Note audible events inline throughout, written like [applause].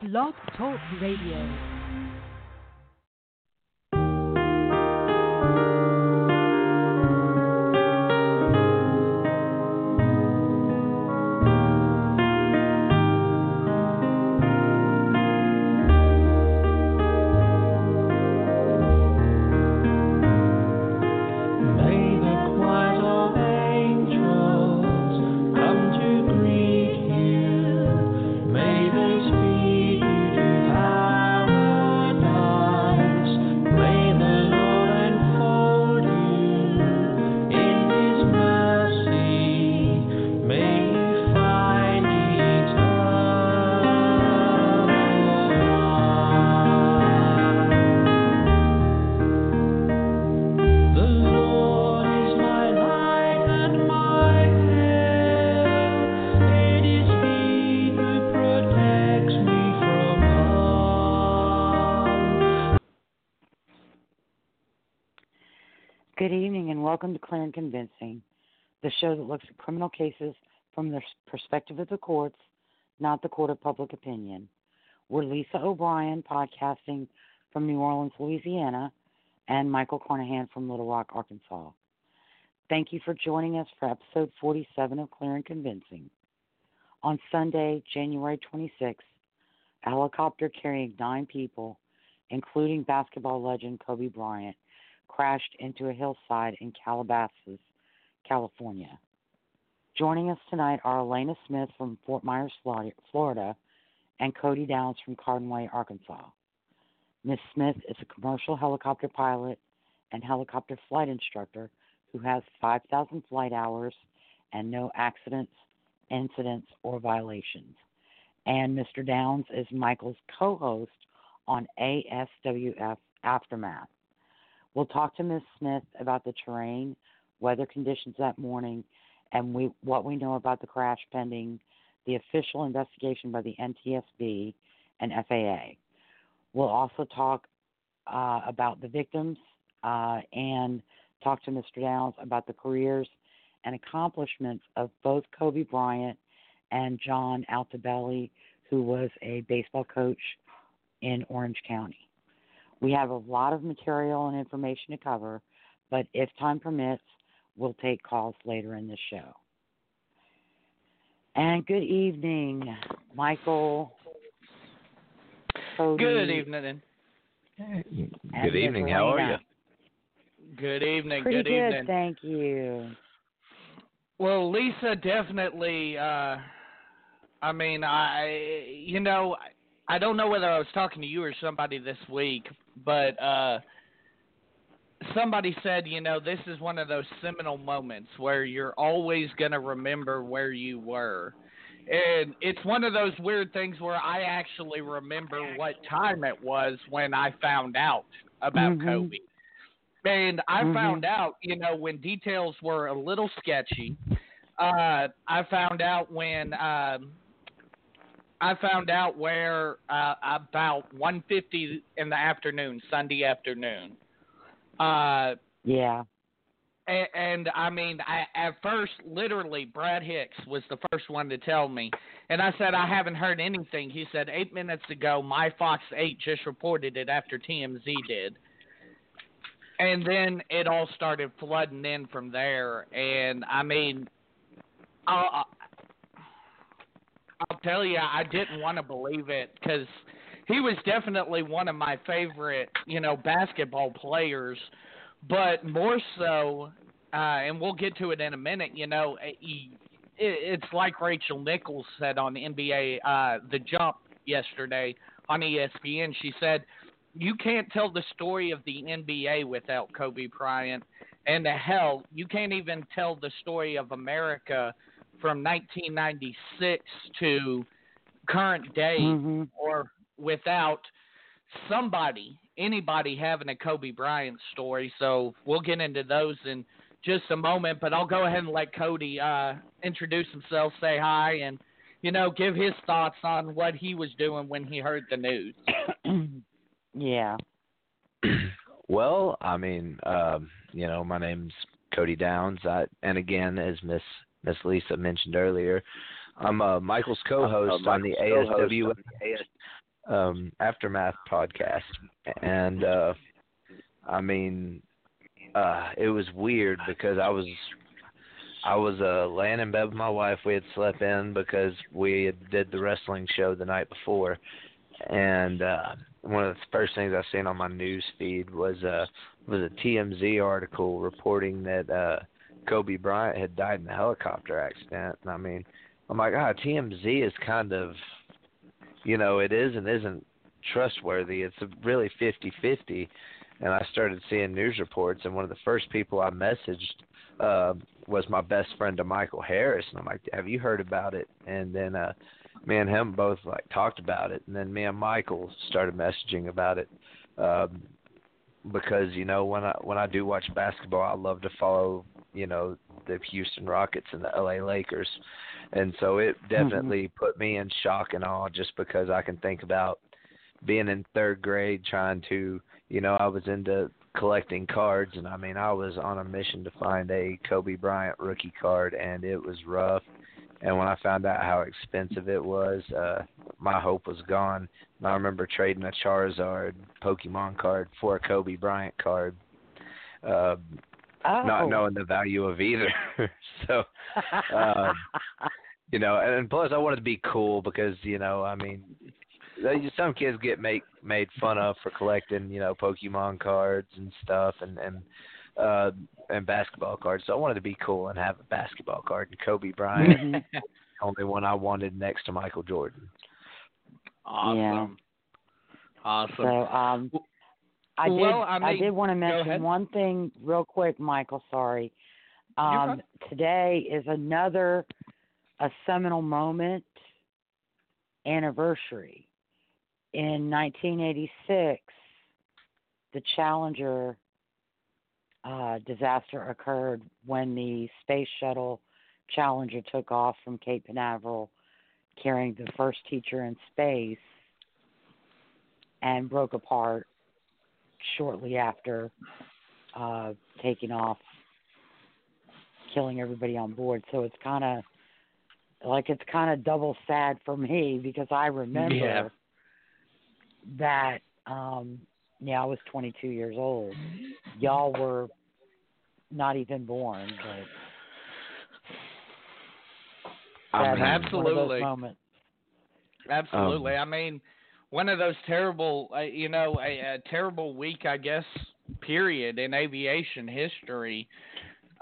Blog Talk Radio. Welcome to Clear and Convincing, the show that looks at criminal cases from the perspective of the courts, not the court of public opinion. We're Lisa O'Brien, podcasting from New Orleans, Louisiana, and Michael Carnahan from Little Rock, Arkansas. Thank you for joining us for episode 47 of Clear and Convincing. On Sunday, January 26th, a helicopter carrying nine people, including basketball legend Kobe Bryant, crashed into a hillside in Calabasas, California. Joining us tonight are Elena Smith from Fort Myers, Florida, and Cody Downs from Cardinway, Arkansas. Ms. Smith is a commercial helicopter pilot and helicopter flight instructor who has 5,000 flight hours and no accidents, incidents, or violations. And Mr. Downs is Michael's co host on ASWF Aftermath. We'll talk to Ms. Smith about the terrain, weather conditions that morning, and we, what we know about the crash pending the official investigation by the NTSB and FAA. We'll also talk uh, about the victims uh, and talk to Mr. Downs about the careers and accomplishments of both Kobe Bryant and John Altobelli, who was a baseball coach in Orange County. We have a lot of material and information to cover, but if time permits, we'll take calls later in the show. And good evening, Michael. Cody, good evening. Good evening. How are you? Good evening. Pretty good, good evening. Thank you. Well, Lisa, definitely. Uh, I mean, I you know, I don't know whether I was talking to you or somebody this week, but uh, somebody said, you know, this is one of those seminal moments where you're always going to remember where you were. And it's one of those weird things where I actually remember what time it was when I found out about mm-hmm. Kobe. And I mm-hmm. found out, you know, when details were a little sketchy. Uh, I found out when um, I found out where uh, about 1:50 in the afternoon, Sunday afternoon. Uh, yeah. And, and I mean, I, at first, literally, Brad Hicks was the first one to tell me, and I said I haven't heard anything. He said eight minutes ago, my Fox Eight just reported it after TMZ did. And then it all started flooding in from there, and I mean, I, I'll tell you, I didn't want to believe it because he was definitely one of my favorite, you know, basketball players. But more so, uh, and we'll get to it in a minute. You know, eh, he, it's like Rachel Nichols said on the NBA uh, The Jump yesterday on ESPN. She said, "You can't tell the story of the NBA without Kobe Bryant, and the hell, you can't even tell the story of America." From 1996 to current day mm-hmm. or without somebody, anybody having a Kobe Bryant story. So we'll get into those in just a moment, but I'll go ahead and let Cody uh, introduce himself, say hi, and you know, give his thoughts on what he was doing when he heard the news. [clears throat] yeah. Well, I mean, um, you know, my name's Cody Downs. I, and again, as Miss Miss Lisa mentioned earlier. I'm uh, Michael's co-host uh, on the ASW um, aftermath podcast, and uh, I mean, uh, it was weird because I was I was uh, laying in bed with my wife. We had slept in because we had did the wrestling show the night before, and uh, one of the first things I seen on my news feed was uh was a TMZ article reporting that uh Kobe Bryant had died in a helicopter accident. And I mean, I'm like, ah, TMZ is kind of, you know, it is and isn't trustworthy. It's really fifty-fifty. And I started seeing news reports, and one of the first people I messaged uh, was my best friend, Michael Harris, and I'm like, "Have you heard about it?" And then uh, me and him both like talked about it, and then me and Michael started messaging about it. Um, because you know when I when I do watch basketball, I love to follow you know the Houston Rockets and the LA Lakers, and so it Mm-hmm. definitely mm-hmm. put me in shock and awe just because I can think about being in third grade trying to you know I was into collecting cards and I mean I was on a mission to find a Kobe Bryant rookie card and it was rough and when I found out how expensive it was, uh my hope was gone. And I remember trading a Charizard Pokemon card for a Kobe Bryant card. Uh oh. not knowing the value of either. [laughs] so um, [laughs] you know, and, and plus I wanted to be cool because, you know, I mean some kids get make made fun of for collecting, you know, Pokemon cards and stuff and and uh and basketball cards. So I wanted to be cool and have a basketball card and Kobe Bryant the [laughs] only one I wanted next to Michael Jordan. Awesome. Awesome. So um I did Well, I I, mean, did want to mention one thing real quick, Michael, sorry. Um today is another a seminal moment anniversary. In 1986, the Challenger uh, disaster occurred when the space shuttle Challenger took off from Cape Canaveral carrying the first teacher in space and broke apart shortly after uh, taking off, killing everybody on board. So it's kind of like it's kind of double sad for me because I remember Yeah. that. Um, yeah, I was 22 years old. Y'all were not even born, but I that's mean, one of Absolutely. Absolutely. Um, I mean, one of those terrible, uh, you know, a, a terrible week, I guess, period in aviation history.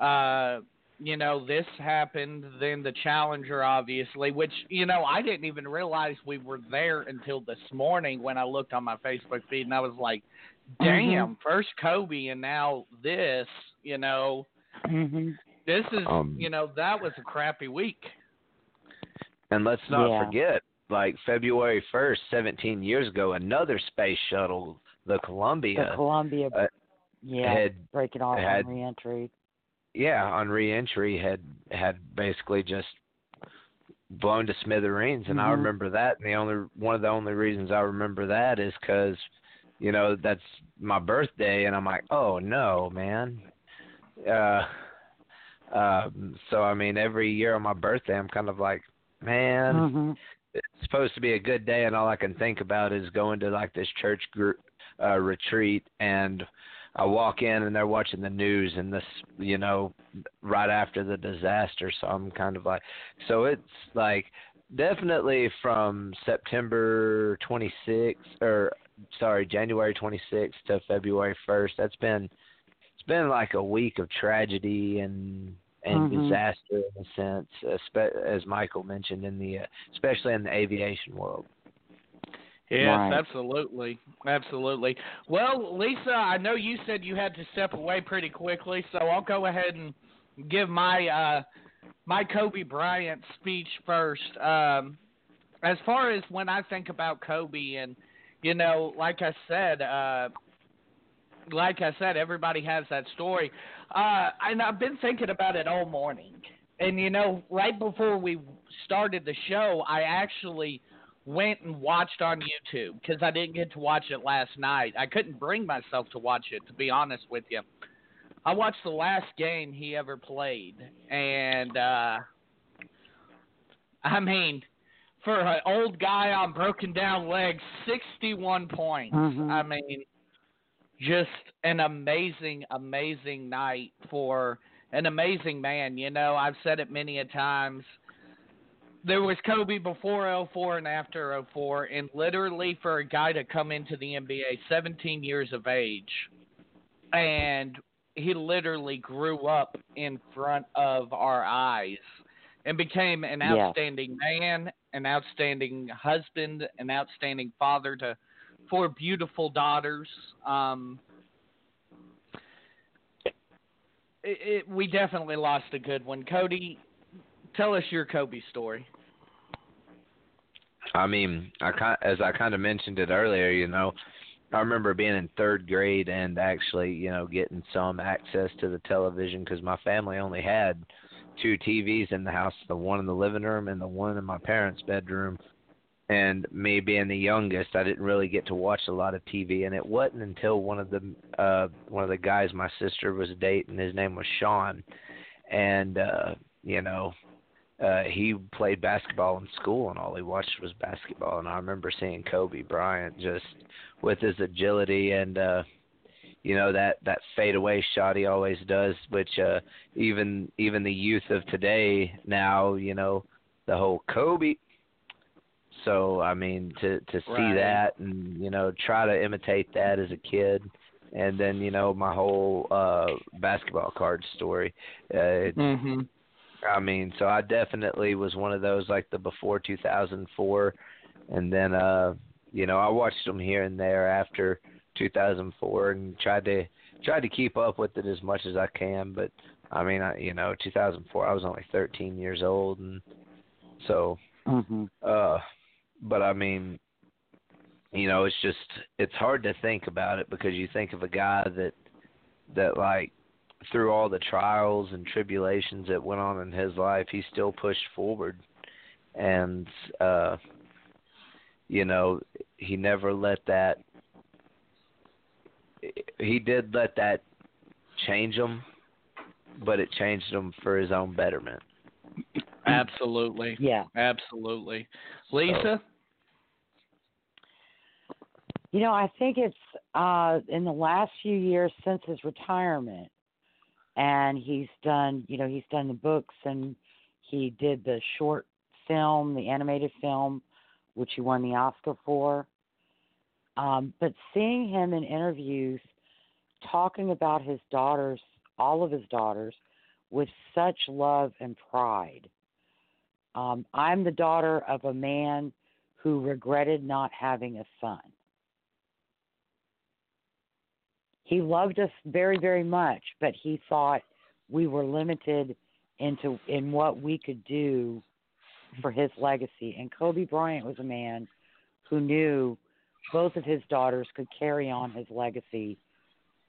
Uh, you know, this happened, then the Challenger, obviously, which, you know, I didn't even realize we were there until this morning when I looked on my Facebook feed and I was like, damn, first Kobe and now this, you know, hmm this is, Um, you know, that was a crappy week. And let's not Yeah. forget, like February 1st, 17 years ago, another space shuttle, the Columbia, The Columbia, uh, yeah, had breaking off had- on reentry. yeah, on reentry had had basically just blown to smithereens, and I Mhm. remember that. And the only one of the only reasons I remember that is because, you know, that's my birthday, and I'm like, oh no, man. Uh, um, so I mean, every year on my birthday, I'm kind of like, man, hmm it's supposed to be a good day, and all I can think about is going to like this church group uh, retreat, and I walk in and they're watching the news, and this, you know, right after the disaster. So I'm kind of like, so it's like definitely from September 26th or sorry January 26th to February 1st. That's been it's been like a week of tragedy and and Mhm. disaster in a sense, as Michael mentioned in the uh, especially in the aviation world. Yes, Right. absolutely, absolutely. Well, Lisa, I know you said you had to step away pretty quickly, so I'll go ahead and give my uh, my Kobe Bryant speech first. Um, as far as when I think about Kobe, and you know, like I said, uh, like I said, everybody has that story, uh, and I've been thinking about it all morning. And you know, right before we started the show, I actually went and watched on YouTube because I didn't get to watch it last night. I couldn't bring myself to watch it, to be honest with you. I watched the last game he ever played, and uh, I mean, for an old guy on broken down legs, 61 points. Mhm. I mean, just an amazing, amazing night for an amazing man. You know, I've said it many a times. There was Kobe before 04 and after 04, and literally for a guy to come into the NBA 17 years of age, and he literally grew up in front of our eyes and became an outstanding man, an outstanding husband, an outstanding father to four beautiful daughters. Um, it, it, we definitely lost a good one. Cody, tell us your Kobe story. I mean, I as I kind of mentioned it earlier, you know, I remember being in third grade and actually, you know, getting some access to the television because my family only had two TVs in the house, the one in the living room and the one in my parents' bedroom. And me being the youngest, I didn't really get to watch a lot of TV. And it wasn't until one of the uh one of the guys my sister was dating, his name was Sean, and uh, you know, uh he played basketball in school and all he watched was basketball and I remember seeing Kobe Bryant just with his agility and uh you know that that fadeaway shot he always does which uh even even the youth of today now you know the whole Kobe so I mean to to see Right. that and you know try to imitate that as a kid and then you know my whole uh basketball card story uh Mm-hmm. I mean, so I definitely was one of those like the before 2004, and then uh, you know, I watched them here and there after 2004 and tried to tried to keep up with it as much as I can. But I mean, I you know, 2004 I was only 13 years old, and so Mhm. uh, but I mean, you know, it's just it's hard to think about it because you think of a guy that that like through all the trials and tribulations that went on in his life, he still pushed forward, and uh, you know, he never let that. He did let that change him, but it changed him for his own betterment. Absolutely. Yeah. Absolutely. Lisa? You know, I think it's uh in the last few years since his retirement and he's done, you know, he's done the books and he did the short film, the animated film which he won the Oscar for. Um but seeing him in interviews talking about his daughters, all of his daughters with such love and pride. Um I'm the daughter of a man who regretted not having a son. He loved us very very much but he thought we were limited into in what we could do for his legacy. And kobe bryant was a man who knew both of his daughters could carry on his legacy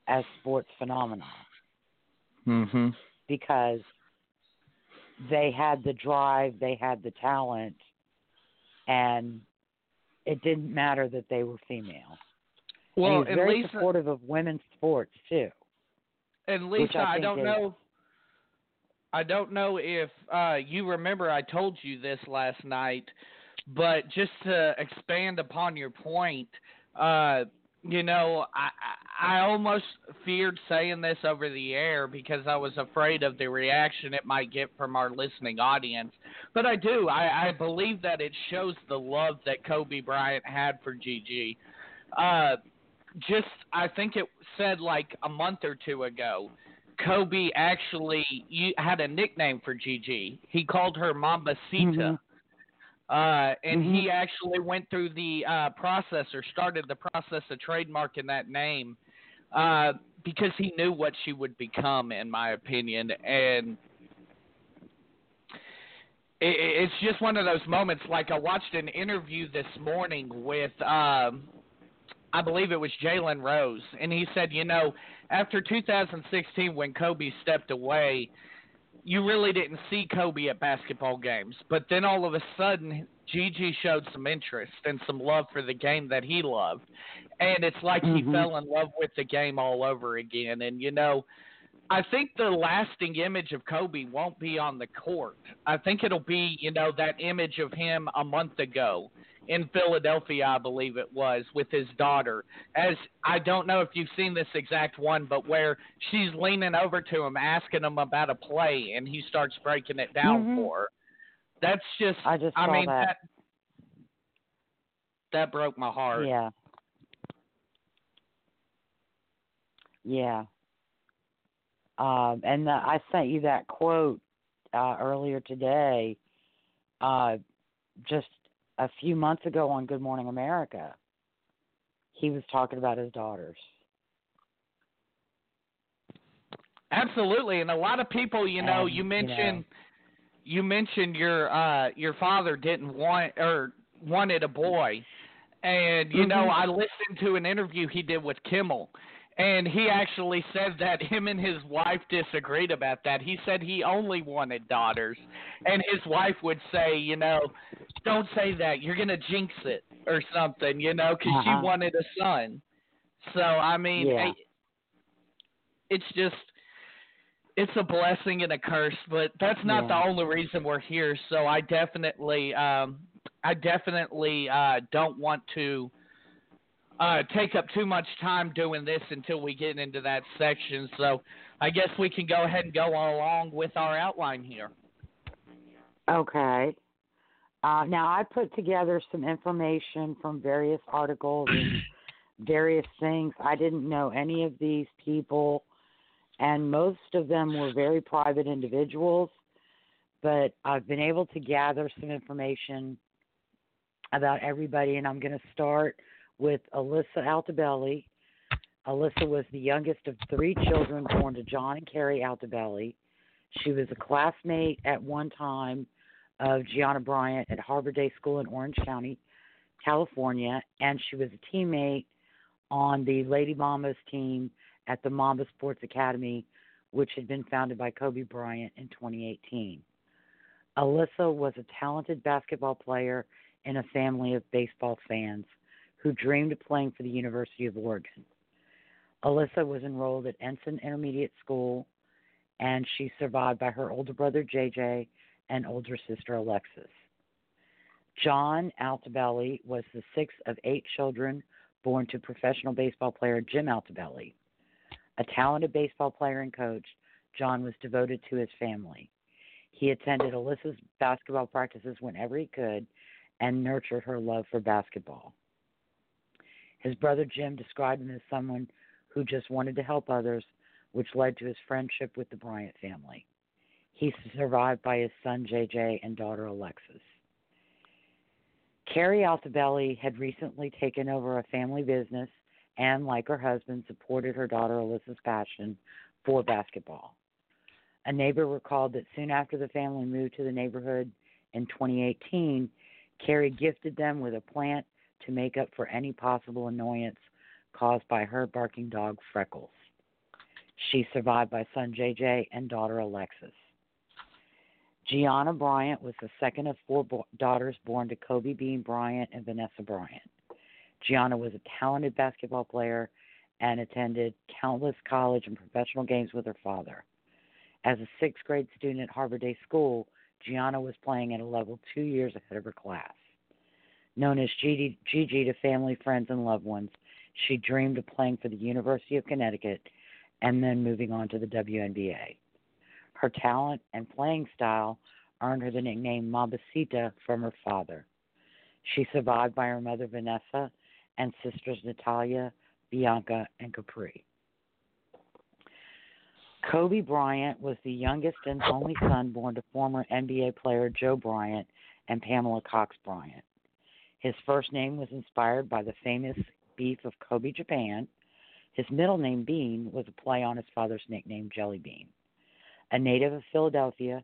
as sports phenomena. Mm-hmm. because they had the drive they had the talent and it didn't matter that they were female Well, and he was and very Lisa, supportive of women's sports too and Lisa, I I, don't is- know. I don't know if uh, you remember I told you this last night, but just to expand upon your point, uh, you know, I, I I almost feared saying this over the air because I was afraid of the reaction it might get from our listening audience. But I do. I, I believe that it shows the love that Kobe Bryant had for Gigi. Uh, just, I think it said like a month or two ago, Kobe actually had a nickname for Gigi. He called her Mambacita. Mhm. Uh, and Mhm. he actually went through the uh, process or started the process of trademarking that name uh, because he knew what she would become, in my opinion. And it, it's just one of those moments. Like I watched an interview this morning with, um, I believe it was Jalen Rose, and he said, you know, after 2016 when Kobe stepped away, you really didn't see Kobe at basketball games. But then all of a sudden, Gigi showed some interest and some love for the game that he loved. And it's like he Mhm. fell in love with the game all over again. And, you know, I think the lasting image of Kobe won't be on the court. I think it'll be, you know, that image of him a month ago in Philadelphia, I believe it was, with his daughter. As I don't know if you've seen this exact one, but where she's leaning over to him, asking him about a play, and he starts breaking it down Mhm. for her. That's just, I just saw mean, that. that that broke my heart. Yeah. Yeah. Um, and the, I sent you that quote uh, earlier today, uh, just a few months ago on Good Morning America. He was talking about his daughters. Absolutely, and a lot of people, you know, And, you you mentioned know- you mentioned your uh your father didn't want or wanted a boy. And you know, Mhm. I listened to an interview he did with Kimmel and he actually said that him and his wife disagreed about that. He said he only wanted daughters and his wife would say, you know, don't say that. You're going to jinx it or something, you know, cuz Uh-uh. she wanted a son. So, I mean, Yeah. It's just it's a blessing and a curse, but that's not Yeah. the only reason we're here. So I definitely, um, I definitely uh, don't want to uh, take up too much time doing this until we get into that section. So I guess we can go ahead and go along with our outline here. Okay. Uh, now, I put together some information from various articles and [clears throat] various things. I didn't know any of these people, and most of them were very private individuals. But I've been able to gather some information about everybody, and I'm going to start with Alyssa Altobelli. Alyssa was the youngest of three children born to John and Keri Altobelli. She was a classmate at one time of Gianna Bryant at Harbor Day School in Orange County, California, and she was a teammate on the Lady Mambas team at the Mamba Sports Academy, which had been founded by Kobe Bryant in 2018. Alyssa was a talented basketball player in a family of baseball fans who dreamed of playing for the University of Oregon. Alyssa was enrolled at Ensign Intermediate School, and she's survived by her older brother JJ and older sister Alexis. John Altobelli was the sixth of eight children born to professional baseball player Jim Altobelli. A talented baseball player and coach, John was devoted to his family. He attended Alyssa's basketball practices whenever he could and nurtured her love for basketball. His brother Jim described him as someone who just wanted to help others, which led to his friendship with the Bryant family. He's survived by his son JJ and daughter Alexis. Keri Altobelli had recently taken over a family business and, like her husband, supported her daughter Alyssa's passion for basketball. A neighbor recalled that soon after the family moved to the neighborhood in 2018, Keri gifted them with a plant to make up for any possible annoyance caused by her barking dog Freckles. She's survived by son JJ and daughter Alexis. Gianna Bryant was the second of four bo- daughters born to Kobe Bean Bryant and Vanessa Bryant. Gianna was a talented basketball player and attended countless college and professional games with her father. As a sixth grade student at Harbor Day School, Gianna was playing at a level two years ahead of her class. Known as Gigi, Gigi to family, friends, and loved ones, she dreamed of playing for the University of Connecticut and then moving on to the WNBA. Her talent and playing style earned her the nickname Mambacita from her father. She's survived by her mother Vanessa and sisters Natalia, Bianca, and Capri. Kobe Bryant was the youngest and only son born to former NBA player Joe Bryant and Pamela Cox Bryant. His first name was inspired by the famous beef of Kobe, Japan. His middle name, Bean, was a play on his father's nickname, Jelly Bean. A native of Philadelphia,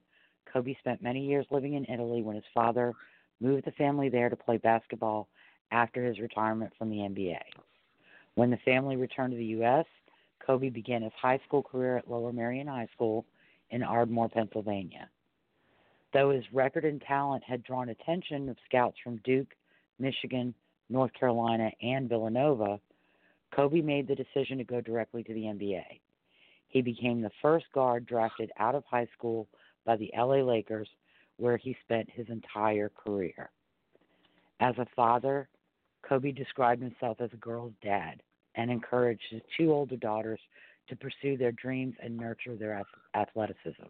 Kobe spent many years living in Italy when his father moved the family there to play basketball after his retirement from the NBA. When the family returned to the U.S., Kobe began his high school career at Lower Merion High School in Ardmore, Pennsylvania. Though his record and talent had drawn attention of scouts from Duke, Michigan, North Carolina, and Villanova, Kobe made the decision to go directly to the NBA. He became the first guard drafted out of high school by the LA Lakers, where he spent his entire career. As a father, Kobe described himself as a girl's dad and encouraged his two older daughters to pursue their dreams and nurture their athleticism.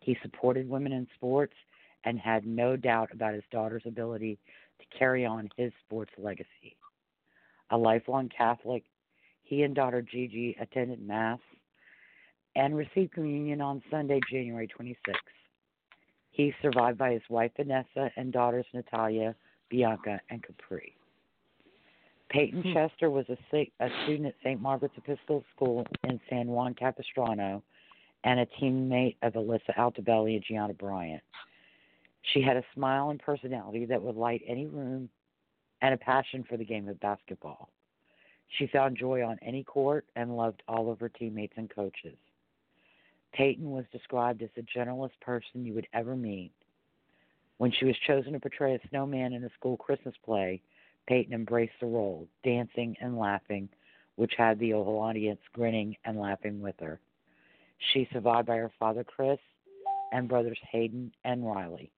He supported women in sports and had no doubt about his daughter's ability to carry on his sports legacy. A lifelong Catholic, he and daughter Gigi attended Mass and received communion on Sunday, January 26. He's survived by his wife Vanessa and daughters Natalia, Bianca, and Capri. Peyton hmm. Chester was a, a student at St. Margaret's Episcopal School in San Juan Capistrano and a teammate of Alyssa Altobelli and Gianna Bryant. She had a smile and personality that would light any room and a passion for the game of basketball. She found joy on any court and loved all of her teammates and coaches. Peyton was described as the gentlest person you would ever meet. When she was chosen to portray a snowman in a school Christmas play, Peyton embraced the role, dancing and laughing, which had the whole audience grinning and laughing with her. She survived by her father Chris and brothers Hayden and Riley.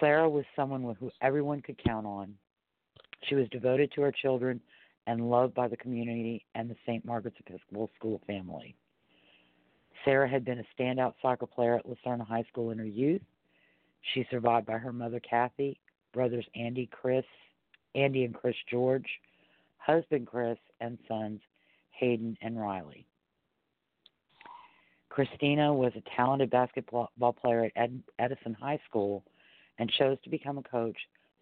Sarah was someone who everyone could count on. She was devoted to her children and loved by the community and the St. Margaret's Episcopal School family. Sarah had been a standout soccer player at Lucerna High School in her youth. She survived by her mother Kathy, brothers Andy, Chris, Andy and Chris George, husband Chris, and sons Hayden and Riley. Christina was a talented basketball player at Edison High School and chose to become a coach,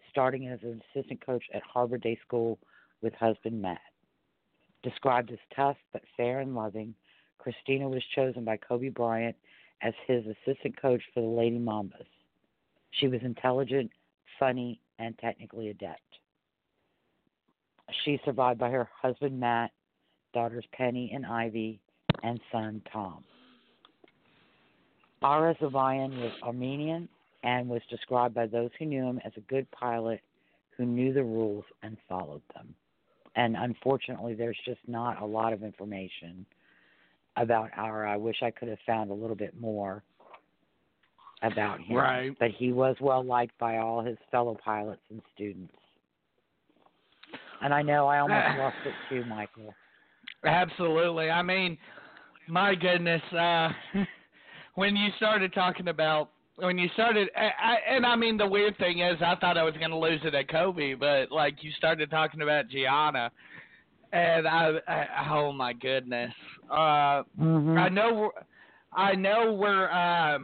starting as an assistant coach at Harbor Day School with husband Matt. Described as tough but fair and loving, Christina was chosen by Kobe Bryant as his assistant coach for the Lady Mambas. She was intelligent, funny, and technically adept. She survived by her husband Matt, daughters Penny and Ivy, and son Tom. Aras Zobayan was Armenian and was described by those who knew him as a good pilot who knew the rules and followed them. And unfortunately, there's just not a lot of information about Ara. I wish I could have found a little bit more about him. Right. But he was well liked by all his fellow pilots and students. And I know I almost [sighs] lost it too, Michael. Absolutely. I mean, my goodness, uh [laughs] when you started talking about when you started, I, and I mean the weird thing is, I thought I was going to lose it at Kobe, but like you started talking about Gianna, and I, I oh my goodness, uh, mm-hmm. I know, I know we're, uh,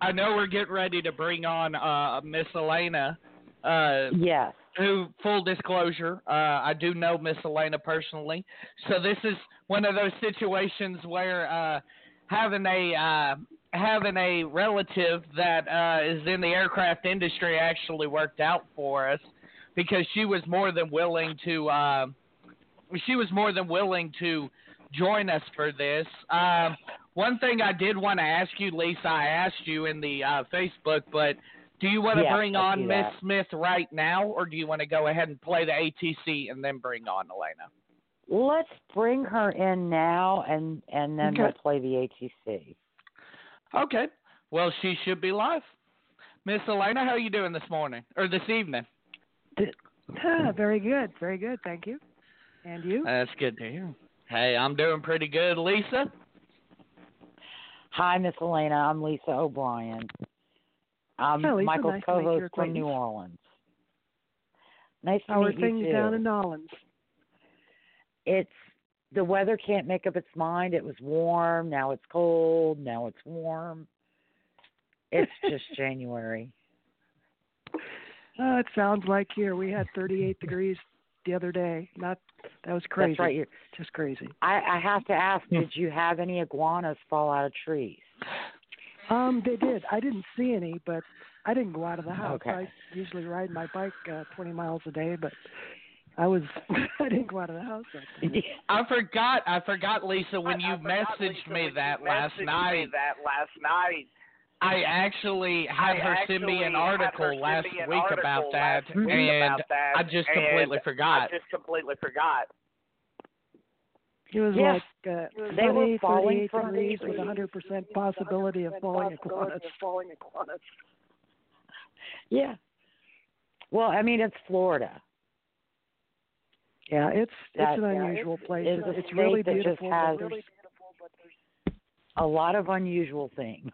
I know we're getting ready to bring on uh, Miss Elena. Uh, yes. Who, full disclosure, uh, I do know Miss Elena personally, so this is one of those situations where uh, having a uh, having a relative that uh, is in the aircraft industry actually worked out for us because she was more than willing to uh, she was more than willing to join us for this. Uh, one thing I did want to ask you, Lisa, I asked you in the uh, Facebook, but do you want to yes, bring on Miss. Smith right now, or do you want to go ahead and play the ATC and then bring on Elena? Let's bring her in now, and and then okay. we'll play the ATC. Okay. Well, she should be live. Miss Elena, how are you doing this morning or this evening? Ah, very good, very good. Thank you. And you? That's good to hear. Hey, I'm doing pretty good. Lisa? Hi, Miss Elena. I'm Lisa O'Brien. I'm Hi, Lisa. Michael's nice co-host from New Orleans. Nice to How meet are things you too. down in New Orleans? It's the weather can't make up its mind. It was warm, now it's cold, now it's warm. It's just [laughs] January. Uh, it sounds like here we had 38 degrees the other day. Not that was crazy. That's right. You're, Just crazy. I, I have to ask, did you have any iguanas fall out of trees? Um, they did. I didn't see any, but I didn't go out of the house. Okay. I usually ride my bike uh, 20 miles a day, but I was [laughs] I didn't go out of the house. I forgot. I forgot, Lisa, when you messaged me that last night. Me that last night. I actually had I her send me an article last an week article about that, week and about that, I just completely forgot. I just completely forgot. It was Yeah. like uh, They were falling from degrees with 100% possibility of falling iguanas. [laughs] Yeah. Well, I mean, it's Florida. Yeah, it's That- it's an yeah, unusual place. It's a It's state really that just beautiful. but there's- a lot of unusual things.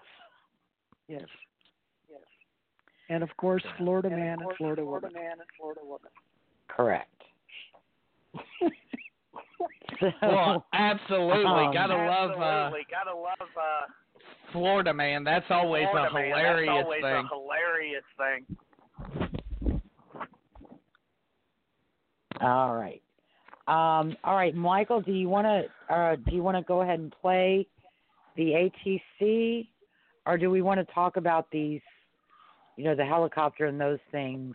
yes. And of course, Florida man and Florida woman. man and Florida woman. Correct. [laughs] so, Well, absolutely. Um, gotta love uh gotta love uh Florida man. That's always Florida, a man. hilarious That's always thing. a hilarious thing. all right. Um, all right, Michael, do you want to uh, do you want to go ahead and play the ATC, or do we want to talk about these, you know, the helicopter and those things?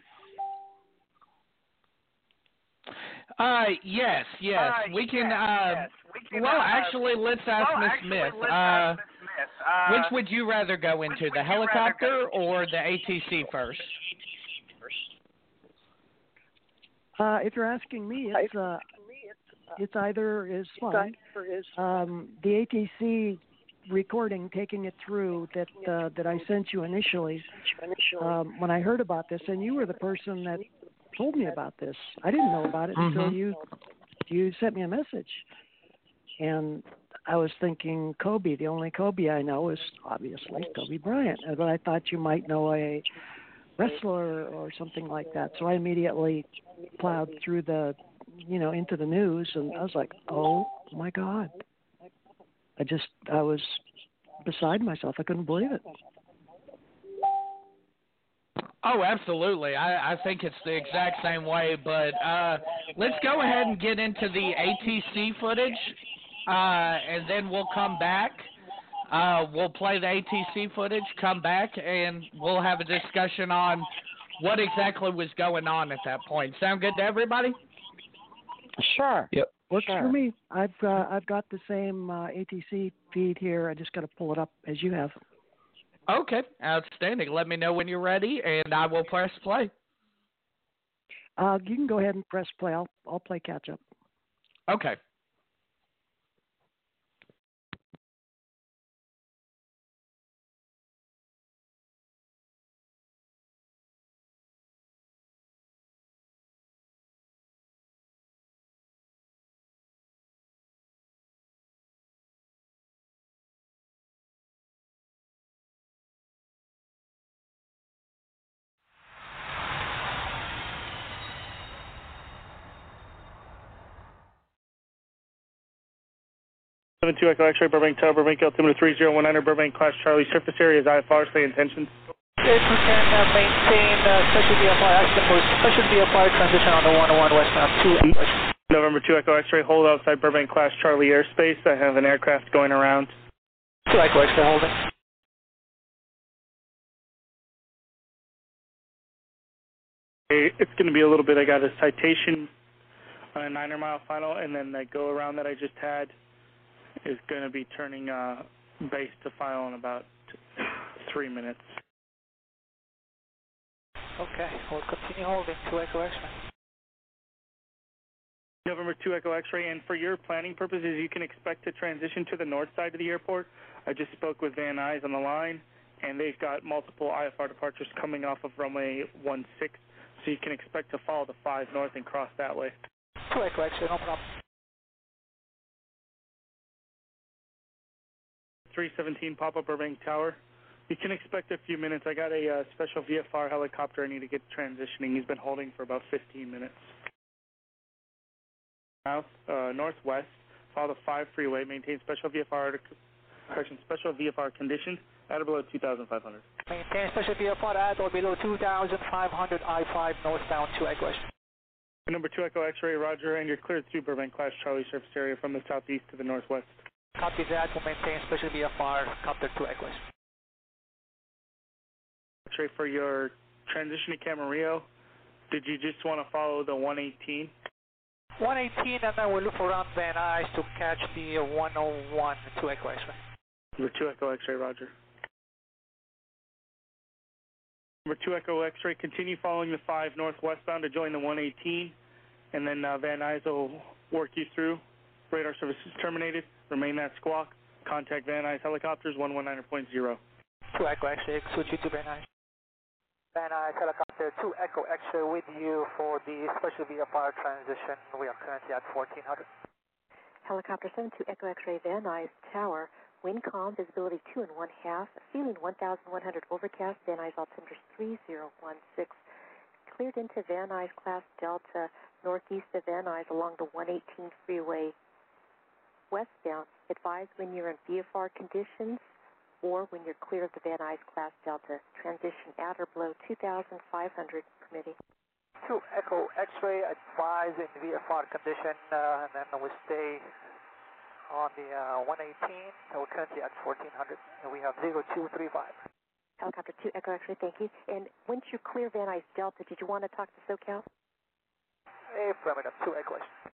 Uh yes, yes. Uh, we can yes, uh yes. We can, well uh, actually let's ask well, Miss Smith. Uh ask Smith. Uh, which would you rather go into, the helicopter go or the ATC first? Uh, if you're asking me, it's uh, it's either is fine. Um, the ATC recording, taking it through that uh, that I sent you initially. Um, when I heard about this, and you were the person that told me about this. I didn't know about it until Mhm. you you sent me a message, and I was thinking Kobe. The only Kobe I know is obviously Kobe Bryant, but I thought you might know a wrestler or something like that. So I immediately plowed through the, you know, into the news, and I was like, oh my god. I just I was beside myself. I couldn't believe it. Oh, absolutely. I, I think it's the exact same way. But uh, let's go ahead and get into the ATC footage, uh, and then we'll come back. Uh, we'll play the ATC footage, come back, and we'll have a discussion on what exactly was going on at that point. Sound good to everybody? Sure. Yep. Works Sure. for me. I've uh, I've got the same uh, ATC feed here. I just got to pull it up as you have. Okay, outstanding. Let me know when you're ready, and I will press play. Uh, you can go ahead and press play. I'll I'll play catch up. Okay. Seven two Echo X-ray Burbank Tower Burbank altimeter three zero one nine Burbank class Charlie surface area is IFR stay intentions. If we can uh, maintain uh, special VFR accident for special VFR transition on the 101 westbound 2 November two Echo X-ray hold outside Burbank class Charlie airspace. I have an aircraft going around. 2 Echo X-ray holding. Hey, It's going to be a little bit. I got a citation on a niner mile final, and then the go around that I just had is going to be turning uh, base to file in about three minutes. Okay, we'll continue holding 2 Echo X-ray. November 2 Echo X-ray, and for your planning purposes, you can expect to transition to the north side of the airport. I just spoke with Van Nuys on the line, and they've got multiple IFR departures coming off of runway 16, so you can expect to follow the 5 north and cross that way. 2 Echo X-ray, no problem. 317 Papa Burbank Tower. You can expect a few minutes. I got a uh, special VFR helicopter I need to get transitioning. He's been holding for about 15 minutes. South, uh, northwest, follow the 5 freeway, maintain special VFR, correction, special VFR conditions at or below 2,500. Maintain special VFR at or below 2,500 I-5 northbound 2 Echo. Number 2 Echo X-ray, roger, and you're cleared through Burbank Class Charlie surface area from the southeast to the northwest. Copy that, we'll maintain special VFR, copter 2 Echo X-ray. X-ray for your transition to Camarillo, did you just want to follow the 118? 118 and then we'll look around Van Nuys to catch the uh, 101 2 Echo X-ray. Number 2 Echo X-ray, roger. Number 2 Echo X-ray, continue following the 5 northwestbound to join the 118, and then uh, Van Nuys will work you through Radar services terminated. Remain that squawk. Contact Van Nuys Helicopters 119.0. 2 Echo X-ray, switch you to Van Nuys. Van Nuys Helicopter 2 Echo X-ray with you for the special VFR transition. We are currently at 1400. Helicopter 72 Echo X-ray Van Nuys Tower. Wind calm, visibility 2 and 1 half, ceiling 1,100 overcast, Van Nuys altimeter 3016. Cleared into Van Nuys class Delta, northeast of Van Nuys along the 118 freeway westbound. Advise when you're in VFR conditions or when you're clear of the Van Nuys class Delta. Transition at or below 2,500 permitting. 2 Echo X-ray, advise in VFR condition, uh, and then we stay on the uh, 118. We're currently at 1400, and we have 0235. Helicopter 2 Echo X-ray, thank you. And once you clear Van Nuys Delta, did you want to talk to SoCal? Affirmative, 2 Echo X-ray.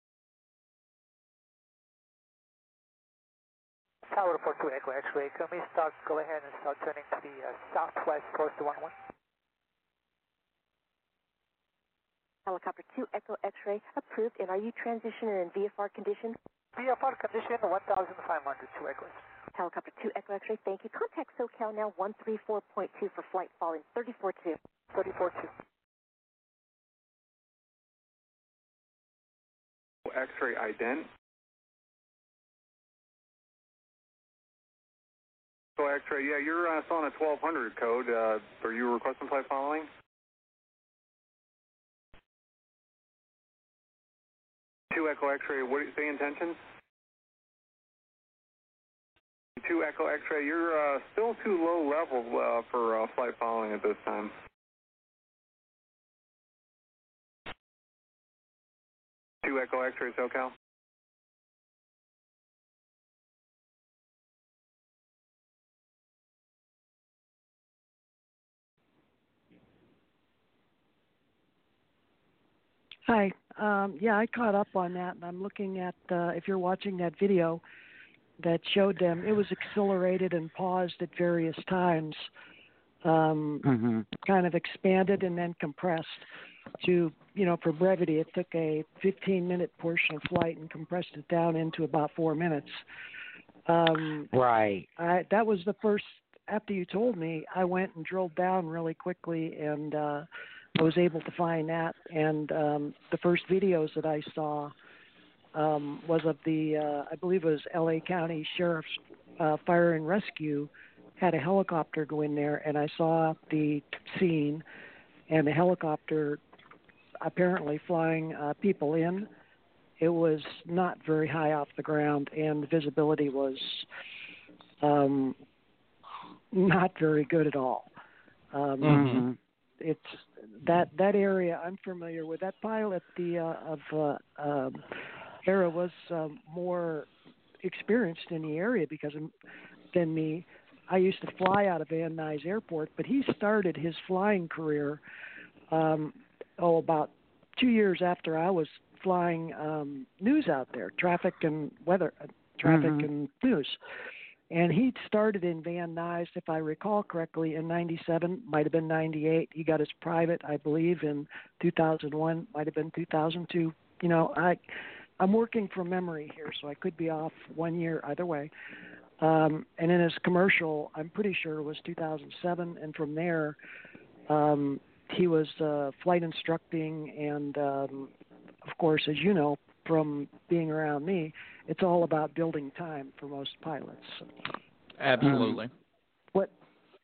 Tower for 2 Echo X-ray, can we start, go ahead and start turning to the uh, southwest course to 11? Helicopter 2 Echo X-ray, approved. And are you transitioning in VFR condition? VFR condition 1500, 2 Echo X-ray. Helicopter 2 Echo X-ray, thank you. Contact SoCal now 134.2 for flight following thirty four two. Thirty four two. X-ray ident. So X-ray, yeah, you're uh, still on a 1200 code. Uh, are you requesting flight following? Two Echo X-ray. What you say intentions? Two Echo X-ray. You're uh, still too low level uh, for uh, flight following at this time. Two Echo X-ray, SoCal. Hi. Um, yeah, I caught up on that, and I'm looking at uh, if you're watching that video that showed them. It was accelerated and paused at various times, um, hmm kind of expanded and then compressed to, you know, for brevity. It took a 15 minute portion of flight and compressed it down into about four minutes. Um, Right. I, that was the first. After you told me, I went and drilled down really quickly, and uh, I was able to find that. And um, the first videos that I saw um, was of the, uh, I believe it was L.A. County Sheriff's uh, Fire and Rescue had a helicopter go in there, and I saw the scene, and the helicopter apparently flying uh, people in. It was not very high off the ground, and the visibility was um, not very good at all. Um, hmm It's that that area I'm familiar with. That pilot, the uh, of uh, um, Ara was um, more experienced in the area because of, than me. I used to fly out of Van Nuys Airport, but he started his flying career um, oh about two years after I was flying um, news out there, traffic and weather, uh, traffic Mhm. and news. And he started in Van Nuys, if I recall correctly, in '97, might have been '98. He got his private, I believe, in 2001, might have been 2002. You know, I I'm working from memory here, so I could be off one year either way. Um, and in his commercial, I'm pretty sure it was 2007, and from there, um, he was uh, flight instructing, and um, of course, as you know from being around me, it's all about building time for most pilots. Absolutely. What?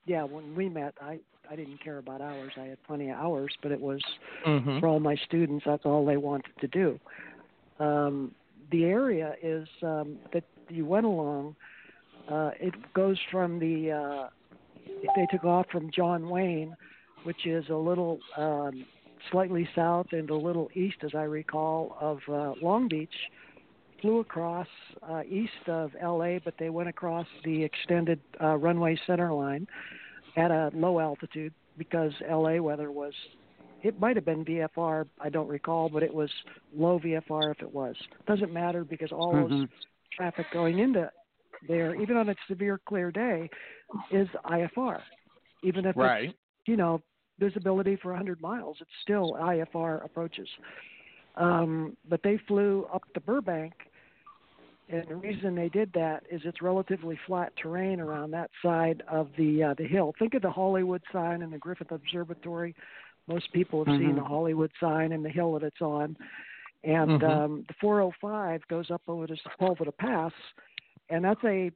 Yeah, when we met, I I didn't care about hours. I had plenty of hours, but it was hmm for all my students. That's all they wanted to do. Um, the area is um, that you went along. Uh, it goes from the. Uh, they took off from John Wayne, which is a little um, slightly south and a little east, as I recall, of uh, Long Beach. Flew across uh, east of LA, but they went across the extended uh, runway center line at a low altitude because LA weather was it might have been VFR, I don't recall, but it was low VFR if it was. Doesn't matter because all those Mhm. traffic going into there, even on a severe clear day, is IFR. Even if it's you know visibility for 100 miles, it's still IFR approaches. Um, but they flew up to Burbank, And the reason they did that is it's relatively flat terrain around that side of the uh, the hill. Think of the Hollywood sign and the Griffith Observatory. Most people have Mm-hmm. seen the Hollywood sign and the hill that it's on. And Mhm. um, the 405 goes up over the Sepulveda Pass, and that's a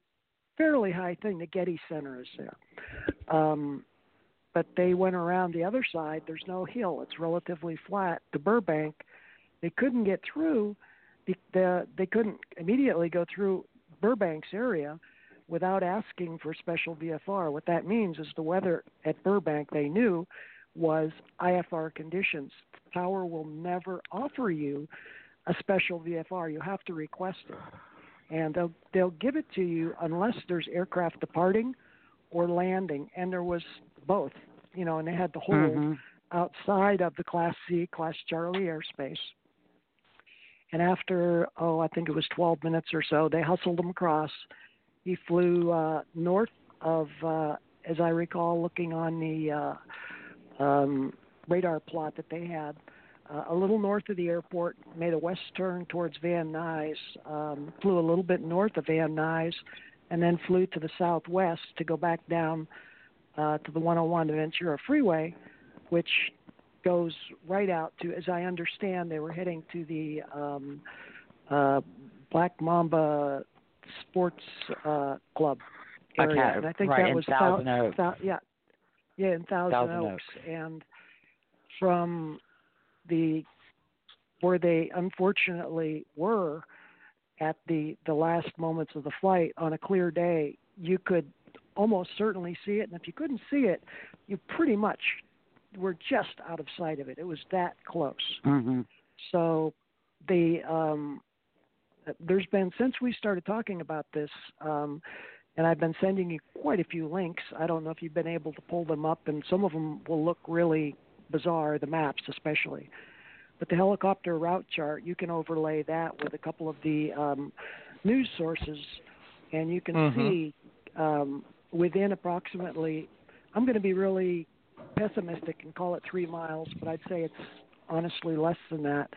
fairly high thing. The Getty Center is there. Um, but they went around the other side. There's no hill. It's relatively flat to Burbank. They couldn't get through. The, the, they couldn't immediately go through Burbank's area without asking for special VFR. What that means is the weather at Burbank they knew was IFR conditions. Tower will never offer you a special VFR. You have to request it, and they'll they'll give it to you unless there's aircraft departing or landing, and there was both. You know, and they had the hold Mhm. outside of the Class C, Class Charlie airspace. And after, oh, I think it was 12 minutes or so, they hustled him across. He flew uh, north of, uh, as I recall, looking on the uh, um, radar plot that they had, uh, a little north of the airport, made a west turn towards Van Nuys, um, flew a little bit north of Van Nuys, and then flew to the southwest to go back down uh, to the 101 to Ventura Freeway, which goes right out to, as I understand, they were heading to the um, uh, Black Mamba Sports uh, Club area, Okay, and I think right, that in was Thousand Thou- Oaks. Thou- yeah, yeah, in Thousand, Thousand Oaks. Oaks. and from the where they unfortunately were at the the last moments of the flight on a clear day, you could almost certainly see it, and if you couldn't see it, you pretty much were just out of sight of it. It was that close. Mhm. So the um, there's been since we started talking about this, um, and I've been sending you quite a few links. I don't know if you've been able to pull them up, and some of them will look really bizarre, the maps especially. But the helicopter route chart, you can overlay that with a couple of the um, news sources, and you can Mhm. see um, within approximately. I'm going to be really pessimistic and call it three miles, but I'd say it's honestly less than that.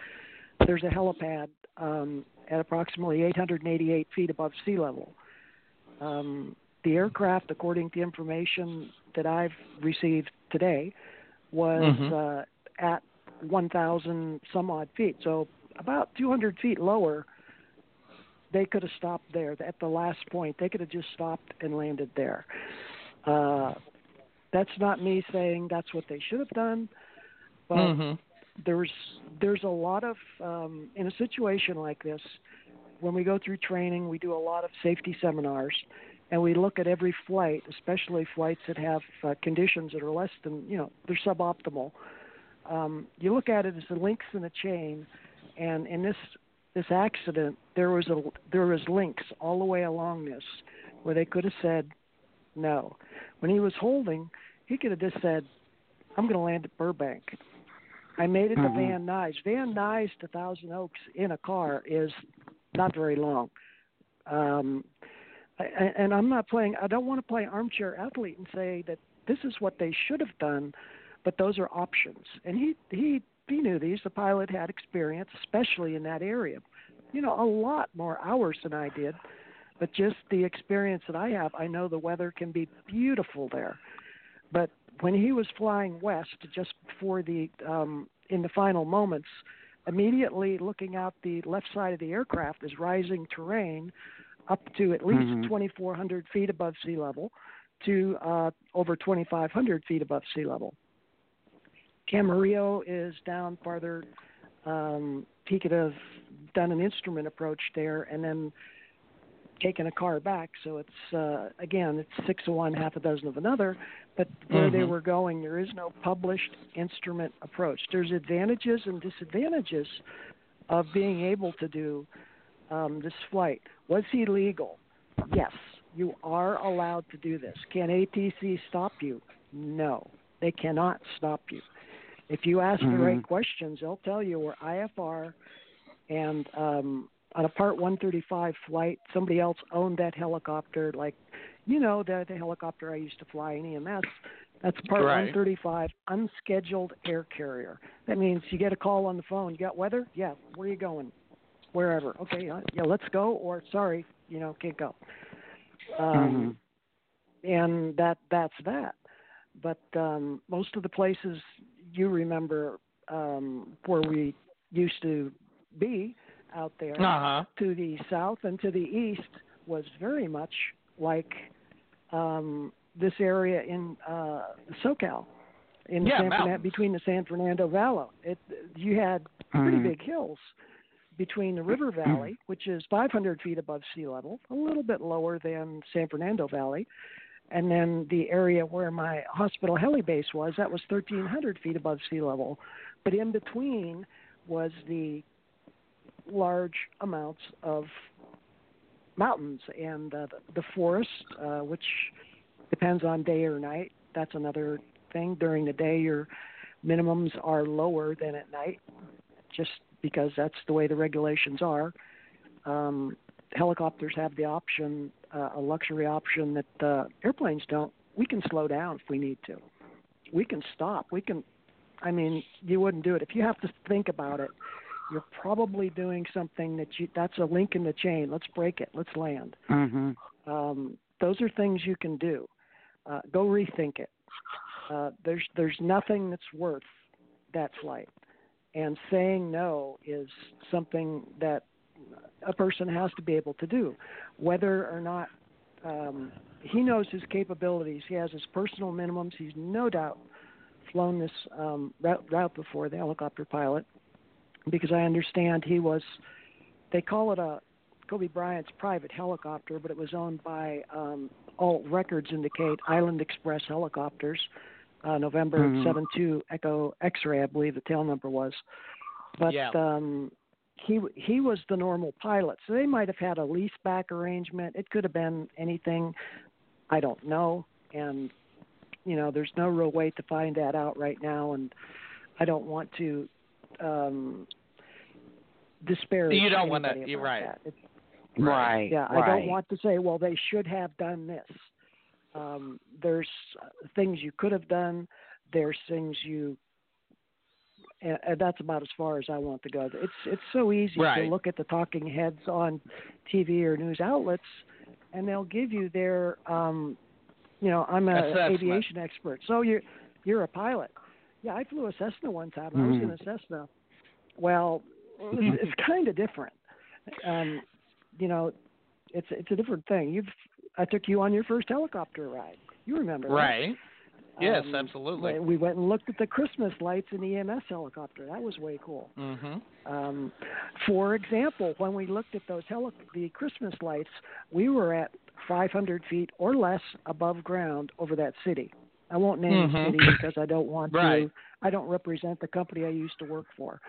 There's a helipad um, at approximately 888 feet above sea level. Um, the aircraft, according to information that I've received today, was Mhm. uh, at 1,000 some odd feet. So about 200 feet lower, they could have stopped there at the last point. They could have just stopped and landed there. Uh, that's not me saying that's what they should have done, but Mhm. there's there's a lot of um, in a situation like this when we go through training we do a lot of safety seminars and we look at every flight especially flights that have uh, conditions that are less than you know they're suboptimal um, you look at it as the links in a chain and in this this accident there was a there was links all the way along this where they could have said no when he was holding he could have just said i'm going to land at burbank I made it Mhm. to Van Nuys. Van Nuys to Thousand Oaks in a car is not very long. Um, and I'm not playing. I don't want to play armchair athlete and say that this is what they should have done, but those are options. And he he he knew these. The pilot had experience, especially in that area. You know, a lot more hours than I did, but just the experience that I have, I know the weather can be beautiful there. But when he was flying west just before the um, in the final moments, immediately looking out the left side of the aircraft is rising terrain up to at least Mhm. 2,400 feet above sea level to uh, over 2,500 feet above sea level. Camarillo is down farther. Um, he could have done an instrument approach there and then taken a car back. So it's uh, again, it's six of one, half a dozen of another. But where they Mhm. were going, there is no published instrument approach. There's advantages and disadvantages of being able to do um, this flight. Was he legal? Yes, you are allowed to do this. Can ATC stop you? No, they cannot stop you. If you ask the right Mhm. questions, they'll tell you where IFR and um, on a Part 135 flight, somebody else owned that helicopter. Like, you know, the the helicopter I used to fly in EMS. That's Part Right. 135, unscheduled air carrier. That means you get a call on the phone. You got weather? Yeah. Where are you going? wherever. Okay, uh, yeah, let's go. Or sorry, you know, can't go. Um, Mhm. And that that's that. But um, most of the places you remember um, where we used to be out there Uh huh. to the south and to the east was very much like um, this area in uh, SoCal, in Yeah, San Fernan- between the San Fernando Valley. It, you had pretty Mhm. big hills between the river valley, which is 500 feet above sea level, a little bit lower than San Fernando Valley, and then the area where my hospital heli base was, that was 1,300 feet above sea level. But in between was the large amounts of mountains and uh, the, forest, uh, which depends on day or night. That's another thing. During the day, your minimums are lower than at night, just because that's the way the regulations are. Um, helicopters have the option, uh, a luxury option that uh, airplanes don't. We can slow down if we need to. We can stop. We can. I mean, you wouldn't do it if you have to think about it. You're probably doing something that you. That's a link in the chain. Let's break it. Let's land. Mhm. Um, those are things you can do. Uh, go rethink it. Uh, there's there's nothing that's worth that flight, and saying no is something that a person has to be able to do, whether or not um, he knows his capabilities. He has his personal minimums. He's no doubt flown this um, route, route before, the helicopter pilot, because I understand he was. They call it a Kobe Bryant's private helicopter, but it was owned by um, all records indicate Island Express helicopters. Uh, November Mhm. seven two Echo X-ray, I believe the tail number was. But Yeah. um, he he was the normal pilot, so they might have had a lease back arrangement. It could have been anything. I don't know, and you know, there's no real way to find that out right now, and I don't want to um, disparage. You don't wanna- you're right. that. It's- Right. yeah, right. I don't want to say, well, they should have done this. Um, there's uh, things you could have done. There's things you. And and that's about as far as I want to go. It's it's so easy Right. to look at the talking heads on TV or news outlets, and they'll give you their, um, you know, I'm an aviation expert, so you're you're a pilot. Yeah, I flew a Cessna one time. I was in Mhm. a Cessna. Well, it's, it's kind of different. Um, you know, it's it's a different thing. You've I took you on your first helicopter ride. You remember, right? Right. Yes, Um, absolutely. We went and looked at the Christmas lights in the EMS helicopter. That was way cool. Mhm. Um, for example, when we looked at those heli- the Christmas lights, we were at 500 feet or less above ground over that city. I won't name the Mhm. city because I don't want Right. to. I don't represent the company I used to work for.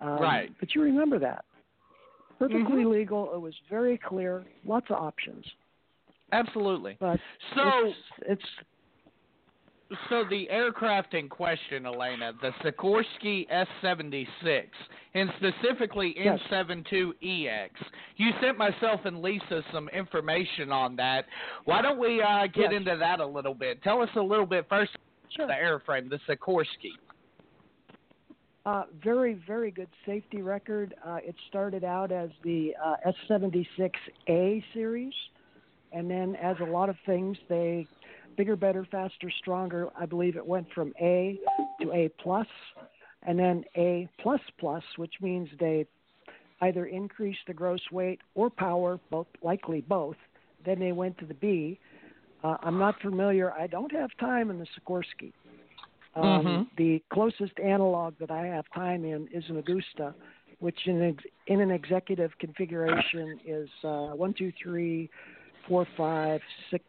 Um, Right. But you remember that. Perfectly Mhm. legal. It was very clear. Lots of options. Absolutely. But So it's, it's So the aircraft in question, Elena, the Sikorsky S-76, and specifically Yes. N-72EX. You sent myself and Lisa some information on that. Why don't we uh, get Yes. into that a little bit? Tell us a little bit first Sure. the airframe, the Sikorsky. Uh, very, very good safety record. Uh, it started out as the uh, S76A series, and then as a lot of things, they bigger, better, faster, stronger. I believe it went from A to A plus, and then A plus plus, which means they either increased the gross weight or power, both likely both. Then they went to the B. Uh, I'm not familiar. I don't have time in the Sikorsky. Um, Mhm. The closest analog that I have time in is an Agusta, which in, ex- in an executive configuration is uh, one, two, three, four, five, six,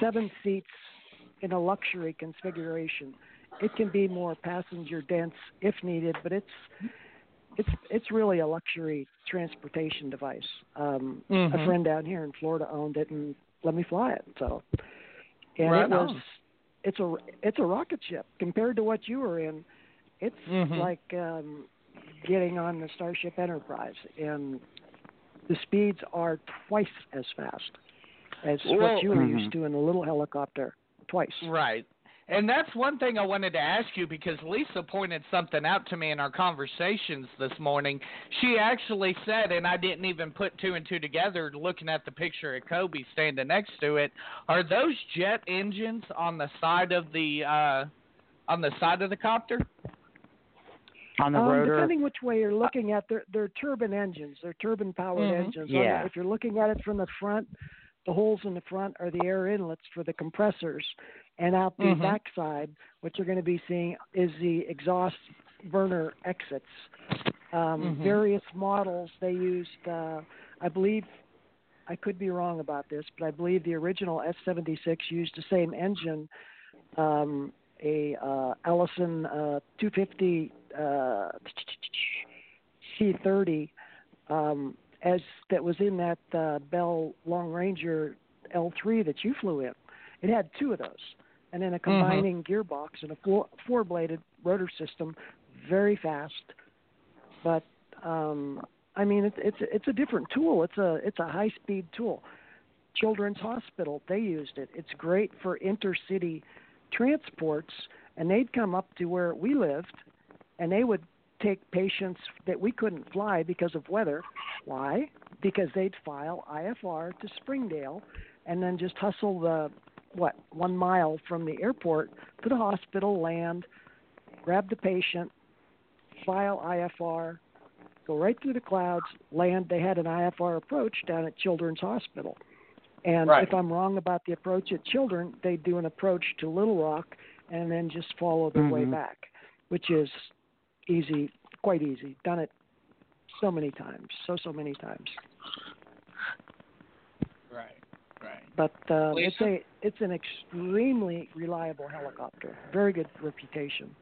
seven seats in a luxury configuration. It can be more passenger dense if needed, but it's it's it's really a luxury transportation device. Um, A Mhm. friend down here in Florida owned it and let me fly it. So, and Right it was on. it's a it's a rocket ship compared to what you were in. It's Mhm. like um, getting on the Starship Enterprise, and the speeds are twice as fast as Well- what you were Mhm. used to in a little helicopter. Twice. Right. And that's one thing I wanted to ask you because Lisa pointed something out to me in our conversations this morning. She actually said, and I didn't even put two and two together looking at the picture of Kobe standing next to it. Are those jet engines on the side of the uh, on the side of the copter? On the um, rotor. Depending which way you're looking at, they're, they're turbine engines. They're turbine powered Mhm. engines. Yeah. If you're looking at it from the front, the holes in the front are the air inlets for the compressors, and out the Mhm. backside, what you're going to be seeing is the exhaust burner exits. Um, Mhm. Various models they used, uh, I believe. I could be wrong about this, but I believe the original S76 used the same engine, um, a uh, Allison uh, 250 uh, C30 um, as that was in that uh, Bell Long Ranger L3 that you flew in. It had two of those, and then a combining gearbox and a four four bladed rotor system, very fast. But um, I mean, it's it's it's a different tool. It's a it's a high speed tool. Children's Hospital they used it. It's great for intercity transports, and they'd come up to where we lived, and they would take patients that we couldn't fly because of weather. Why? Because they'd file IFR to Springdale, and then just hustle the what one mile from the airport to the hospital, land, grab the patient, file IFR, go right through the clouds, land. They had an IFR approach down at Children's Hospital. And Right. if I'm wrong about the approach at Children, they do an approach to Little Rock and then just follow their way Mhm. back, which is easy, quite easy. Done it so many times, so so many times. Right. Right. But uh, it's a it's an extremely reliable helicopter. Very good reputation.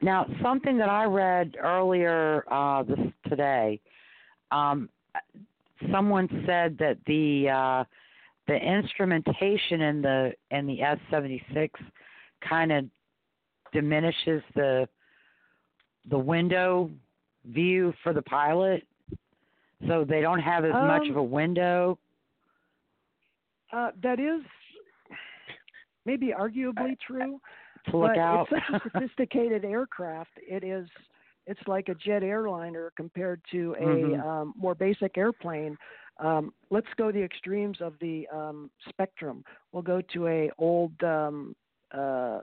Now, something that I read earlier uh, this today, um, someone said that the uh, the instrumentation in the in the S seventy six kind of diminishes the the window view for the pilot, so they don't have as much Um, of a window. Uh, that is maybe arguably true. [laughs] To look but out. it's such a [laughs] sophisticated aircraft. It is. It's like a jet airliner compared to a Mhm. um, more basic airplane. Um, let's go the extremes of the um, spectrum. We'll go to a old um, uh,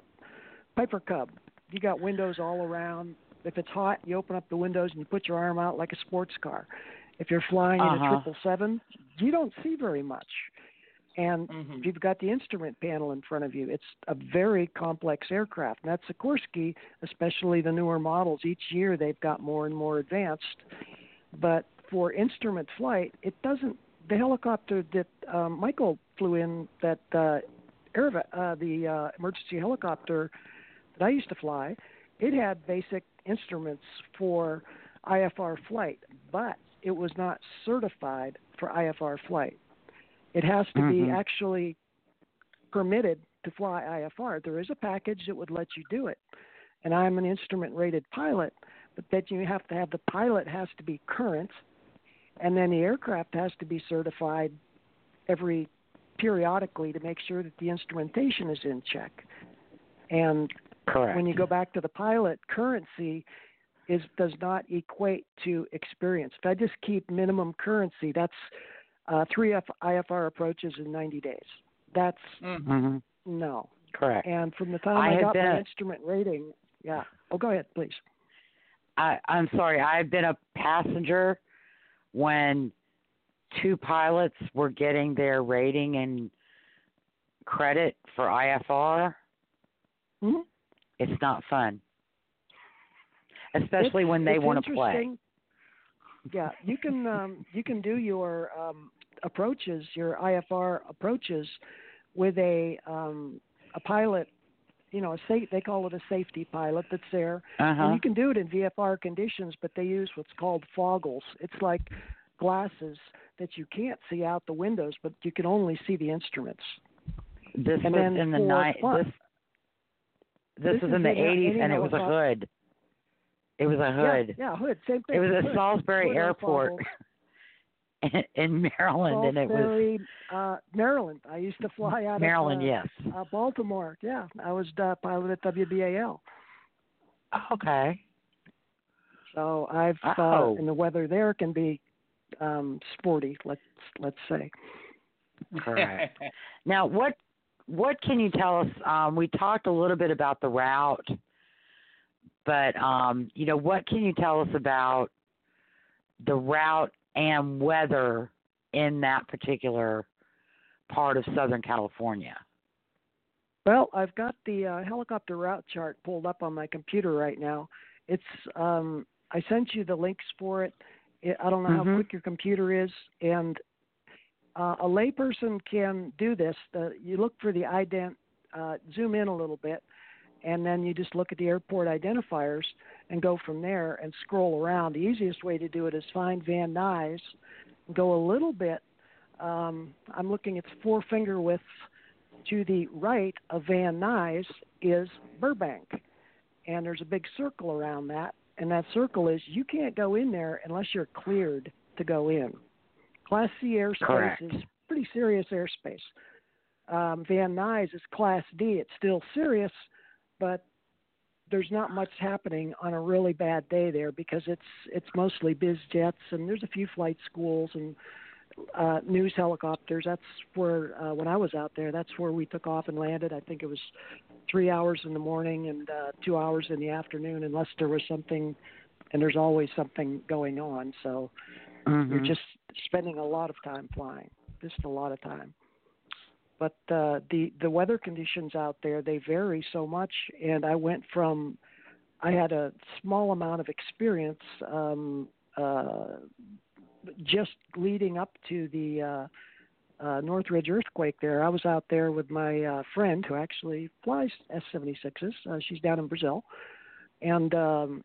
Piper Cub. You got windows all around. If it's hot, you open up the windows and you put your arm out like a sports car. If you're flying in a Uh-huh. triple seven, you don't see very much. And Mhm. if you've got the instrument panel in front of you, it's a very complex aircraft. And that's Sikorsky, especially the newer models. Each year they've got more and more advanced. But for instrument flight, it doesn't. The helicopter that um, Michael flew in, that uh, Air, uh, the uh, emergency helicopter that I used to fly, it had basic instruments for IFR flight, but it was not certified for IFR flight. It has to be Mhm. actually permitted to fly IFR. There is a package that would let you do it. And I'm an instrument rated pilot, but that you have to have the pilot has to be current and then the aircraft has to be certified every periodically to make sure that the instrumentation is in check. And Correct. when you go back to the pilot, currency is does not equate to experience. If I just keep minimum currency, that's uh, three F- IFR approaches in 90 days. That's Mhm. hmm no. Correct. And from the time I I, got been my instrument rating, yeah. Oh, go ahead, please. I, I'm sorry, I've been a passenger when two pilots were getting their rating and credit for IFR. Mhm. It's not fun, especially when they want to play. Yeah, you can um, you can do your um, approaches, your IFR approaches, with a um, a pilot. You know, a safe, they call it a safety pilot that's there, Uh and you can do it in VFR conditions, but they use what's called foggles. It's like glasses that you can't see out the windows, but you can only see the instruments. This and was in the night. This this, This was is in the 80s, and it was a hood. It was a hood. Yeah, yeah, hood, same thing. It was at hood, Salisbury hood Airport. [laughs] in, in Maryland, and it was uh, Maryland. I used to fly out Maryland. of uh, yes, uh, Baltimore. Yeah, I was uh, pilot at WBAL. Okay. So I've oh. uh, and the weather there can be um, sporty. Let's let's say. Correct. now, what what can you tell us? Um, we talked a little bit about the route, but um, you know, what can you tell us about the route and weather in that particular part of Southern California? Well, I've got the uh, helicopter route chart pulled up on my computer right now. It's um, I sent you the links for it. I don't know mm-hmm. how quick your computer is, and uh, a layperson can do this. The, you look for the ident, uh, zoom in a little bit, and then you just look at the airport identifiers and go from there and scroll around. The easiest way to do it is find Van Nuys, go a little bit. Um, I'm looking at four finger width to the right of Van Nuys is Burbank, and there's a big circle around that. And that circle is you can't go in there unless you're cleared to go in. Class C airspace Correct. is pretty serious airspace. Um, Van Nuys is Class D. It's still serious, but there's not much happening on a really bad day there because it's it's mostly biz jets and there's a few flight schools and uh, news helicopters. That's where uh, when I was out there, that's where we took off and landed. I think it was three hours in the morning and uh, two hours in the afternoon, unless there was something. And there's always something going on, so mm-hmm. you're just spending a lot of time flying, just a lot of time. But uh, the the weather conditions out there they vary so much, and I went from I had a small amount of experience um, uh, just leading up to the uh, uh, Northridge earthquake. There, I was out there with my uh, friend who actually flies S-76s. Uh, she's down in Brazil, and um,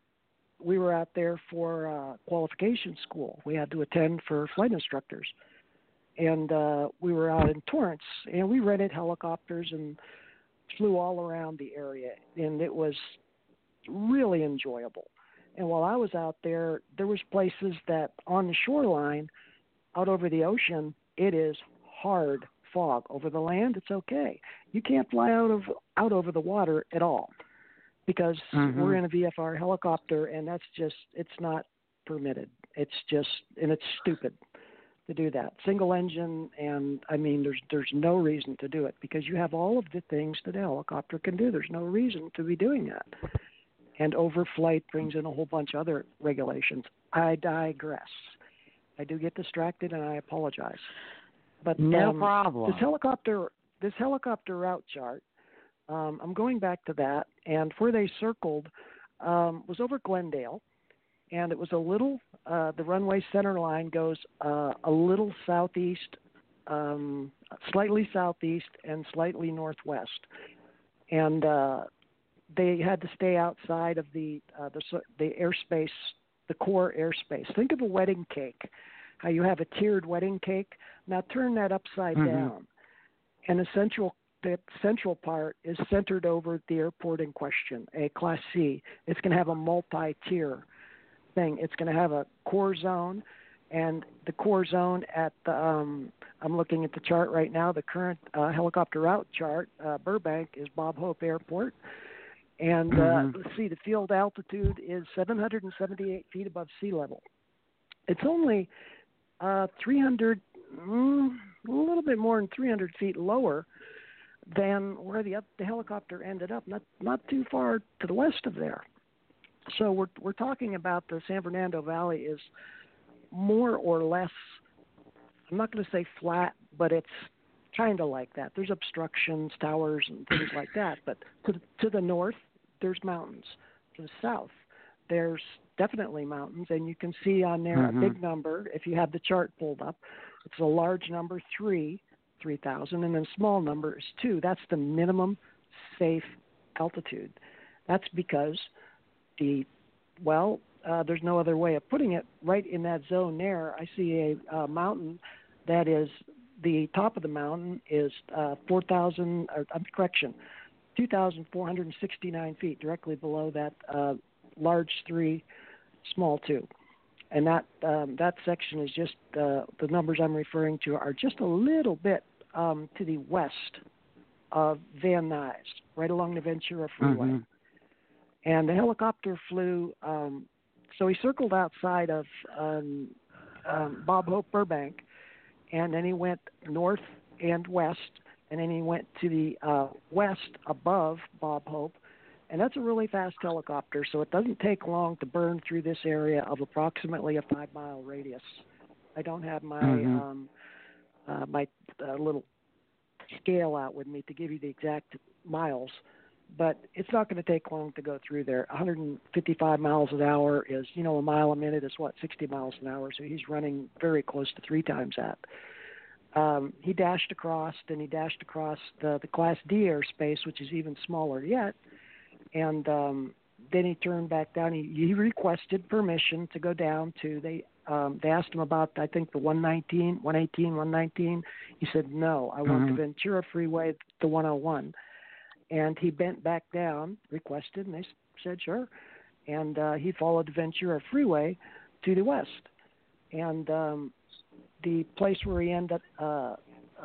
we were out there for uh, qualification school. We had to attend for flight instructors, and uh, we were out in Torrance, and we rented helicopters and flew all around the area, and it was really enjoyable. And while I was out there, there was places that on the shoreline, out over the ocean, it is hard fog. Over the land, it's okay. You can't fly out of out over the water at all because mm-hmm. we're in a VFR helicopter, and that's just it's not permitted. It's just and it's stupid to do that. Single engine, and I mean, there's there's no reason to do it because you have all of the things that a helicopter can do. There's no reason to be doing that and overflight brings in a whole bunch of other regulations. I digress. I do get distracted, and I apologize. But no um, problem. This helicopter, this helicopter route chart. Um, I'm going back to that, and where they circled um, was over Glendale, and it was a little. Uh, the runway center line goes uh, a little southeast, um, slightly southeast, and slightly northwest. And uh, they had to stay outside of the uh, the the airspace, the core airspace. Think of a wedding cake, how you have a tiered wedding cake. Now turn that upside mm-hmm. down, and the central the central part is centered over the airport in question, a Class C. It's going to have a multi-tier thing. It's going to have a core zone, and the core zone at the um, I'm looking at the chart right now. The current uh, helicopter route chart, uh, Burbank is Bob Hope Airport. And uh, mm-hmm. let's see, the field altitude is 778 feet above sea level. It's only uh, 300, mm, a little bit more than 300 feet lower than where the, the helicopter ended up, not not too far to the west of there. So we're we're talking about the San Fernando Valley is more or less. I'm not going to say flat, but it's kind of like that. There's obstructions, towers, and things like that. But to the, to the north, there's mountains. To the south, there's definitely mountains, and you can see on there mm-hmm. a big number. If you have the chart pulled up, it's a large number three, three thousand, and then small numbers too. That's the minimum safe altitude. That's because the well, uh, there's no other way of putting it. Right in that zone there, I see a, a mountain that is the top of the mountain is uh, 4,000, or uh, correction, 2,469 feet, directly below that uh, large three, small two. and that um, that section is just uh, the numbers I'm referring to are just a little bit um, to the west of Van Nuys, right along the Ventura Freeway. Mm-hmm. And the helicopter flew. Um, so he circled outside of um, um, Bob Hope Burbank, and then he went north and west, and then he went to the uh, west above Bob Hope, and that's a really fast helicopter. So it doesn't take long to burn through this area of approximately a five mile radius. I don't have my Mhm. um, uh, my uh, little scale out with me to give you the exact miles, but it's not going to take long to go through there. 155 miles an hour is, you know, a mile a minute is what 60 miles an hour, so he's running very close to three times that. Um, he dashed across, and he dashed across the the Class D airspace, which is even smaller yet, and um, then he turned back down. He, he requested permission to go down to they um, they asked him about I think the 119, 118, 119. He said no, I want Mhm. the Ventura Freeway, the 101, and he bent back down, requested, and they said sure, and uh, he followed the Ventura Freeway to the west, and um, the place where he ended up uh,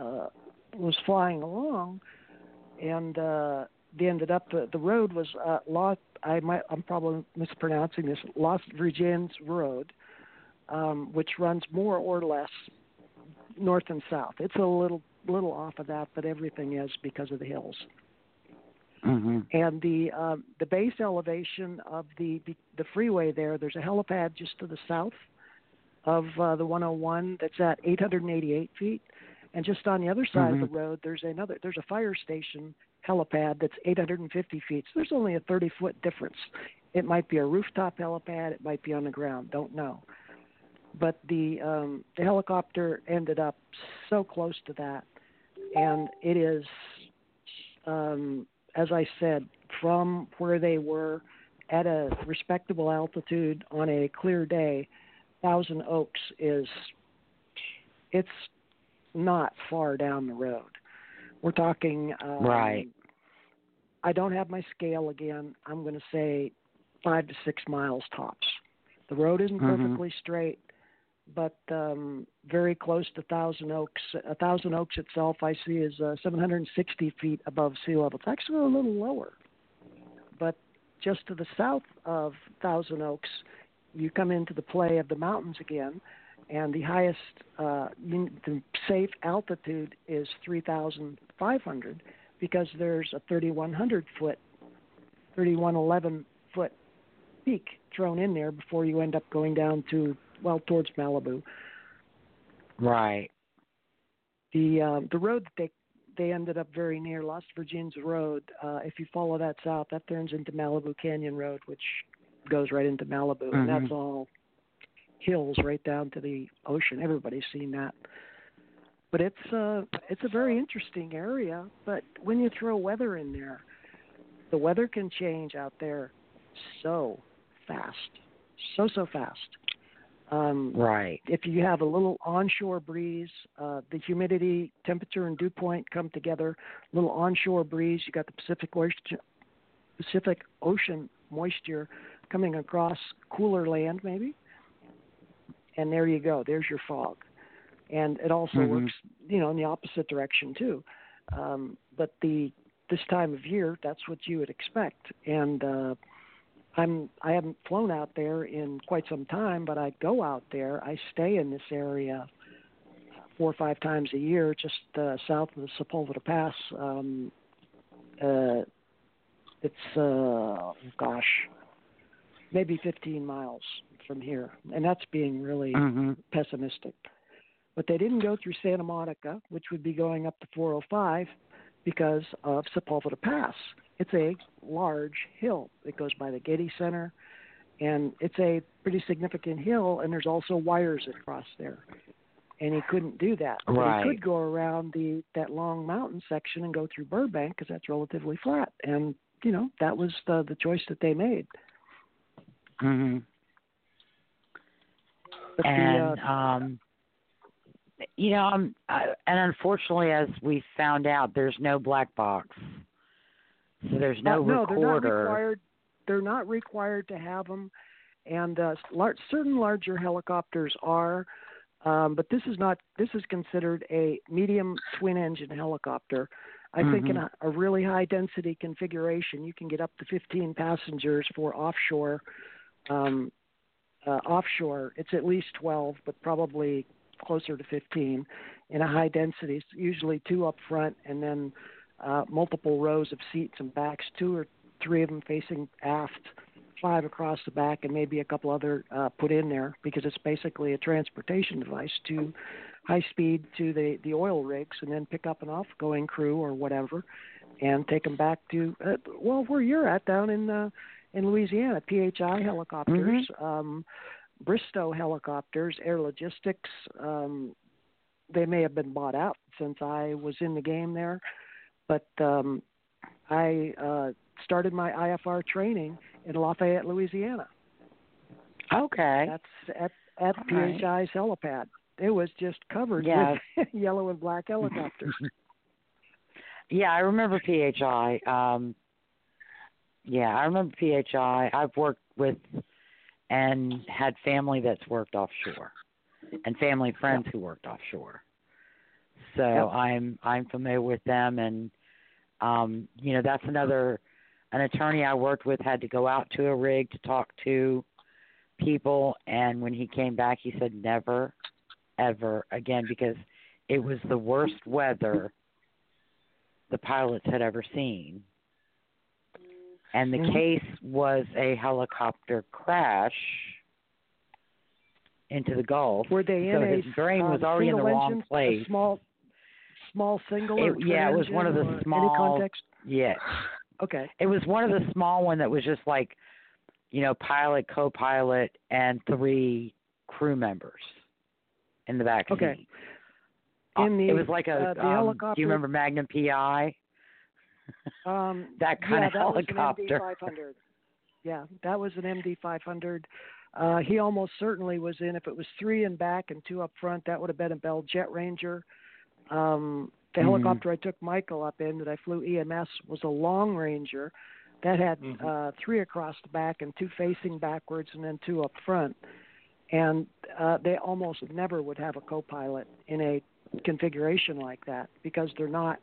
uh, was flying along, and uh, they ended up the, the road was uh, Los. I might I'm probably mispronouncing this Las Virgenes Road, um, which runs more or less north and south. It's a little little off of that, but everything is because of the hills Mm-hmm. and the um, the base elevation of the the freeway there. There's a helipad just to the south of uh, the 101 that's at 888 feet, and just on the other side of the road, there's another there's a fire station helipad that's 850 feet. So there's only a 30 foot difference. It might be a rooftop helipad. It might be on the ground. Don't know. But the um, the helicopter ended up so close to that, and it is um, as I said, from where they were at a respectable altitude on a clear day, Thousand Oaks is it's not far down the road. We're talking um, Right. I don't have my scale again. I'm going to say five to six miles tops. The road isn't Mhm. perfectly straight, but um, very close to Thousand Oaks. A Thousand Oaks itself, I see, is uh, 760 feet above sea level. It's actually a little lower, but just to the south of Thousand Oaks, you come into the play of the mountains again, and the highest, uh, the safe altitude is 3,500 because there's a 3,100 foot, 3,111 foot peak thrown in there before you end up going down to well towards Malibu. Right. The uh, the road that they they ended up very near Lost Virgenes Road. Uh, if you follow that south, that turns into Malibu Canyon Road, which goes right into Malibu, and that's all hills right down to the ocean. Everybody's seen that. But it's uh it's a very interesting area. But when you throw weather in there, the weather can change out there so fast, so so fast. Um, Right. if you have a little onshore breeze, uh, the humidity, temperature, and dew point come together. A little onshore breeze, you got the Pacific Ocean, Pacific Ocean moisture coming across cooler land, maybe, and there you go. There's your fog, and it also Mhm. works, you know, in the opposite direction too. Um, but the this time of year, that's what you would expect, and uh, I'm I haven't flown out there in quite some time, but I go out there. I stay in this area four or five times a year, just uh, south of the Sepulveda Pass. Um, uh, it's uh, gosh, maybe 15 miles from here, and that's being really Mm-hmm. pessimistic. But they didn't go through Santa Monica, which would be going up to 405 because of Sepulveda Pass. It's a large hill. It goes by the Getty Center, and it's a pretty significant hill, and there's also wires across there. And he couldn't do that. But Right. he could go around the that long mountain section and go through Burbank because that's relatively flat. And you know that was the the choice that they made. Mm-hmm. But and the, uh, um you know i'm I, and unfortunately as we found out there's no black box so there's no no, they're not recorder required. They're not required to have them, and uh, lar- certain larger helicopters are, um, but this is not. This is considered a medium twin engine helicopter. I think in Mhm. a, a really high density configuration, you can get up to 15 passengers for offshore. Um, uh, offshore, it's at least 12, but probably closer to 15 in a high density. It's usually two up front and then uh, multiple rows of seats and backs, two or three of them facing aft, five across the back, and maybe a couple other uh, put in there because it's basically a transportation device to high speed to the the oil rigs and then pick up an off going crew or whatever and take them back to uh, well where you're at down in uh, in Louisiana PHI helicopters um Bristow helicopters Air Logistics um they may have been bought out since I was in the game there but um I uh started my IFR training in Lafayette Louisiana Okay. that's at at All right. PHI's helipad it was just covered Yeah. with [laughs] yellow and black helicopters [laughs] Yeah, I remember PHI. Um, yeah, I remember PHI. I've worked with and had family that's worked offshore, and family friends who worked offshore. So Yep. I'm I'm familiar with them, and um, you know that's another an attorney I worked with had to go out to a rig to talk to people, and when he came back, he said never, ever again because it was the worst weather the pilots had ever seen. And the Mhm. case was a helicopter crash into the Gulf. Were they so in his a brain was um, already in the wrong engine, place. Small, small single. It- yeah, it was one of the or Any small- context? Yeah. [sighs] Okay. It was one of the small one that was just like, you know, pilot, co-pilot, and three crew members in the back Okay. seat. In the, it was like a. uh, the um, do you remember Magnum PI? [laughs] Um, That kind yeah, of that was helicopter. an MD-500. Yeah, that was an MD-500. Uh, he almost certainly was in. If it was three in back and two up front, that would have been a Bell Jet Ranger. Um, the Mhm. helicopter I took Michael up in that I flew EMS was a Long Ranger. That had Mhm. uh, three across the back and two facing backwards, and then two up front. And uh, they almost never would have a co-pilot in a configuration like that because they're not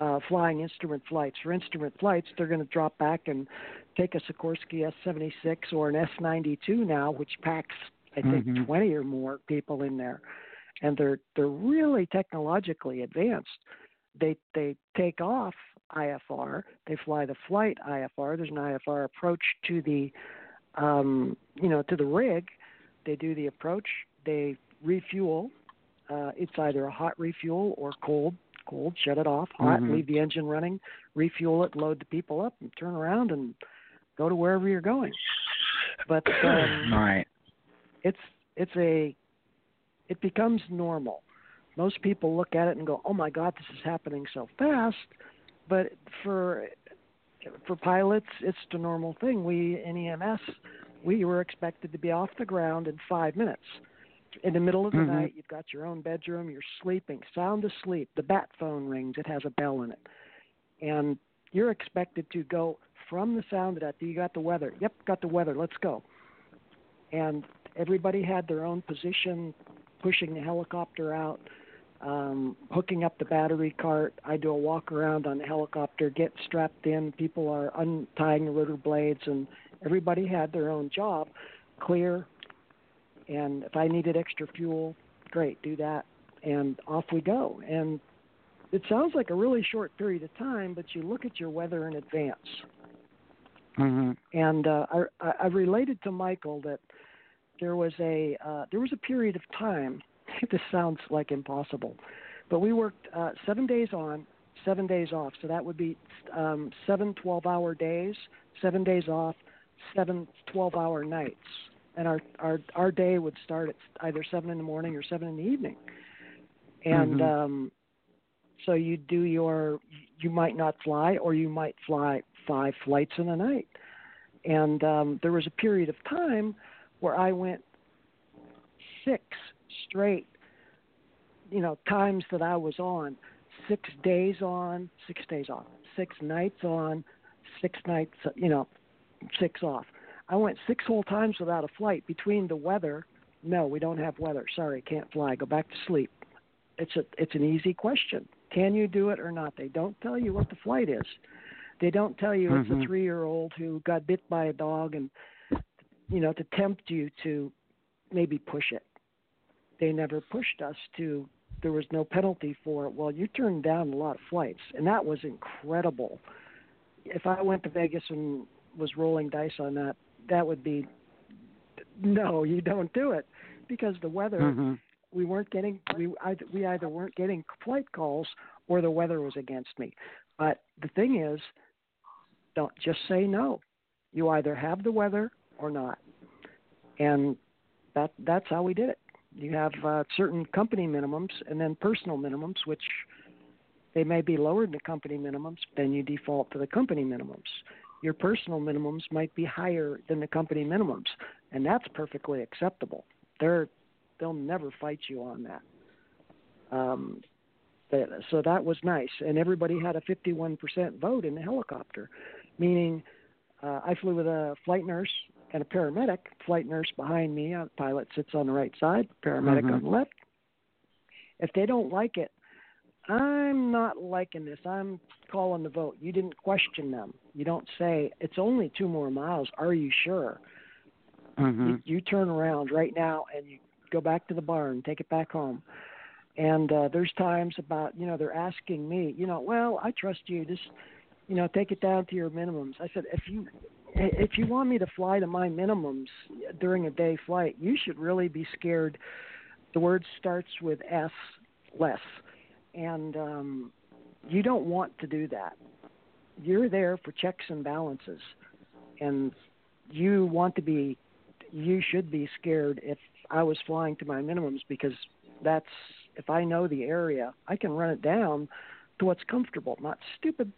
uh, flying instrument flights. For instrument flights, they're going to drop back and take a Sikorsky S-76 or an S-92 now, which packs I think Mhm. 20 or more people in there, and they're they're really technologically advanced. They they take off IFR, they fly the flight IFR. There's an IFR approach to the um, you know to the rig. They do the approach. They refuel. Uh, it's either a hot refuel or cold. Cold, shut it off. Hot, Mhm. leave the engine running. Refuel it, load the people up, and turn around and go to wherever you're going. But um, right. it's it's a it becomes normal. Most people look at it and go, "Oh my God, this is happening so fast." But for for pilots, it's the normal thing. We in EMS, we were expected to be off the ground in five minutes. In the middle of the Mhm. night, you've got your own bedroom. You're sleeping, sound asleep. The bat phone rings. It has a bell in it, and you're expected to go from the sound of that. You got the weather? Yep, got the weather. Let's go. And everybody had their own position, pushing the helicopter out, um, hooking up the battery cart. I do a walk around on the helicopter, get strapped in. People are untying the rotor blades, and everybody had their own job. Clear. And if I needed extra fuel, great, do that, and off we go. And it sounds like a really short period of time, but you look at your weather in advance. hmm And uh, I I related to Michael that there was a uh, there was a period of time. [laughs] this sounds like impossible, but we worked uh, seven days on, seven days off. So that would be um, seven 12-hour days, seven days off, seven 12-hour nights, and our our our day would start at either seven in the morning or seven in the evening. And Mhm. um, so you do your you might not fly, or you might fly five flights in a night. And um, there was a period of time where I went six straight, you know, times that I was on, six days on, six days off, six nights on, six nights, you know, six off. I went six whole times without a flight between the weather. No, we don't have weather. Sorry, can't fly. Go back to sleep. It's a it's an easy question. Can you do it or not? They don't tell you what the flight is. They don't tell you Mm-hmm. it's a three year old who got bit by a dog and you know, to tempt you to maybe push it. They never pushed us to there was no penalty for it. Well, you turned down a lot of flights and that was incredible. If I went to Vegas and was rolling dice on that, that would be no, you don't do it because the weather Mhm. we weren't getting we either, we either weren't getting flight calls or the weather was against me. But the thing is, don't just say no. You either have the weather or not, and that that's how we did it. You have uh, certain company minimums and then personal minimums, which they may be lower than the company minimums. Then you default to the company minimums. Your personal minimums might be higher than the company minimums, and that's perfectly acceptable. They're they'll never fight you on that. Um, so that was nice, and everybody had a 51% vote in the helicopter, meaning uh, I flew with a flight nurse and a paramedic. Flight nurse behind me, uh, pilot sits on the right side, paramedic Mhm. on the left. If they don't like it, I'm not liking this. I'm calling the vote. You didn't question them. You don't say it's only two more miles. Are you sure? Mhm. you, you turn around right now and you go back to the barn, take it back home. And uh, there's times about you know they're asking me, you know, well I trust you, just you know take it down to your minimums. I said if you if you want me to fly to my minimums during a day flight, you should really be scared. The word starts with S, less, and um, you don't want to do that. You're there for checks and balances, and you want to be you should be scared if I was flying to my minimums because that's if I know the area, I can run it down to what's comfortable, not stupid,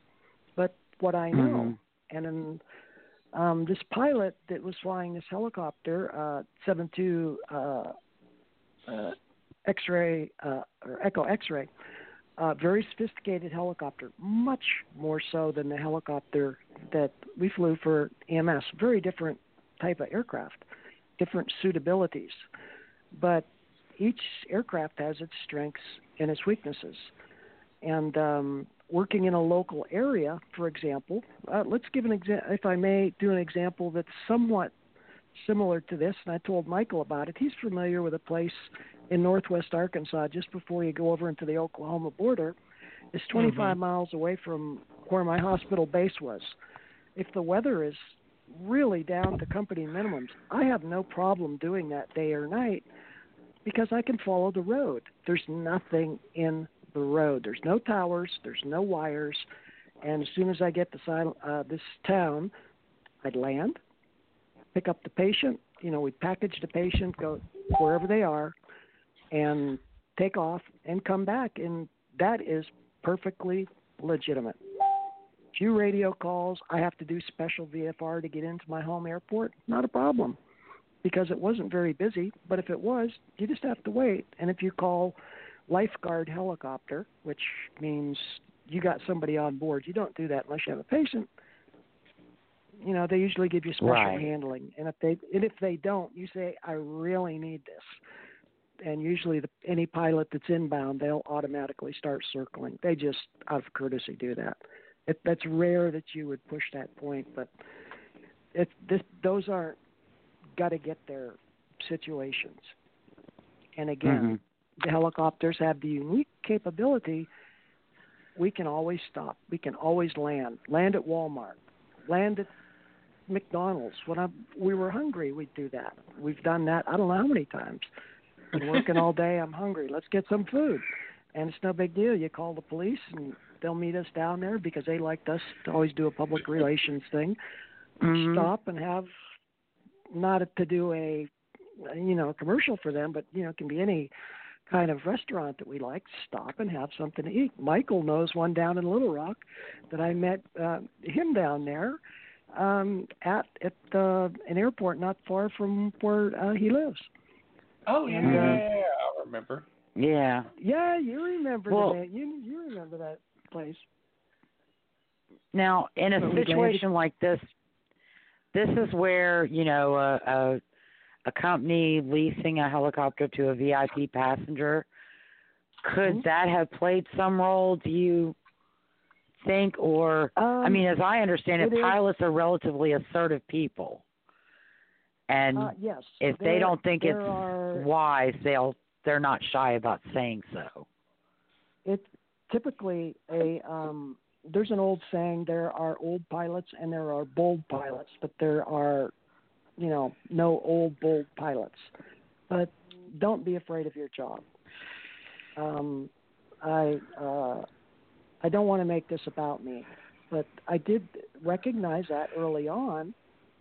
but what I know. Mhm. And in, um, this pilot that was flying this helicopter, uh, 72 uh, uh, X-ray uh, or Echo X-ray, uh, very sophisticated helicopter, much more so than the helicopter that we flew for EMS. Very different type of aircraft, different suitabilities, but each aircraft has its strengths and its weaknesses. And um, working in a local area, for example, uh, let's give an example, if I may, do an example that's somewhat similar to this. And I told Michael about it. He's familiar with a place in northwest Arkansas, just before you go over into the Oklahoma border. It's 25 miles away from where my hospital base was. If the weather is really down to company minimums, I have no problem doing that day or night because I can follow the road. There's nothing in the road. There's no towers. There's no wires. And as soon as I get to sil- uh, this town, I'd land, pick up the patient. You know, we'd package the patient, go wherever they are, and take off and come back. And that is perfectly legitimate. Few radio calls. I have to do special VFR to get into my home airport. Not a problem because it wasn't very busy. But if it was, you just have to wait. And if you call lifeguard helicopter, which means you got somebody on board, you don't do that unless you have a patient. You know, they usually give you special Right. handling, and if they and if they don't, you say, "I really need this." And usually, the, any pilot that's inbound, they'll automatically start circling. They just, out of courtesy, do that. It, that's rare that you would push that point, but it, this, those aren't got to get there situations. And again, Mhm. The helicopters have the unique capability we can always stop. We can always land. Land at Walmart. Land at McDonald's. When I we were hungry, we'd do that. We've done that I don't know how many times. Been working all day, I'm hungry. Let's get some food. And it's no big deal. You call the police and they'll meet us down there because they liked us to always do a public relations thing. Mhm. Stop and have not to do a you know, a commercial for them, but you know, it can be any kind of restaurant that we like, stop and have something to eat. Michael knows one down in Little Rock that I met uh, him down there um, at at uh, an airport not far from where uh, he lives. Oh yeah, And, uh, yeah, I remember. Yeah. Yeah, you remember Well- the name. You you remember that place. Now, in a situation like this, this is where you know a, a company leasing a helicopter to a VIP passenger could Mhm. that have played some role? Do you think, or I Um, mean, as I understand it, it is- pilots are relatively assertive people, and uh, yes. if they don't think it's are, wise, they'll they're not shy about saying so. it typically a um there's an old saying there are old pilots and there are bold pilots but there are you know no old bold pilots but don't be afraid of your job um i uh i don't want to make this about me but i did recognize that early on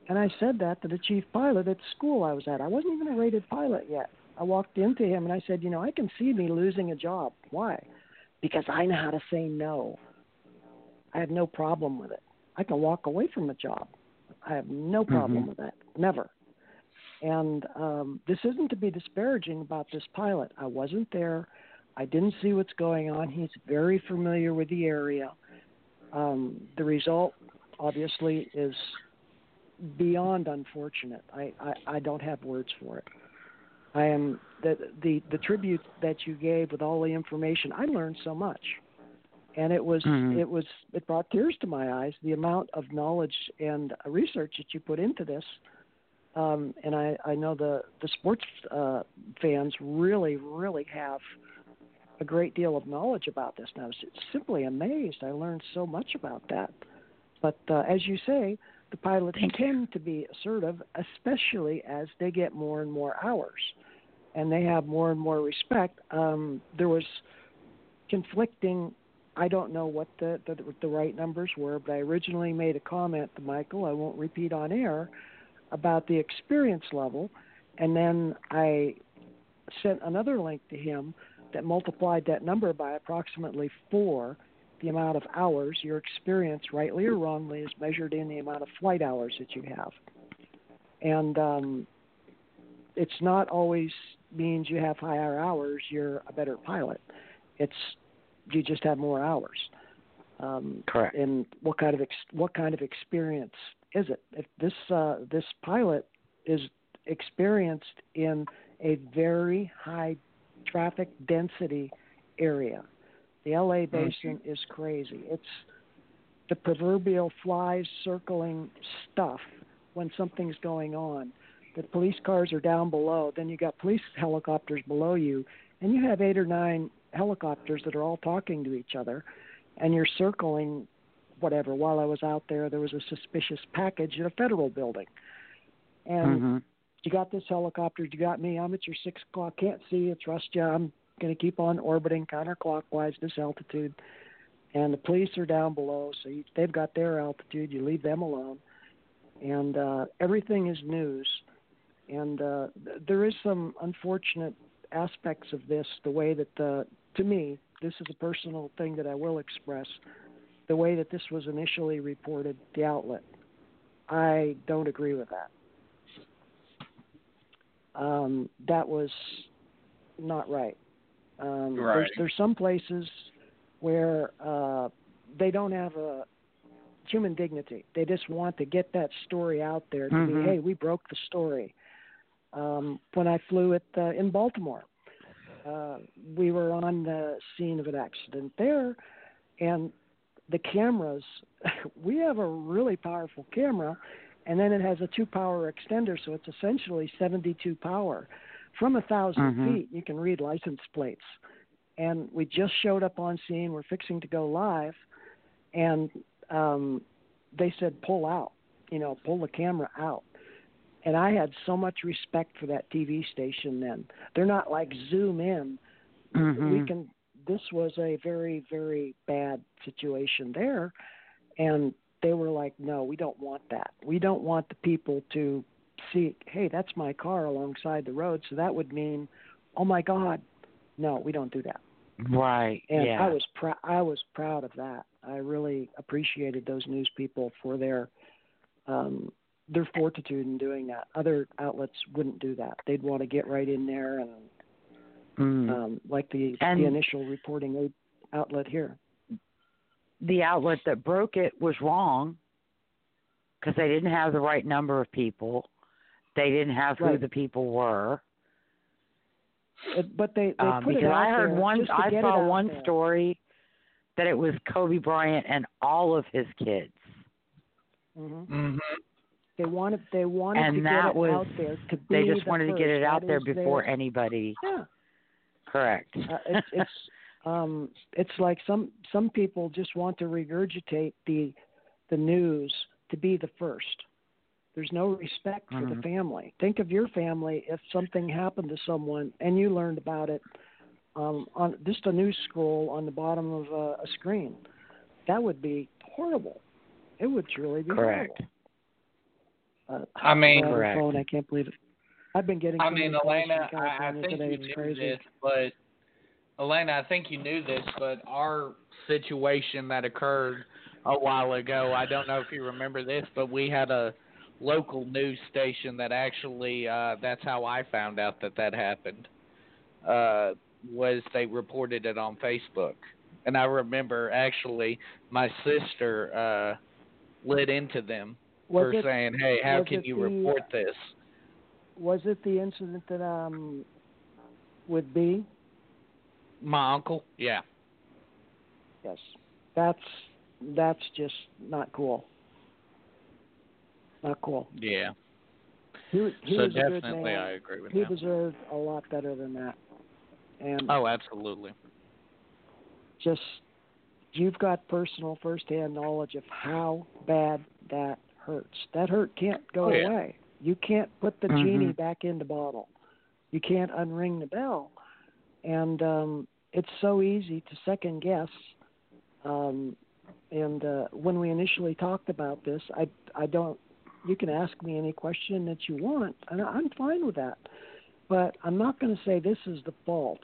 and i said that to the chief pilot at the school i was at i wasn't even a rated pilot yet i walked into him and i said you know i can see me losing a job why because I know how to say no. I have no problem with it. I can walk away from a job. I have no problem Mhm. with that. Never. And um, this isn't to be disparaging about this pilot. I wasn't there. I didn't see what's going on. He's very familiar with the area. Um, the result, obviously, is beyond unfortunate. I, I, I don't have words for it. I am the the the tribute that you gave with all the information. I learned so much, and it was Mhm. it was it brought tears to my eyes. The amount of knowledge and research that you put into this, um, and I I know the the sports uh, fans really really have a great deal of knowledge about this. And I was simply amazed. I learned so much about that. But uh, as you say, the pilots Thank you. tend to be assertive, especially as they get more and more hours, and they have more and more respect. Um, there was conflicting. I don't know what the, the the right numbers were, but I originally made a comment to Michael. I won't repeat on air about the experience level, and then I sent another link to him that multiplied that number by approximately four the amount of hours your experience, rightly or wrongly, is measured in the amount of flight hours that you have. And um, it's not always means you have higher hours, you're a better pilot. It's you just have more hours. Um, Correct. and what kind of ex- what kind of experience is it? If this uh, this pilot is experienced in a very high traffic density area, the LA basin is crazy. It's the proverbial flies circling stuff when something's going on. The police cars are down below, then you got police helicopters below you, and you have eight or nine helicopters that are all talking to each other, and you're circling whatever. While I was out there, there was a suspicious package at a federal building. And Mhm. you got this helicopter, you got me, I'm at your six o'clock, can't see you, trust you, I'm going to keep on orbiting counterclockwise this altitude. And the police are down below, so you, they've got their altitude, you leave them alone. And uh, everything is news. And uh, th- there is some unfortunate aspects of this, the way that, uh, to me, this is a personal thing that I will express, the way that this was initially reported, the outlet. I don't agree with that. Um, that was not right. Um, Right. There's, there's some places where uh, they don't have a human dignity. They just want to get that story out there to Mhm. be, hey, we broke the story. Um, when I flew at uh, in Baltimore, uh, we were on the scene of an accident there, and the cameras. [laughs] we have a really powerful camera, and then it has a two power extender, so it's essentially 72 power. From a 1000 Mhm. feet, you can read license plates. And we just showed up on scene. We're fixing to go live, and um, they said, "Pull out," you know, pull the camera out. And I had so much respect for that TV station. Then they're not like zoom in. We Mhm. can. This was a very, very bad situation there, and they were like, "No, we don't want that. We don't want the people to see, hey, that's my car alongside the road. So that would mean, oh my God, no, we don't do that." Right. And yeah. I was proud. I was proud of that. I really appreciated those news people for their um, their fortitude in doing that. Other outlets wouldn't do that. They'd want to get right in there and Mm. um, like the And- the initial reporting outlet here. the outlet that broke it was wrong because they didn't have the right number of people. They didn't have who the people were. It, but they, they Um, put because it out I heard there one, just I saw one there. story that it was Kobe Bryant and all of his kids. Mhm. Mhm. They wanted they wanted And to that get it was- out there to They just the wanted to get it out That there is before their- anybody. Yeah. Correct. uh, it's it's [laughs] um it's like some some people just want to regurgitate the the news to be the first there's no respect for the Mhm. family think of your family if something happened to someone and you learned about it um on just a news scroll on the bottom of a, a screen that would be horrible it would truly be Correct. horrible uh, I mean- I have a Correct. phone, I can't believe it I've been getting I mean, Elena, I, I think today. you It's knew crazy. this, but Elena, I think you knew this, but our situation that occurred a while ago, I don't know if you remember this, but we had a local news station that actually, uh, that's how I found out that that happened. Uh, was they reported it on Facebook, and I remember actually my sister uh, lit into them Was for it- saying, "Hey, how can you the, report this?" Was it the incident that um with B? My uncle, yeah. Yes. That's that's just not cool. Not cool. Yeah. He, he so was a good definitely. I agree with him. He that. deserved a lot better than that. And Oh, absolutely. just you've got personal firsthand knowledge of how bad that hurts. That hurt can't go Oh, yeah. away. You can't put the Mhm. genie back in the bottle. You can't unring the bell. And um it's so easy to second guess. Um and uh when we initially talked about this, I I don't you can ask me any question that you want, and I'm fine with that. But I'm not going to say this is the fault.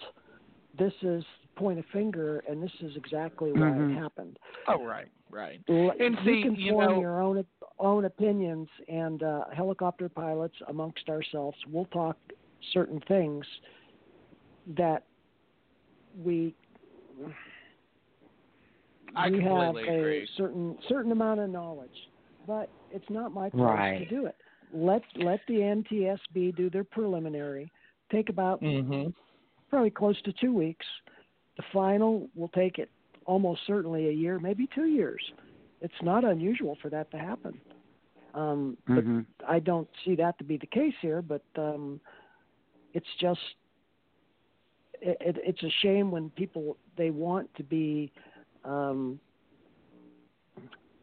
This is point a finger, and this is exactly why Mhm. it happened. Oh, right, right. L- And you see, can you form know- your own own opinions, and uh, helicopter pilots amongst ourselves, we'll talk certain things that we I we have a agree. certain certain amount of knowledge, but it's not my place Right. to do it. Let let the NTSB do their preliminary. Take about Mm-hmm. probably close to two weeks. The final will take it almost certainly a year, maybe two years. It's not unusual for that to happen. Um, but Mhm. I don't see that to be the case here. But um, it's just it, it, it's a shame when people they want to be. Um,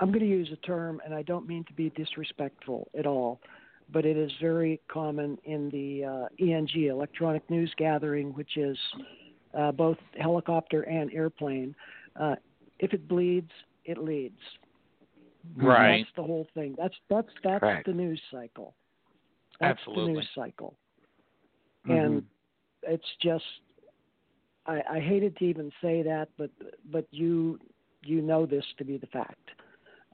I'm going to use a term, and I don't mean to be disrespectful at all, but it is very common in the uh, ENG, electronic news gathering, which is uh, both helicopter and airplane. Uh, if it bleeds, it leads. Right. That's the whole thing. That's that's that's the news cycle. That's Absolutely. the news cycle. Mhm. And it's just I, I hated to even say that, but but you you know this to be the fact.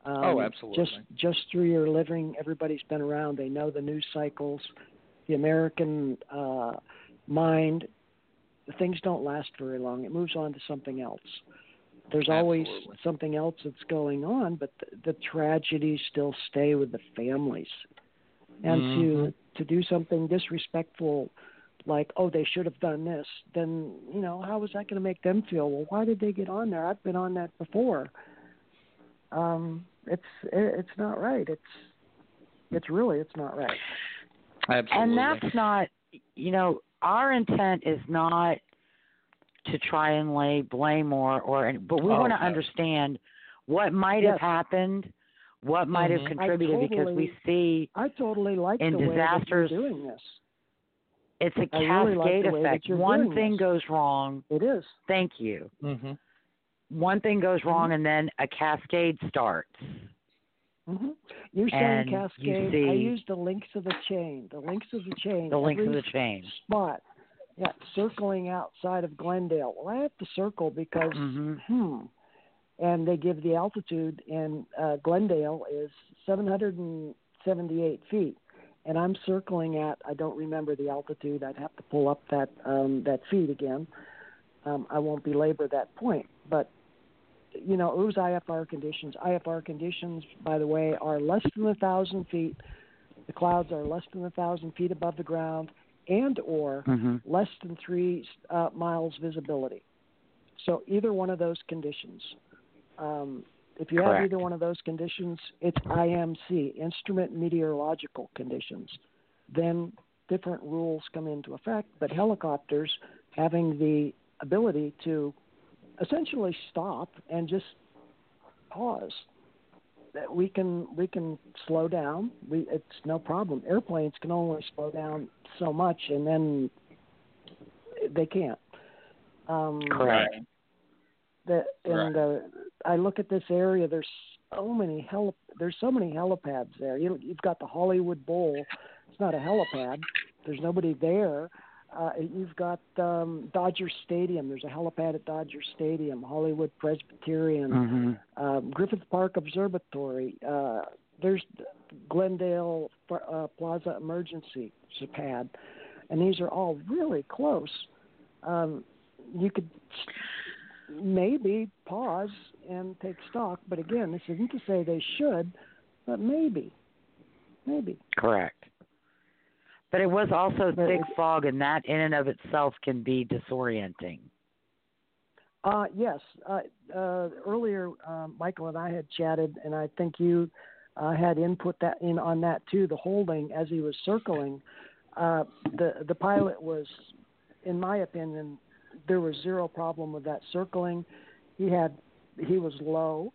Um, Oh, absolutely. Just just through your living, everybody's been around. They know the news cycles, the American uh, mind. Things don't last very long. It moves on to something else. There's always something else that's going on, but the, the tragedies still stay with the families. And Mhm. to to do something disrespectful like, oh, they should have done this, then you know, how is that going to make them feel? Well, why did they get on there? I've been on that before. Um, it's it, it's not right. It's it's really it's not right. Absolutely. And that's not, you know, our intent is not to try and lay blame or, or but we Oh, want to no. understand what might Yes. have happened, what might Mhm. have contributed because we see I totally like In the way that you're doing this. it's a I really like cascade way that effect. One thing this. goes wrong. It is. Thank you. Mm-hmm. One thing goes Mm-hmm. wrong, and then a cascade starts. hmm You're saying And you cascade. I see- use the links of the chain. The links of the chain. The links of the chain. spot. Yeah, circling outside of Glendale. Well, I have to circle because Mhm. hmm. And they give the altitude, and uh, Glendale is 778 feet, and I'm circling at I don't remember the altitude. I'd have to pull up that um, that feet again. Um, I won't belabor that point, but you know, it was IFR conditions. IFR conditions, by the way, are less than a thousand feet. The clouds are less than a thousand feet above the ground, and or Mm-hmm. less than three uh, miles visibility. So either one of those conditions. Um, if you have either one of those conditions, it's IMC, instrument meteorological conditions. Then different rules come into effect, but helicopters having the ability to essentially stop and just pause. That we can we can slow down. We it's no problem. Airplanes can only slow down so much, and then they can't. Um, Correct. the and uh, I look at this area. There's so many heli- There's so many helipads there. You, you've got the Hollywood Bowl. It's not a helipad. There's nobody there. Uh, you've got um, Dodger Stadium. There's a helipad at Dodger Stadium. Hollywood Presbyterian. Mm-hmm. Um, Griffith Park Observatory. Uh, there's Glendale uh, Plaza Emergency pad, and these are all really close. Um, you could maybe pause and take stock, but again, this isn't to say they should, but maybe, maybe. Correct. But it was also thick fog, and that in and of itself can be disorienting. Uh, yes. Uh, uh, earlier, um, Michael and I had chatted, and I think you uh, had input that in on that too. The holding as he was circling, uh, the the pilot was, in my opinion, there was zero problem with that circling. He had he was low,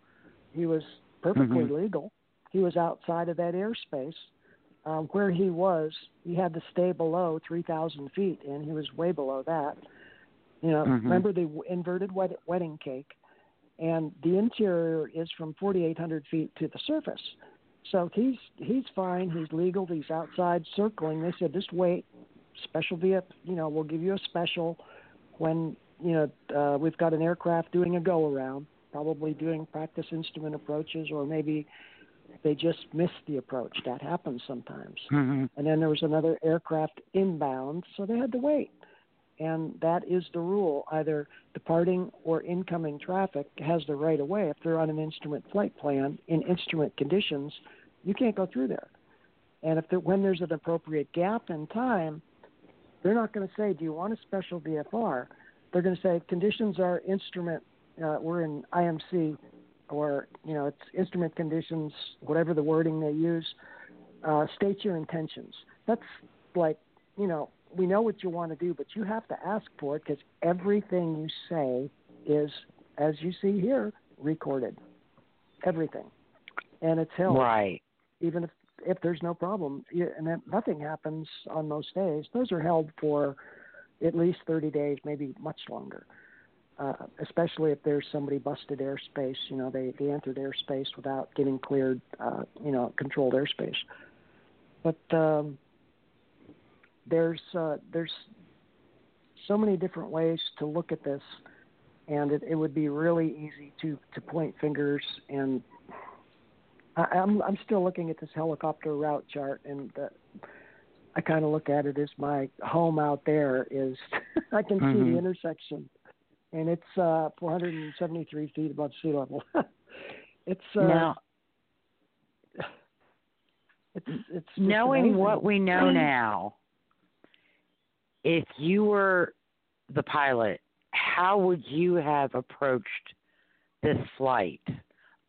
he was perfectly Mhm. legal. He was outside of that airspace. Um, where he was, he had to stay below 3,000 feet, and he was way below that. You know, Mhm. remember the inverted wed- wedding cake, and the interior is from 4,800 feet to the surface. So he's he's fine. He's legal. He's outside circling. They said just wait. Special via, you know, we'll give you a special when you know uh, we've got an aircraft doing a go around, probably doing practice instrument approaches, or maybe they just missed the approach. That happens sometimes. Mm-hmm. And then there was another aircraft inbound, so they had to wait. And that is the rule. Either departing or incoming traffic has the right of way. If they're on an instrument flight plan in instrument conditions, you can't go through there. And if there, when there's an appropriate gap in time, they're not going to say, "Do you want a special VFR?" They're going to say, "Conditions are instrument. Uh, we're in IMC, or you know, it's instrument conditions, whatever the wording they use." uh, state your intentions. That's like, you know, we know what you want to do, but you have to ask for it because everything you say is, as you see here, recorded. Everything, and it's held. Right. Even if if there's no problem, and if nothing happens on most days, those are held for at least 30 days, maybe much longer. Uh, especially if there's somebody busted airspace, you know, they, they entered airspace without getting cleared, uh, you know, controlled airspace. But um, there's uh, there's so many different ways to look at this, and it, it would be really easy to, to point fingers. And I, I'm I'm still looking at this helicopter route chart, and uh, I kind of look at it as my home out there is [laughs] I can see Mhm. the intersection, and it's uh, 473 feet above sea level. [laughs] it's uh, now, [sighs] it's it's knowing what we know [clears throat] now, if you were the pilot, how would you have approached this flight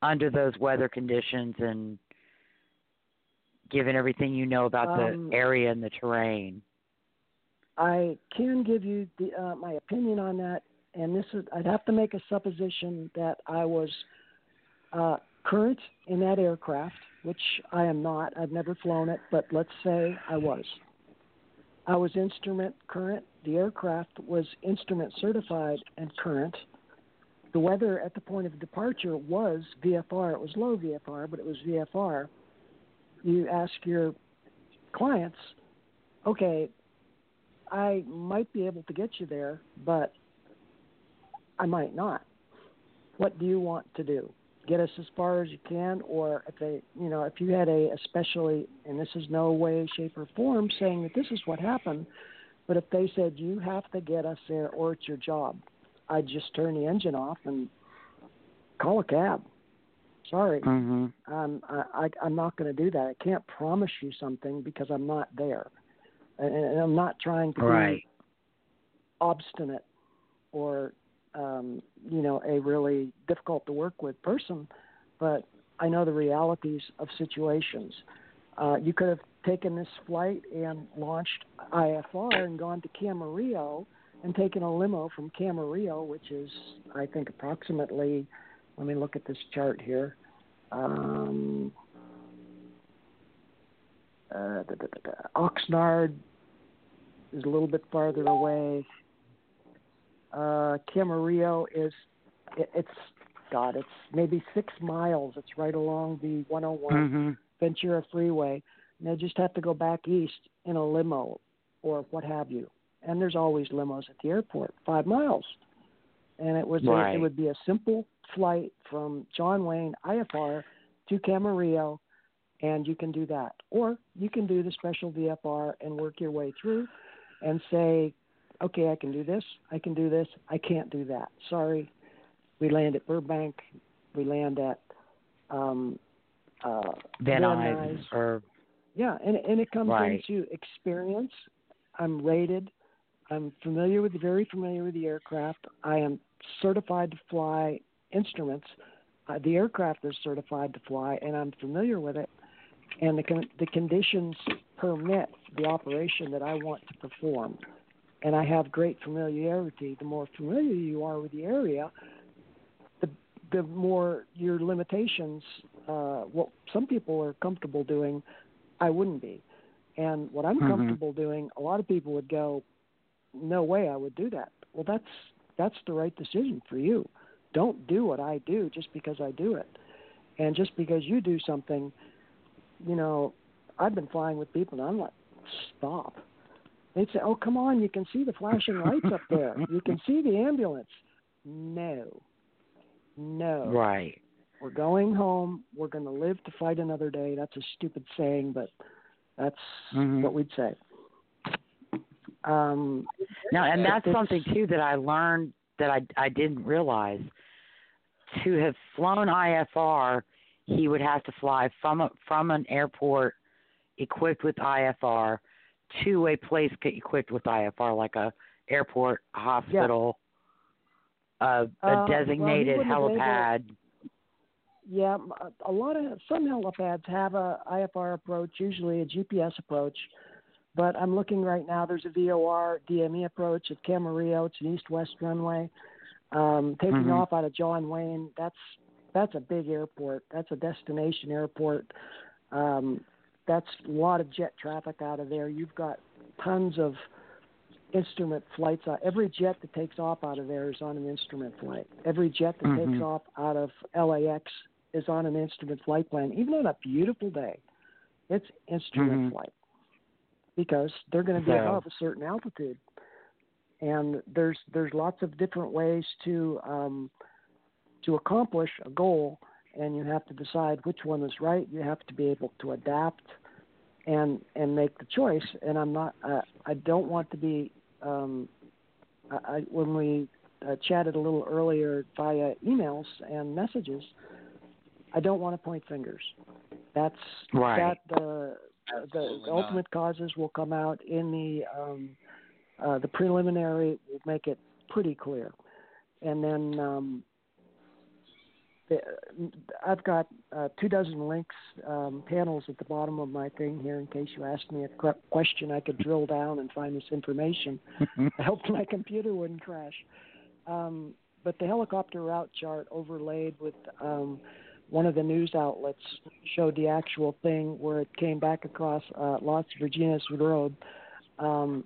under those weather conditions and given everything you know about Um, the area and the terrain? I can give you the, uh, my opinion on that, and this is I'd have to make a supposition that I was uh, current in that aircraft, which I am not. I've never flown it, but let's say I was. I was instrument current. The aircraft was instrument certified and current. The weather at the point of departure was VFR. It was low VFR, but it was VFR. You ask your clients, okay, I might be able to get you there, but I might not. What do you want to do? Get us as far as you can, or if they, you know, if you had a especially, and this is no way, shape, or form saying that this is what happened, but if they said you have to get us there or it's your job, I'd just turn the engine off and call a cab. Sorry, hmm um, I, I, I'm not going to do that. I can't promise you something because I'm not there, and, and I'm not trying to Right. be obstinate or um, you know a really difficult to work with person, but I know the realities of situations. Uh, you could have taken this flight and launched IFR and gone to Camarillo and taken a limo from Camarillo, which is I think approximately. Let me look at this chart here. Um, uh, da, da, da. Oxnard is a little bit farther away. Uh, Camarillo is it, it's God, it's maybe six miles. It's right along the 101 hmm Ventura Freeway. And they just have to go back east in a limo or what have you. And there's always limos at the airport, five miles. And it was a, Right. it would be a simple flight from John Wayne IFR to Camarillo, and you can do that. Or you can do the special VFR and work your way through, and say, okay, I can do this, I can do this, I can't do that. Sorry. We land at Burbank. We land at um, uh, Van Van Nuys Nuys. or yeah, and and it comes Right. into experience. I'm rated. I'm familiar with very familiar with the aircraft. I am certified to fly instruments. Uh, the aircraft is certified to fly, and I'm familiar with it. And the con- the conditions permit the operation that I want to perform. And I have great familiarity. The more familiar you are with the area, the the more your limitations. Uh, what some people are comfortable doing, I wouldn't be. And what I'm Mhm. comfortable doing, a lot of people would go, "No way, I would do that." Well, that's that's the right decision for you. Don't do what I do just because I do it, and just because you do something, you know, I've been flying with people, and I'm like, "Stop." They'd say, "Oh, come on, you can see the flashing lights up there. You can see the ambulance." No, no. right. We're going home. We're going to live to fight another day. That's a stupid saying, but that's Mhm. what we'd say. Um, Now, and that's something too that I learned that I I didn't realize. To have flown IFR, he would have to fly from a, from an airport equipped with IFR to a place ge- equipped with IFR, like a airport, a hospital, a, a Uh, designated wouldn't have been able- helipad. yeah, a lot of some helipads have a IFR approach, usually a GPS approach. But I'm looking right now. There's a VOR DME approach at Camarillo. It's an east-west runway. Um, taking Mhm. off out of John Wayne. That's that's a big airport. That's a destination airport. Um, that's a lot of jet traffic out of there. You've got tons of instrument flights. Out. Every jet that takes off out of there is on an instrument flight. Every jet that takes Mhm. off out of LAX is on an instrument flight plan. Even on a beautiful day, it's instrument Mhm. flight because they're going to be So- above a certain altitude. And there's there's lots of different ways to um, to accomplish a goal, and you have to decide which one is right. You have to be able to adapt and and make the choice. And I'm not uh, I don't want to be um, I, I when we uh, chatted a little earlier via emails and messages. I don't want to point fingers. That's Right. that uh, the, Absolutely the not. ultimate causes will come out in the um, uh, the preliminary will make it pretty clear, and then um, the, I've got uh, two dozen links um, panels at the bottom of my thing here in case you ask me a question. I could drill down and find this information. [laughs] I hope my computer wouldn't crash. Um, but the helicopter route chart overlaid with um, one of the news outlets showed the actual thing where it came back across uh, Las Virgenes Road. Um,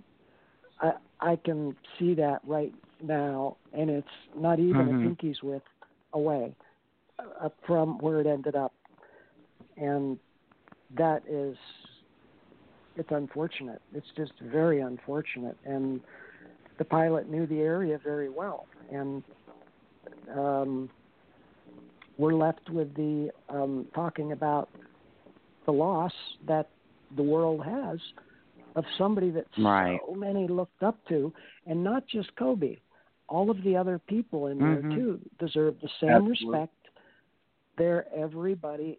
I, I can see that right now, and it's not even Mhm. a pinky's width away from where it ended up, and that is it's unfortunate. It's just very unfortunate, and the pilot knew the area very well, and um, we're left with the um, talking about the loss that the world has of somebody that Right. so many looked up to, and not just Kobe. All of the other people in Mhm. there too deserve the same Absolutely. respect they're everybody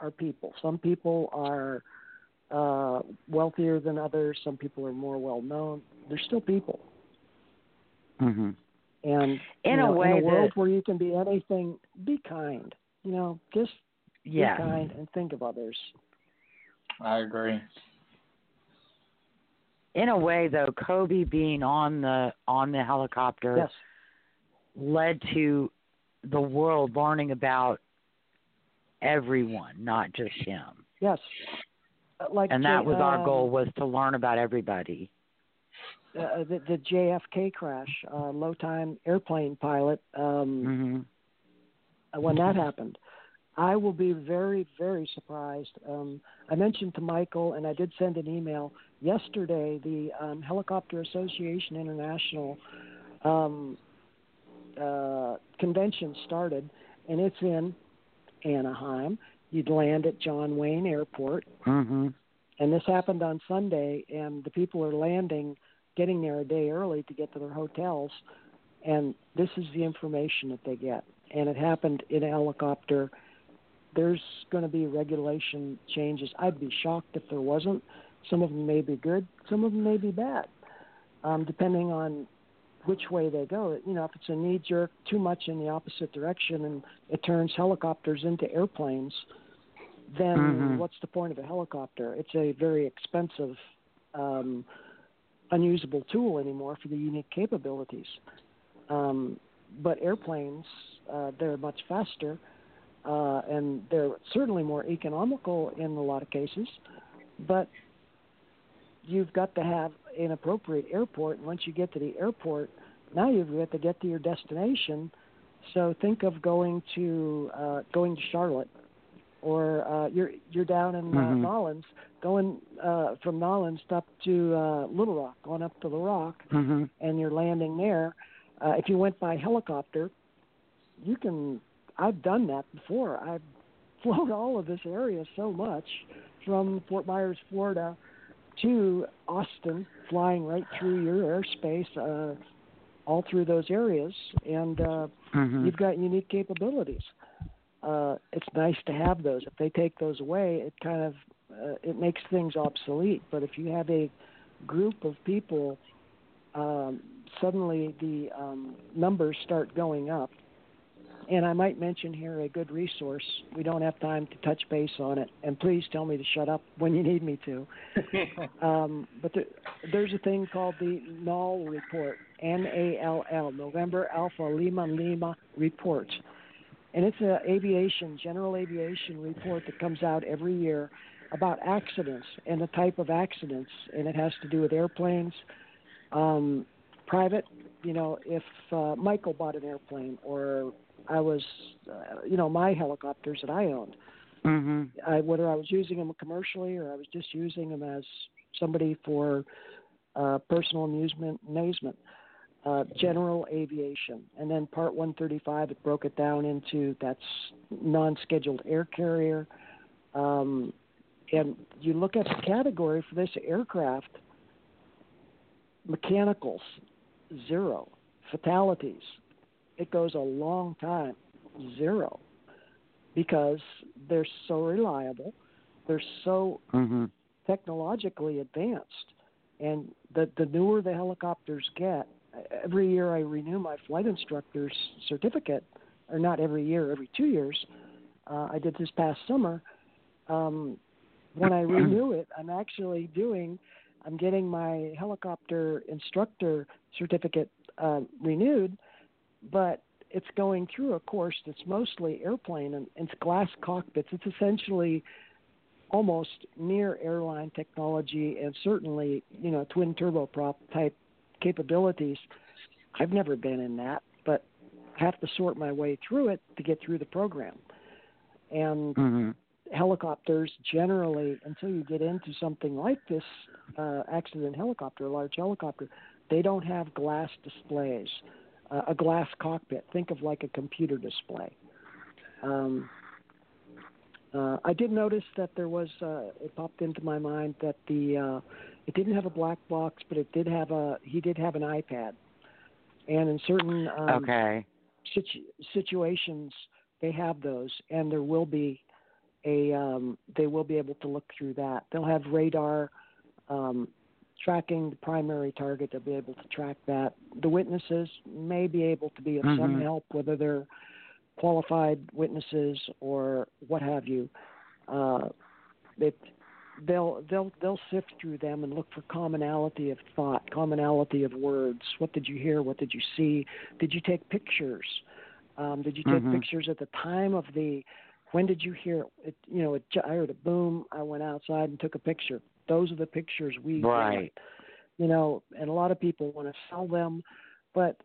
are people. Some people are uh, wealthier than others. Some people are more well known. They're still people. hmm And In you a way in a world that- where you can be anything, be kind. You know, just Yeah. be kind and think of others. I agree. In a way, though, Kobe being on the on the helicopter Yes. led to the world learning about everyone, not just him. Yes. Like and that J- was our um, goal was to learn about everybody. Uh, the, the JFK crash, uh, low time airplane pilot. Um, hmm when that happened. I will be very, very surprised. Um, I mentioned to Michael, and I did send an email yesterday. The um, Helicopter Association International um, uh, convention started, and it's in Anaheim. You'd land at John Wayne Airport, hmm and this happened on Sunday, and the people are landing, getting there a day early to get to their hotels, and this is the information that they get. And it happened in a helicopter. There's going to be regulation changes. I'd be shocked if there wasn't. Some of them may be good, some of them may be bad, um, depending on which way they go. You know, if it's a knee jerk, too much in the opposite direction, and it turns helicopters into airplanes, then Mhm. what's the point of a helicopter? It's a very expensive, um, unusable tool anymore for the unique capabilities. Um, but airplanes, uh, they're much faster, uh, and they're certainly more economical in a lot of cases. But you've got to have an appropriate airport. And once you get to the airport, now you've got to get to your destination. So think of going to uh, going to Charlotte, or uh, you're you're down in uh, Mhm. Nolens, going uh, from Nolens up to uh, Little Rock, going up to the Rock, hmm and you're landing there. Uh, if you went by helicopter, you can. I've done that before. I've [laughs] flown all of this area so much from Fort Myers, Florida, to Austin, flying right through your airspace, uh, all through those areas, and uh, hmm you've got unique capabilities. Uh, it's nice to have those. If they take those away, it kind of uh, it makes things obsolete. But if you have a group of people, um, suddenly the um, numbers start going up. And I might mention here a good resource. We don't have time to touch base on it, and please tell me to shut up when you need me to. [laughs] Um, but there, there's a thing called the Nall report, N-A-L-L, November Alpha Lima Lima report, and it's a aviation, general aviation report that comes out every year about accidents and the type of accidents, and it has to do with airplanes, um, private. You know, if uh, Michael bought an airplane, or I was, uh, you know, my helicopters that I owned. hmm I, whether I was using them commercially or I was just using them as somebody for uh, personal amusement, amazement, uh, general aviation, and then Part 135 it broke it down into that's non-scheduled air carrier, um, and you look at the category for this aircraft, mechanicals zero, fatalities it goes a long time zero because they're so reliable, they're so hmm technologically advanced, and the the newer the helicopters get, every year I renew my flight instructor's certificate, or not every year, every two years. Uh, I did this past summer. Um, when I [clears throat] renew it, I'm actually doing, I'm getting my helicopter instructor certificate uh, renewed, but it's going through a course that's mostly airplane and it's glass cockpits. It's essentially almost near airline technology and certainly, you know, twin turboprop type capabilities. I've never been in that, but have to sort my way through it to get through the program. And hmm helicopters generally, until you get into something like this uh, accident helicopter, a large helicopter, they don't have glass displays, uh, a glass cockpit. Think of like a computer display. Um, uh, I did notice that there was. Uh, it popped into my mind that the uh, it didn't have a black box, but it did have a. He did have an iPad, and in certain um, okay. situ- situations, they have those, and there will be a um, they will be able to look through that. They'll have radar um, tracking the primary target. They'll be able to track that. The witnesses may be able to be of mm-hmm. some help, whether they're qualified witnesses or what have you. Uh, it, they'll they'll they'll sift through them and look for commonality of thought, commonality of words. What did you hear? What did you see? Did you take pictures? Um, did you take mm-hmm. pictures at the time of the? When did you hear it? You know, it, I heard a boom. I went outside and took a picture. Those are the pictures we right. Want. You know, and a lot of people want to sell them, but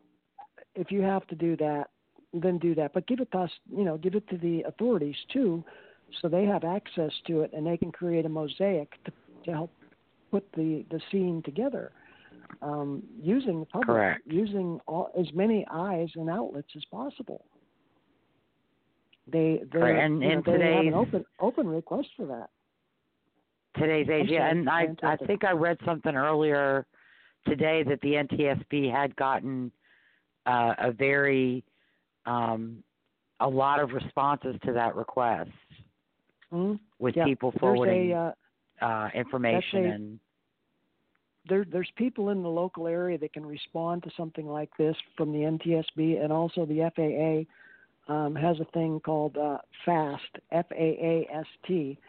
if you have to do that, then do that. But give it to us. You know, give it to the authorities too, so they have access to it and they can create a mosaic to, to help put the the scene together um, using the public, Correct. using all, as many eyes and outlets as possible. They they and, you know, and they have an open open request for that. Today's age, yeah, and I I think I read something earlier today that the NTSB had gotten uh, a very um, a lot of responses to that request mm-hmm. with yeah. people forwarding a, uh, uh, information a, and there, there's people in the local area that can respond to something like this from the NTSB, and also the FAA um, has a thing called uh, FAST, F-A-A-S-T.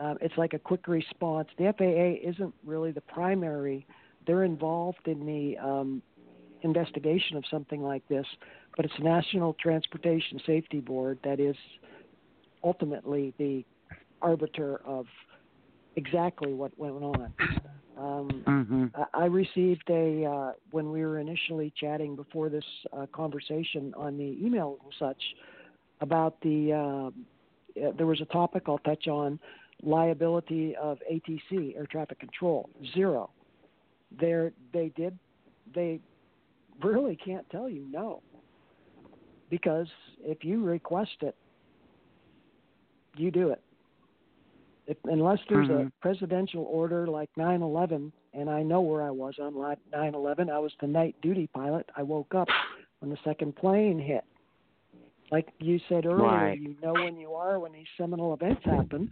Uh, it's like a quick response. The FAA isn't really the primary; they're involved in the um, investigation of something like this, but it's the National Transportation Safety Board that is ultimately the arbiter of exactly what went on. Um, mm-hmm. I received a uh, when we were initially chatting before this uh, conversation on the email and such about the uh, there was a topic I'll touch on liability of ATC air traffic control zero. There they did they really can't tell you no because if you request it you do it if, unless there's mm-hmm. a presidential order like 9/11, and I know where I was on 9/11. I was the night duty pilot. I woke up when the second plane hit. Like you said earlier, right. you know when you are when these seminal events happen.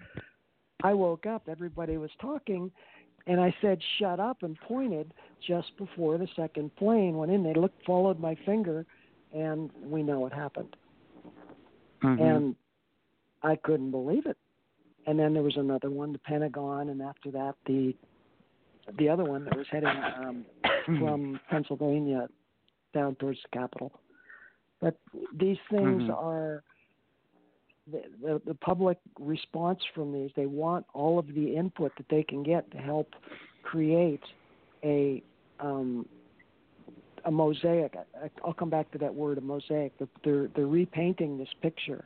I woke up. Everybody was talking, and I said, "Shut up!" and pointed just before the second plane went in. They looked, followed my finger, and we know what happened. Mm-hmm. And I couldn't believe it and then there was another one, the Pentagon, and after that the the other one that was heading um, [coughs] from Pennsylvania down towards the Capitol. But these things mm-hmm. are the, the the public response from these. They want all of the input that they can get to help create a um, a mosaic. I, I'll come back to that word, a mosaic. They're they're repainting this picture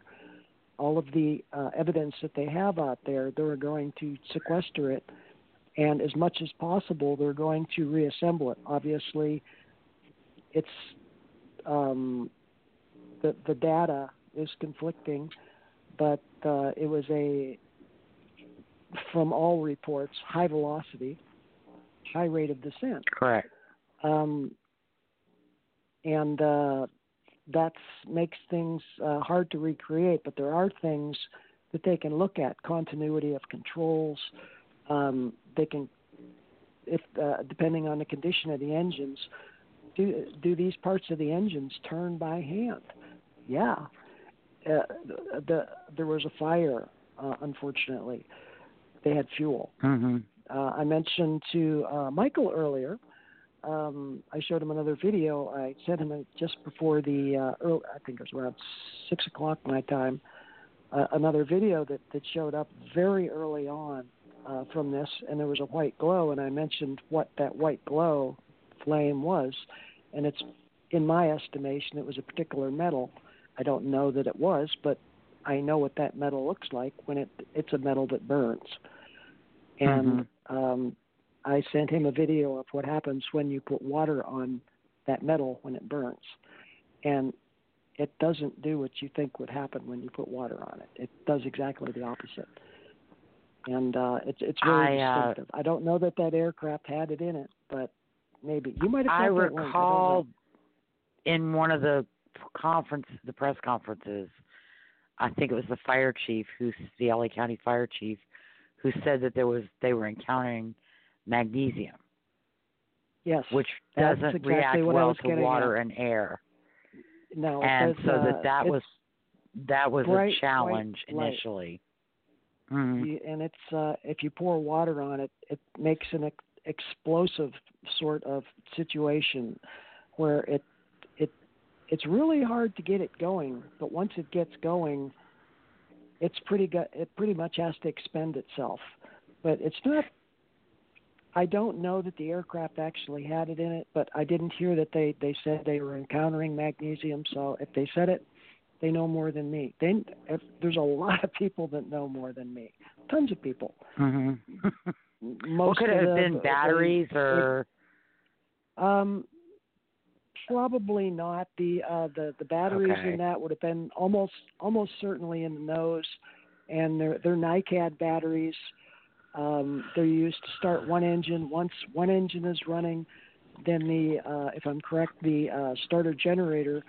all of the uh, evidence that they have out there, they're going to sequester it, and as much as possible, they're going to reassemble it. Obviously, it's um, the the data is conflicting, but uh, it was a from all reports high velocity, high rate of descent. Correct. Um, and uh, that makes things uh, hard to recreate, but there are things that they can look at continuity of controls. Um, they can, if uh, depending on the condition of the engines, do do these parts of the engines turn by hand? Yeah. Uh, the, the there was a fire, uh, unfortunately. They had fuel. Mm-hmm. Uh, I mentioned to uh, Michael earlier um, I showed him another video. I sent him a, just before the uh, early, I think it was around six o'clock my time. Uh, another video that that showed up very early on uh, from this, and there was a white glow, and I mentioned what that white glow flame was, and it's in my estimation it was a particular metal. I don't know that it was, but I know what that metal looks like when it it's a metal that burns. And mm-hmm. um, I sent him a video of what happens when you put water on that metal when it burns. And it doesn't do what you think would happen when you put water on it. It does exactly the opposite. And uh, it's it's very I, uh, distinctive. I don't know that that aircraft had it in it, but maybe you might have. I recall in one of the conference, the press conferences, I think it was the fire chief, who's the LA County fire chief, who said that there was they were encountering magnesium. Yes, which doesn't exactly react well was to water at. and air. No, and so uh, that that it's was that was bright a challenge initially. Mhm. And it's uh, if you pour water on it, it makes an ex- explosive sort of situation where it it's really hard to get it going. But once it gets going, it's pretty good. It pretty much has to expend itself. But it's not. I don't know that the aircraft actually had it in it, but I didn't hear that they they said they were encountering magnesium. So if they said it, they know more than me. They if, there's a lot of people that know more than me. Tons of people. Mhm. [laughs] Most well, could it have the- been batteries the- or? Um, probably not. The uh, the the batteries Okay. in that would have been almost almost certainly in the nose, and they're they're NiCad batteries. Um, they're used to start one engine. Once one engine is running, then the uh, if I'm correct, the uh, starter generator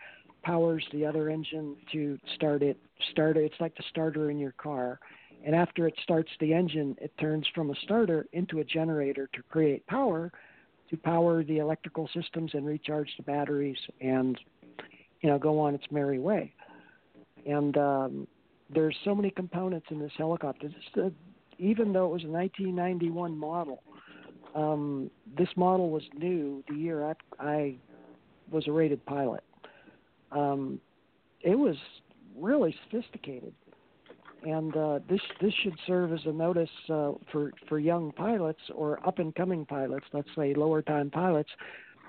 powers the other engine to start it. Start it. It's like the starter in your car. And after it starts the engine, it turns from a starter into a generator to create power, to power the electrical systems and recharge the batteries and you know go on its merry way. And um there's so many components in this helicopter. Uh, even though it was a 1991 model um this model was new the year I, I was a rated pilot. Um it was really sophisticated and uh, this this should serve as a notice uh, for for young pilots or up and coming pilots, let's say lower time pilots.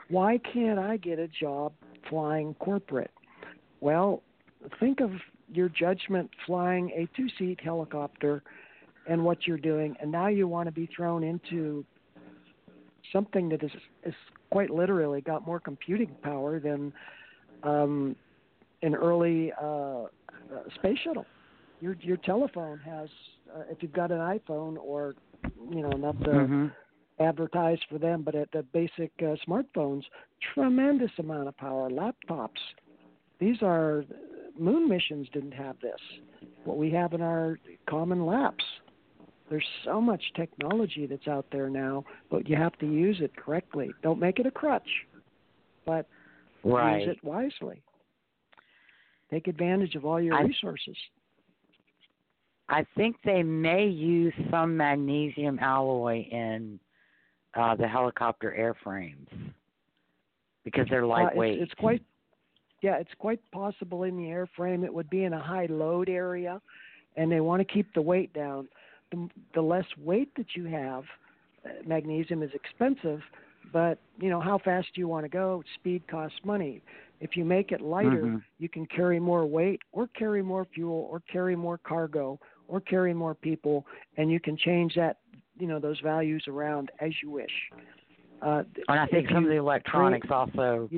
Why can't I get a job flying corporate? Well, think of your judgment flying a two seat helicopter and what you're doing, and now you want to be thrown into something that is is quite literally got more computing power than um, an early uh, uh, space shuttle your your telephone has uh, if you've got an iPhone or you know not to Mhm. advertise for them but at the basic uh, smartphones tremendous amount of power. Laptops these are moon missions didn't have this. What we have in our common laps. There's so much technology that's out there now but you have to use it correctly. Don't make it a crutch but Right. use it wisely. Take advantage of all your I- resources I think they may use some magnesium alloy in uh, the helicopter airframes because they're Uh, lightweight. it's, it's quite, yeah, it's quite possible in the airframe. It would be in a high load area, and they want to keep the weight down. The, the less weight that you have, uh, magnesium is expensive, but you know how fast do you want to go? Speed costs money. If you make it lighter, Mhm. you can carry more weight, or carry more fuel, or carry more cargo, or carry more people, and you can change that, you know, those values around as you wish. Uh, and I think some of the electronics also.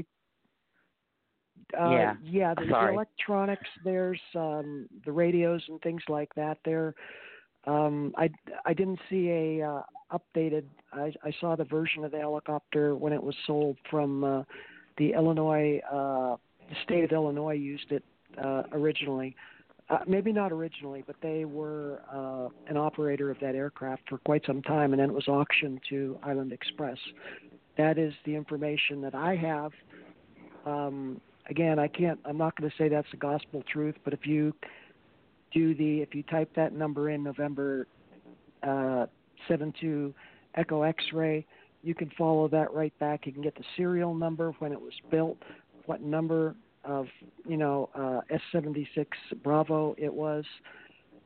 uh, Yeah. yeah. The, the Sorry. electronics. There's um, the radios and things like that. There, um, I I didn't see a uh, updated. I I saw the version of the helicopter when it was sold from uh, the Illinois. Uh, the state of Illinois used it uh, originally. Uh, maybe not originally, but they were uh, an operator of that aircraft for quite some time, and then it was auctioned to Island Express. That is the information that I have. Um, again, I can't. I'm not going to say that's the gospel truth, but if you do the, if you type that number in November uh, 72 Echo X-ray, you can follow that right back. You can get the serial number when it was built, what number of you know uh, S76 Bravo it was,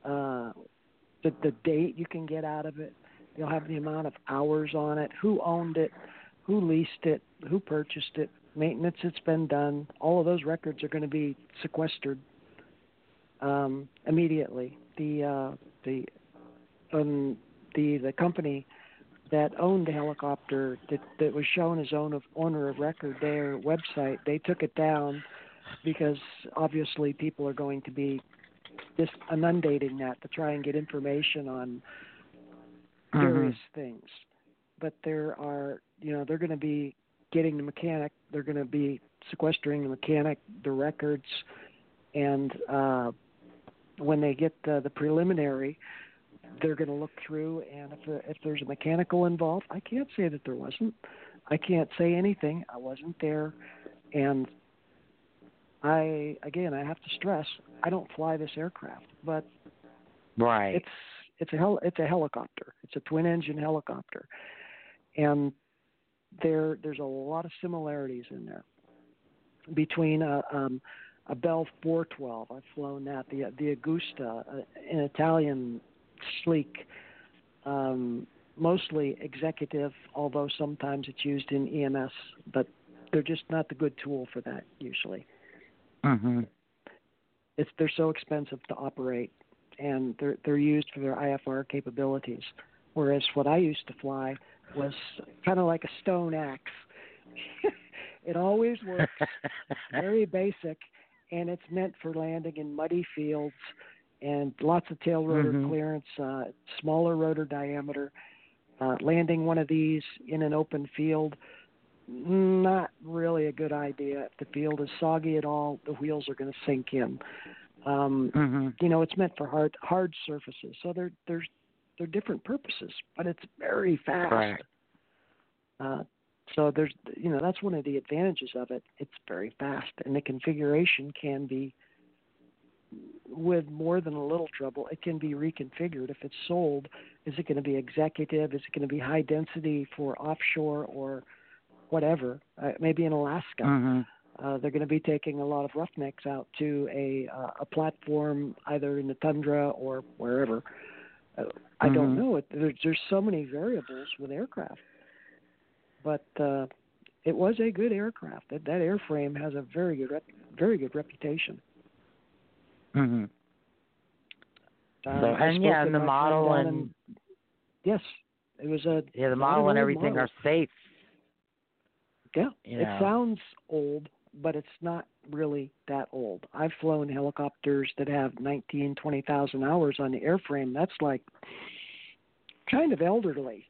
uh, the the date you can get out of it. You'll have the amount of hours on it, who owned it, who leased it, who purchased it, maintenance that's been done. All of those records are going to be sequestered um, immediately. The uh, the um, the the company that owned the helicopter that that was shown as owner of owner of record their website they took it down because obviously people are going to be just inundating that to try and get information on various things but there are you know they're going to be getting the mechanic they're going to be sequestering the mechanic the records and uh when they get the, the preliminary, they're going to look through, and if the, if there's a mechanical involved, I can't say that there wasn't. I can't say anything. I wasn't there, and I again I have to stress I don't fly this aircraft, but right. It's it's a hel- it's a helicopter. It's a twin engine helicopter, and there there's a lot of similarities in there between a um, a Bell 412. I've flown that. The the Agusta, uh, an Italian sleek, um, mostly executive, although sometimes it's used in EMS, but they're just not the good tool for that usually. Mm-hmm. It's they're so expensive to operate, and they're they're used for their IFR capabilities. Whereas what I used to fly was kind of like a stone axe. [laughs] it always works, [laughs] very basic, and it's meant for landing in muddy fields and lots of tail rotor Mhm. clearance, uh, smaller rotor diameter. Uh, landing one of these in an open field, not really a good idea. If the field is soggy at all, the wheels are going to sink in. Um, Mm-hmm. You know, it's meant for hard hard surfaces, so they're there's they're different purposes, but it's very fast. Correct. Uh, so there's, you know, that's one of the advantages of it. It's very fast, and the configuration can be, with more than a little trouble, it can be reconfigured. If it's sold, is it going to be executive? Is it going to be high density for offshore or whatever? Uh, maybe in Alaska. Mm-hmm. Uh, they're going to be taking a lot of roughnecks out to a uh, a platform either in the tundra or wherever. Uh, I don't Mhm. know. It, there's there's so many variables with aircraft, but uh, it was a good aircraft. That that airframe has a very good rep, very good reputation. Mm-hmm. Uh, So I and spoke yeah, and the model down and yes, it was a yeah, the model and everything model. are safe. Yeah, You it sounds old, but it's not really that old. I've flown helicopters that have 19, 20,000 hours on the airframe. That's like kind of elderly,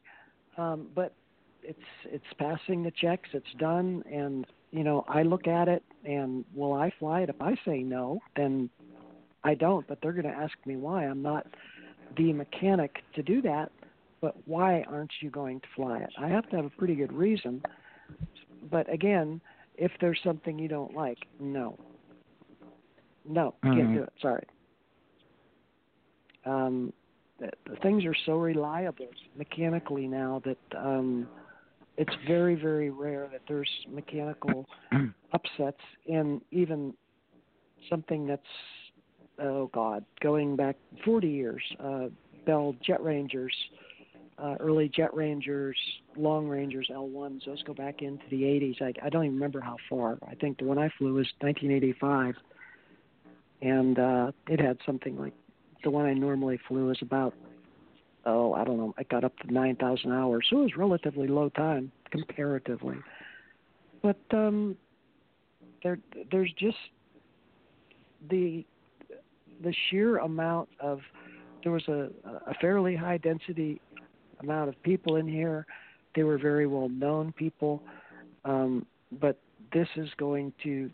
um, but it's it's passing the checks. It's done, and you know I look at it and will I fly it? If I say no, then I don't. But they're going to ask me why. I'm not the mechanic to do that. But why aren't you going to fly it? I have to have a pretty good reason but again, if there's something you don't like, no. No, can't Mhm. do it. Sorry. Um, the, the things are so reliable mechanically now that um, it's very, very rare that there's mechanical [clears throat] upsets in even something that's, oh God, going back 40 years. Uh, Bell Jet Rangers, uh, early Jet Rangers, Long Rangers, L1s, those go back into the 80s. I, I don't even remember how far. I think the one I flew was 1985. And uh, it had something like the one I normally flew is about, oh, I don't know, I got up to 9,000 hours. So it was relatively low time comparatively. But um, there, there's just the the sheer amount of there was a, a fairly high density amount of people in here. They were very well known people, um, but this is going to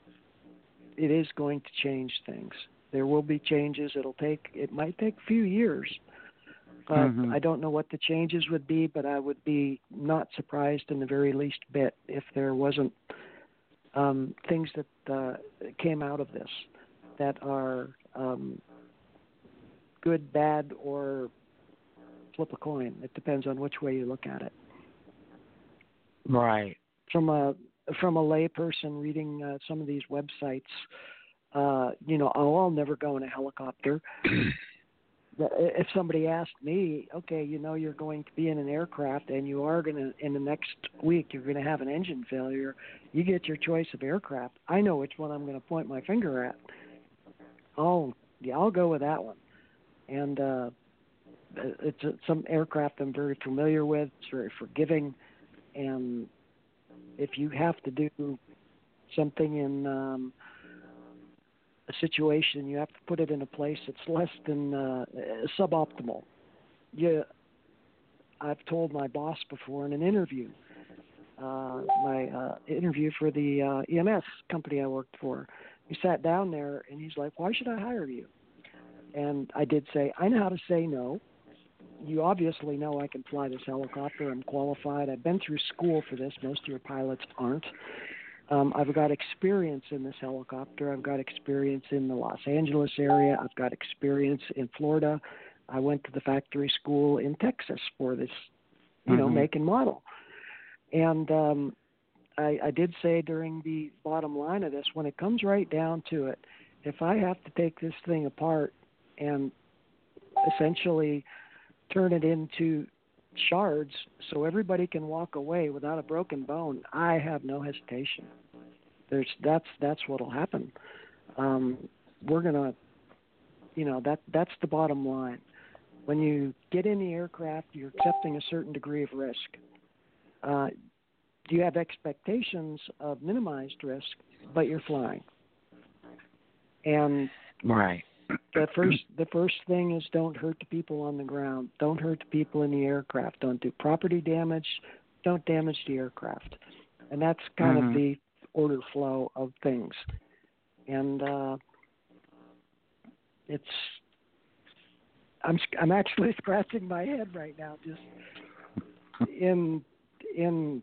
it is going to change things. There will be changes. It'll take it might take a few years, but Mhm. I don't know what the changes would be. But I would be not surprised in the very least bit if there wasn't um, things that uh, came out of this that are um, good, bad, or flip a coin. It depends on which way you look at it. Right. From a from a layperson reading uh, some of these websites, uh, you know, oh, I'll never go in a helicopter. [clears throat] But if somebody asked me, okay, you know, you're going to be in an aircraft and you are going to, in the next week, you're going to have an engine failure, you get your choice of aircraft. I know which one I'm going to point my finger at. Oh, yeah, I'll go with that one. And uh, it's uh, some aircraft I'm very familiar with. It's very forgiving, and if you have to do something in um, a situation, you have to put it in a place that's less than uh, suboptimal. You, I've told my boss before in an interview, uh, my uh, interview for the uh, EMS company I worked for. He sat down there and he's like, "Why should I hire you?" and I did say, I know how to say no. You obviously know I can fly this helicopter. I'm qualified. I've been through school for this. Most of your pilots aren't. Um, I've got experience in this helicopter. I've got experience in the Los Angeles area. I've got experience in Florida. I went to the factory school in Texas for this, you know, Mhm. make and model. And um, I, I did say during the bottom line of this, when it comes right down to it, if I have to take this thing apart and essentially turn it into shards so everybody can walk away without a broken bone, I have no hesitation. There's that's that's what'll happen. Um, we're gonna, you know, that that's the bottom line. When you get in the aircraft, you're accepting a certain degree of risk. Uh, you have expectations of minimized risk, but you're flying. And Right. The first the first thing is don't hurt the people on the ground. Don't hurt the people in the aircraft. Don't do property damage. Don't damage the aircraft. And that's kind Mhm. of the order flow of things. And uh it's I'm I'm actually [laughs] scratching my head right now just in in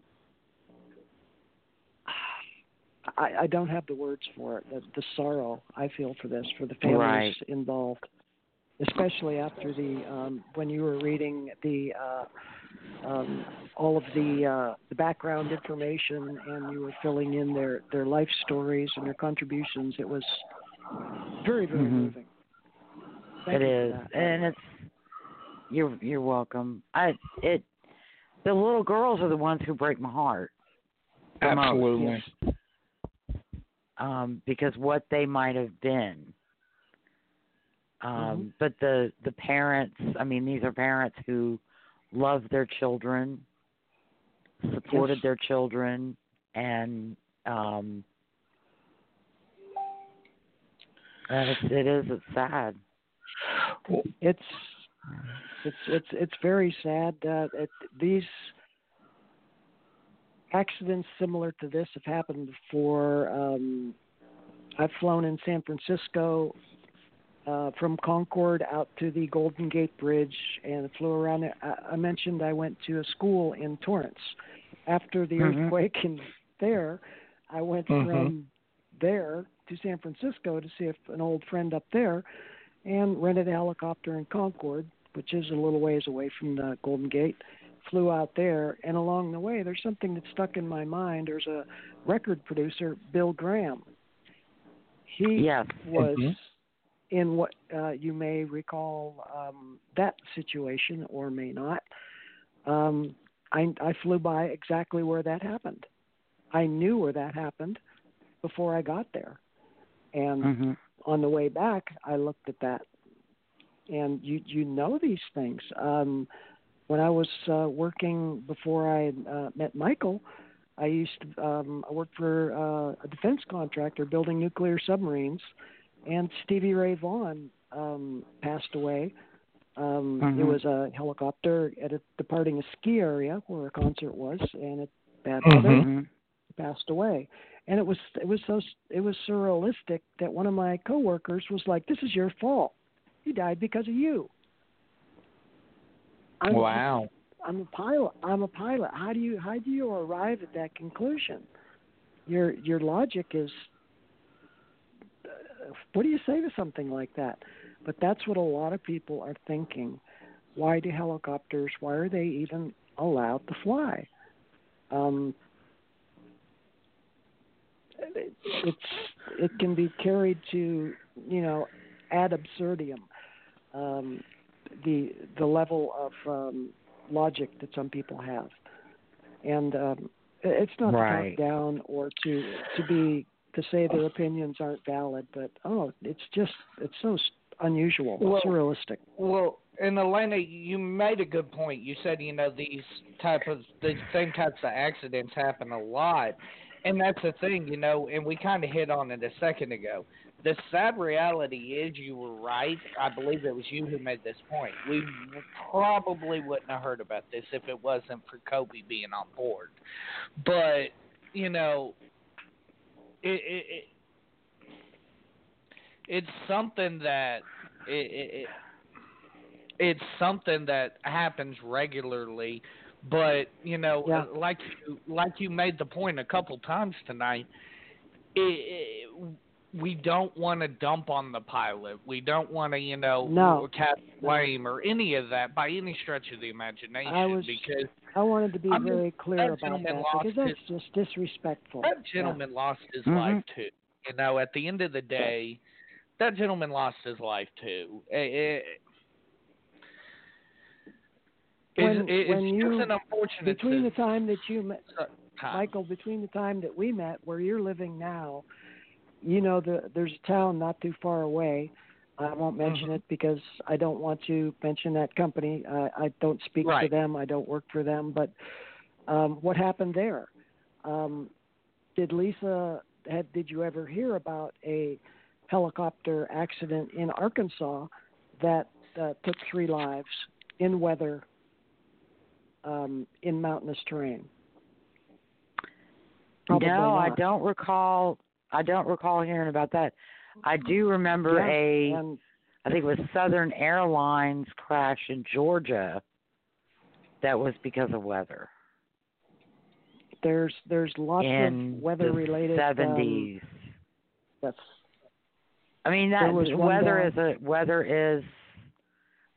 I, I don't have the words for it. The, the sorrow I feel for this, for the families Right. involved, especially after the um, when you were reading the uh, um, all of the uh, the background information and you were filling in their their life stories and their contributions. It was very very Mhm. moving. Thank It you for is, that. and it's you're you're welcome. I it the little girls are the ones who break my heart. the most, Absolutely. Um, because what they might have been. Um, but the the parents, I mean, these are parents who love their children, supported Yes. their children, and um, and it's, it is it's sad. it's it's it's it's very sad that it, these accidents similar to this have happened before. Um, I've flown in San Francisco uh, from Concord out to the Golden Gate Bridge and flew around. I, I mentioned I went to a school in Torrance. After the Mhm. earthquake in there, I went Mhm. from there to San Francisco to see if an old friend up there and rented a helicopter in Concord, which is a little ways away from the Golden Gate. Flew out there, and along the way, there's something that stuck in my mind. There's a record producer, Bill Graham. He Yes. was Mhm. in what uh, you may recall um, that situation or may not. Um, I, I flew by exactly where that happened. I knew where that happened before I got there, and hmm on the way back, I looked at that, and you you know these things. Um, when I was uh, working before I uh, met Michael, I used to, um, I worked for uh, a defense contractor building nuclear submarines, and Stevie Ray Vaughan um, passed away. Um, It Mhm. was a helicopter at a departing a ski area where a concert was, and it bad weather hmm passed away. And it was it was so it was surrealistic that one of my coworkers was like, "This is your fault. He died because of you." I'm, Wow. I'm a pilot. I'm a pilot. How do you how do you arrive at that conclusion? Your your logic is. Uh, what do you say to something like that? But that's what a lot of people are thinking. Why do helicopters? Why are they even allowed to fly? Um, it, it's it can be carried to you know ad absurdum. Um, the the level of um, logic that some people have, and um, it's not Right. to talk down or to to be to say their opinions aren't valid, but oh, it's just it's so s- unusual, Well- surrealistic. Well, and Elena, you made a good point. You said you know these type of the same types of accidents happen a lot, and that's the thing, you know. And we kind of hit on it a second ago. The sad reality is, you were right. I believe it was you who made this point. We probably wouldn't have heard about this if it wasn't for Kobe being on board. But you know, it, it, it it's something that it, it, it's something that happens regularly. But you know, Yeah. like you like you made the point a couple times tonight, it, it, we don't want to dump on the pilot. We don't want to, you know, No. cast blame or any of that by any stretch of the imagination. I was- because I wanted to be I mean, very clear that about that lost because that's his- just disrespectful. that gentleman lost his Mhm. life too. You know, at the end of the day, that gentleman lost his life too. Eh, eh, When- it's, it's when you- just an unfortunate Between the time that you met, time. Michael, between the time that we met, where you're living now, you know, the, there's a town not too far away. I won't mention Mhm. it because I don't want to mention that company. I, I don't speak for Right. them. I don't work for them. But um, what happened there? Um, did Lisa? Had, did you ever hear about a helicopter accident in Arkansas that uh, took three lives in weather um, in mountainous terrain? Probably no, I don't recall. I don't recall hearing about that. I do remember Yeah, a, I think it was Southern Airlines crash in Georgia. That was because of weather there's there's lots in of weather the related um, seventies. that's I mean that was weather is a weather is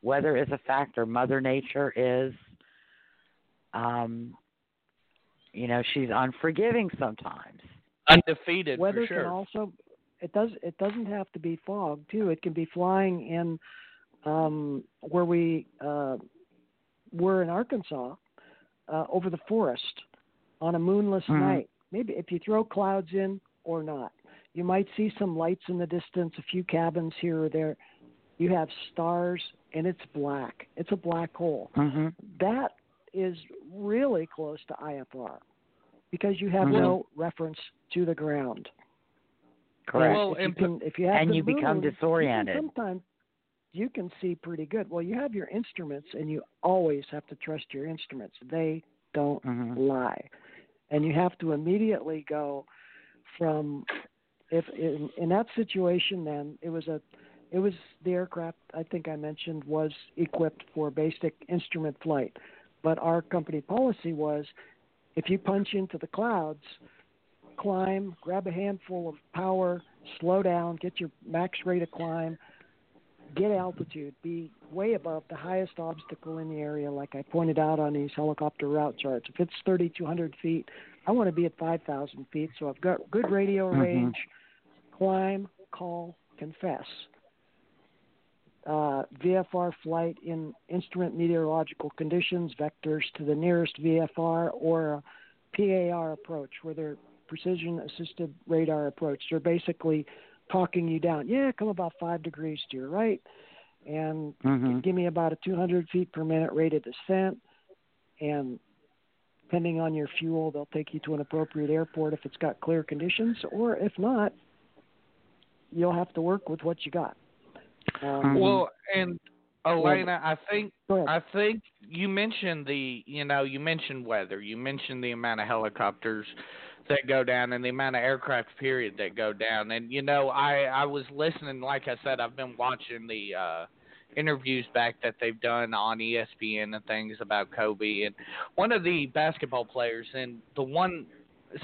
weather is a factor. Mother Nature is um you know, she's unforgiving sometimes. Undefeated weather for sure. can also it does it doesn't have to be fog too. It can be flying in um where we uh were in arkansas uh over the forest on a moonless Mhm. night. Maybe if you throw clouds in or not. You might see some lights in the distance a few cabins here or there. You have stars and it's black. It's a black hole. Mhm. that is really close to IFR because you have Mhm. no reference to the ground. Correct. Well, if you and can, if you have and the you become moon, you disoriented. Sometimes you can see pretty good. Well, you have your instruments, and you always have to trust your instruments. They don't Mhm. lie, and you have to immediately go from if in, in that situation. Then it was a it was the aircraft I think I mentioned was equipped for basic instrument flight, but our company policy was if you punch into the clouds, climb, grab a handful of power, slow down, get your max rate of climb, get altitude, be way above the highest obstacle in the area, like I pointed out on these helicopter route charts. If it's 3,200 feet, I want to be at 5,000 feet, so I've got good radio Mhm. range. Climb, call, confess. Uh, VFR flight in instrument meteorological conditions, vectors to the nearest VFR, or a PAR approach, where they're precision assisted radar approach. They're basically talking you down. Yeah, come about five degrees to your right, and Mhm. give me about a 200 feet per minute rate of descent. And depending on your fuel, they'll take you to an appropriate airport if it's got clear conditions, or if not, you'll have to work with what you got. Um, Mhm. Well, and Elena, I think. I think you mentioned the you know you mentioned weather. You mentioned the amount of helicopters that go down and the amount of aircraft period that go down. And you know I I was listening. Like I said, I've been watching the uh interviews back that they've done on ESPN and things about Kobe and one of the basketball players and the one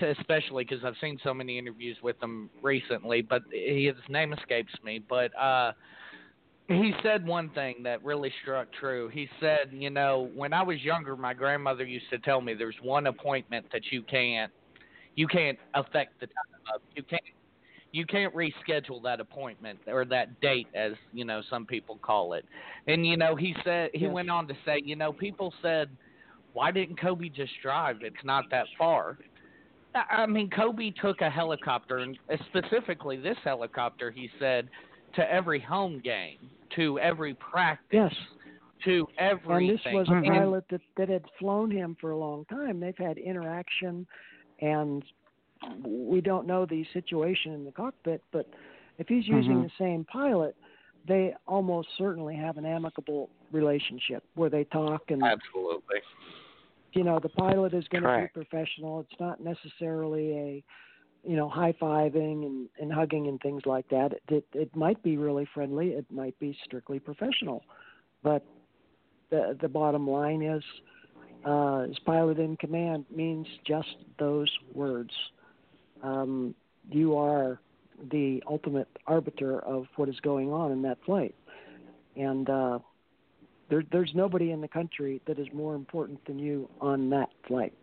especially because I've seen so many interviews with him recently, but his name escapes me. But uh he said one thing that really struck true. He said, you know, when I was younger, my grandmother used to tell me there's one appointment that you can't you can't affect the time of. You can't you can't reschedule that appointment or that date as, you know, some people call it. And you know, he said he Yes. went on to say, you know, people said, Why didn't Kobe just drive? It's not that far. I I mean, Kobe took a helicopter, and specifically this helicopter, he said, to every home game, to every practice, Yes. to everything. And this was a Mhm. pilot that, that had flown him for a long time. They've had interaction, and we don't know the situation in the cockpit, but if he's using Mhm. the same pilot, they almost certainly have an amicable relationship where they talk and Absolutely. you know the pilot is going to be professional it's not necessarily a you know, high fiving and, and hugging and things like that. It, it it might be really friendly. It might be strictly professional, but the the bottom line is, uh, is pilot in command means just those words. Um, you are the ultimate arbiter of what is going on in that flight, and uh, there, there's nobody in the country that is more important than you on that flight.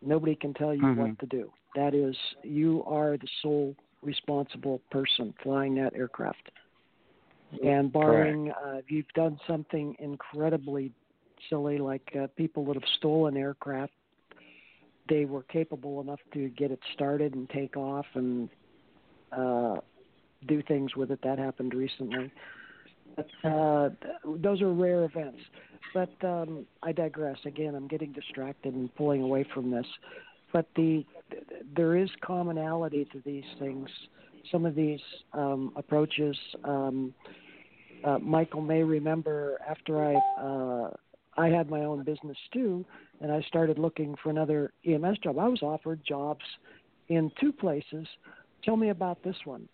Nobody can tell you Mhm. what to do. That is, you are the sole responsible person flying that aircraft. And barring uh, if you've done something incredibly silly, like uh, people that have stolen aircraft, they were capable enough to get it started and take off and uh, do things with it. That happened recently. But uh, those are rare events. But um, I digress. Again, I'm getting distracted and pulling away from this. But the there is commonality to these things. Some of these um, approaches. Um, uh, Michael may remember after I uh, I had my own business too, and I started looking for another EMS job. I was offered jobs in two places. Tell me about this one.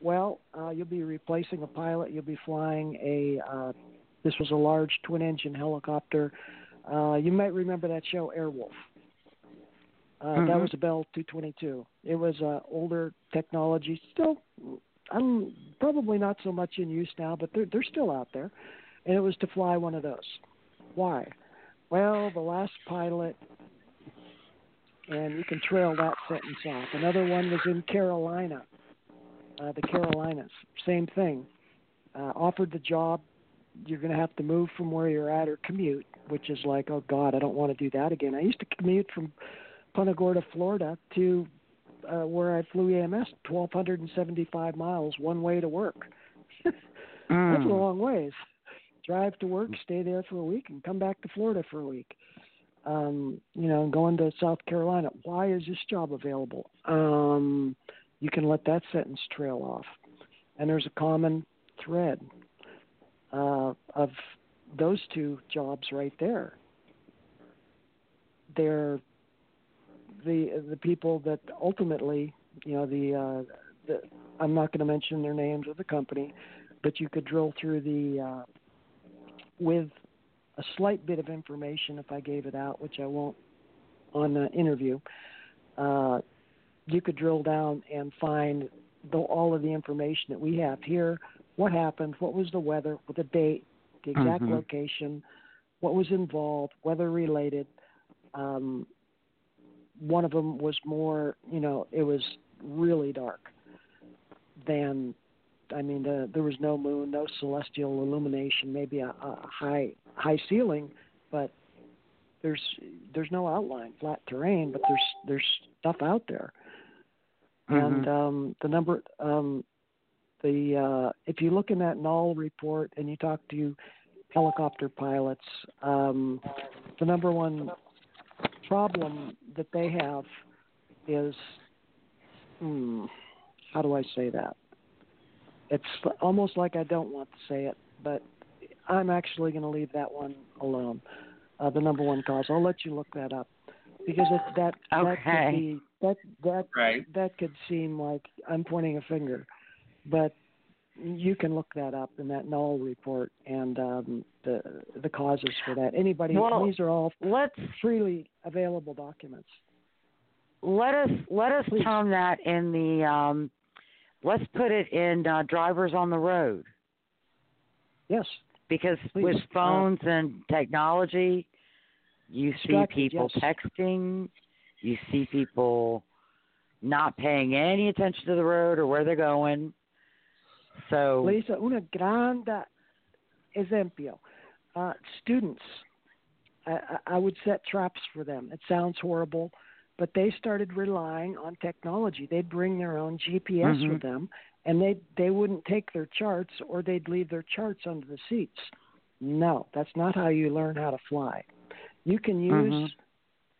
Well, uh, you'll be replacing a pilot. You'll be flying a. Uh, this was a large twin-engine helicopter. Uh, you might remember that show Airwolf. Uh, That Mhm. was a Bell 222. It was uh, older technology, still, I'm probably not so much in use now, but they're they're still out there. And it was to fly one of those. Why? Well, the last pilot, and you can trail that sentence off. Another one was in Carolina, uh, the Carolinas. Same thing. Uh, offered the job. You're going to have to move from where you're at or commute, which is like, oh God, I don't want to do that again. I used to commute from Punta Gorda, Florida, to uh, where I flew EMS, 1,275 miles one way to work. [laughs] That's a long ways. Drive to work, stay there for a week, and come back to Florida for a week. Um, you know, going to South Carolina. Why is this job available? Um, you can let that sentence trail off. And there's a common thread uh, of those two jobs right there. They're the the people that ultimately, you know, the, uh, the I'm not going to mention their names or the company, but you could drill through the uh, with a slight bit of information if I gave it out, which I won't on the interview. Uh, you could drill down and find the, all of the information that we have here. What happened? What was the weather? The date, the exact Mhm. location, what was involved, weather related. Um, one of them was more, you know, it was really dark than I mean, the, there was no moon, no celestial illumination, maybe a, a high high ceiling, but there's there's no outline, flat terrain, but there's there's stuff out there. And Mhm. um, the number, um, the uh, if you look in that Nall report and you talk to helicopter pilots, um, the number one problem that they have is, hmm, how do I say that? It's almost like I don't want to say it, but I'm actually going to leave that one alone. Uh, the number one cause. I'll let you look that up because it, that that could be that that Right. that could seem like I'm pointing a finger, but you can look that up in that Nall report and um, the the causes for that. Anybody, Well, these are all Let's freely available documents. let us let us Please. term that in the um let's put it in uh, drivers on the road Yes, because Please. with Uh, phones and technology you see people yes. texting you see people not paying any attention to the road or where they're going so Lisa, una grande esempio. Uh, students, I, I would set traps for them. It sounds horrible, but they started relying on technology. They'd bring their own GPS Mhm. with them, and they they wouldn't take their charts, or they'd leave their charts under the seats. No, that's not how you learn how to fly. You can use Mhm.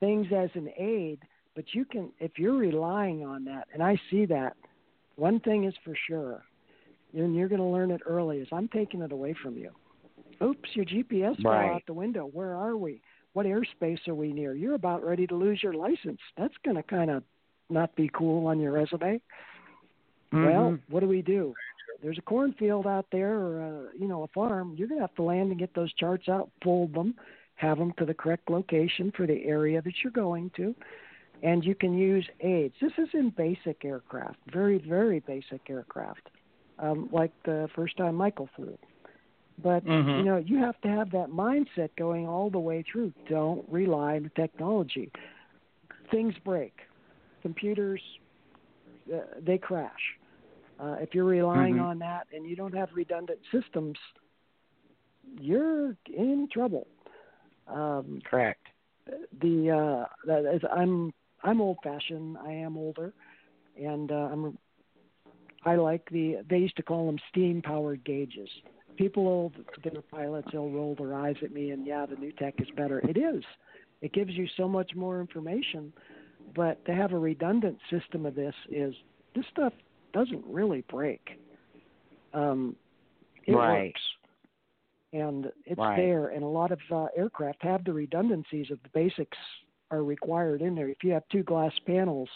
things as an aid, but you can if you're relying on that, and I see that. One thing is for sure, and you're going to learn it early. Is I'm taking it away from you. Oops, your GPS fell Right. out the window. Where are we? What airspace are we near? You're about ready to lose your license. That's going to kind of not be cool on your resume. Mm-hmm. Well, what do we do? There's a cornfield out there, or a, you know, a farm. You're going to have to land and get those charts out, fold them, have them to the correct location for the area that you're going to, and you can use aids. This is in basic aircraft, very, very basic aircraft, um, like the first time Michael flew. But Mhm. you know, you have to have that mindset going all the way through. Don't rely on the technology. Things break. Computers, uh, they crash. Uh, if you're relying Mhm. on that and you don't have redundant systems, you're in trouble. Um, Correct. the uh, that is, I'm I'm old fashioned. I am older, and uh, I'm I like the they used to call them steam powered gauges. People that are pilots they'll roll their eyes at me and yeah the new tech is better. It is. It gives you so much more information, but to have a redundant system of this is this stuff doesn't really break. Um, it Right. works and it's Right. there. And a lot of uh, aircraft have the redundancies of the basics are required in there. If you have two glass panels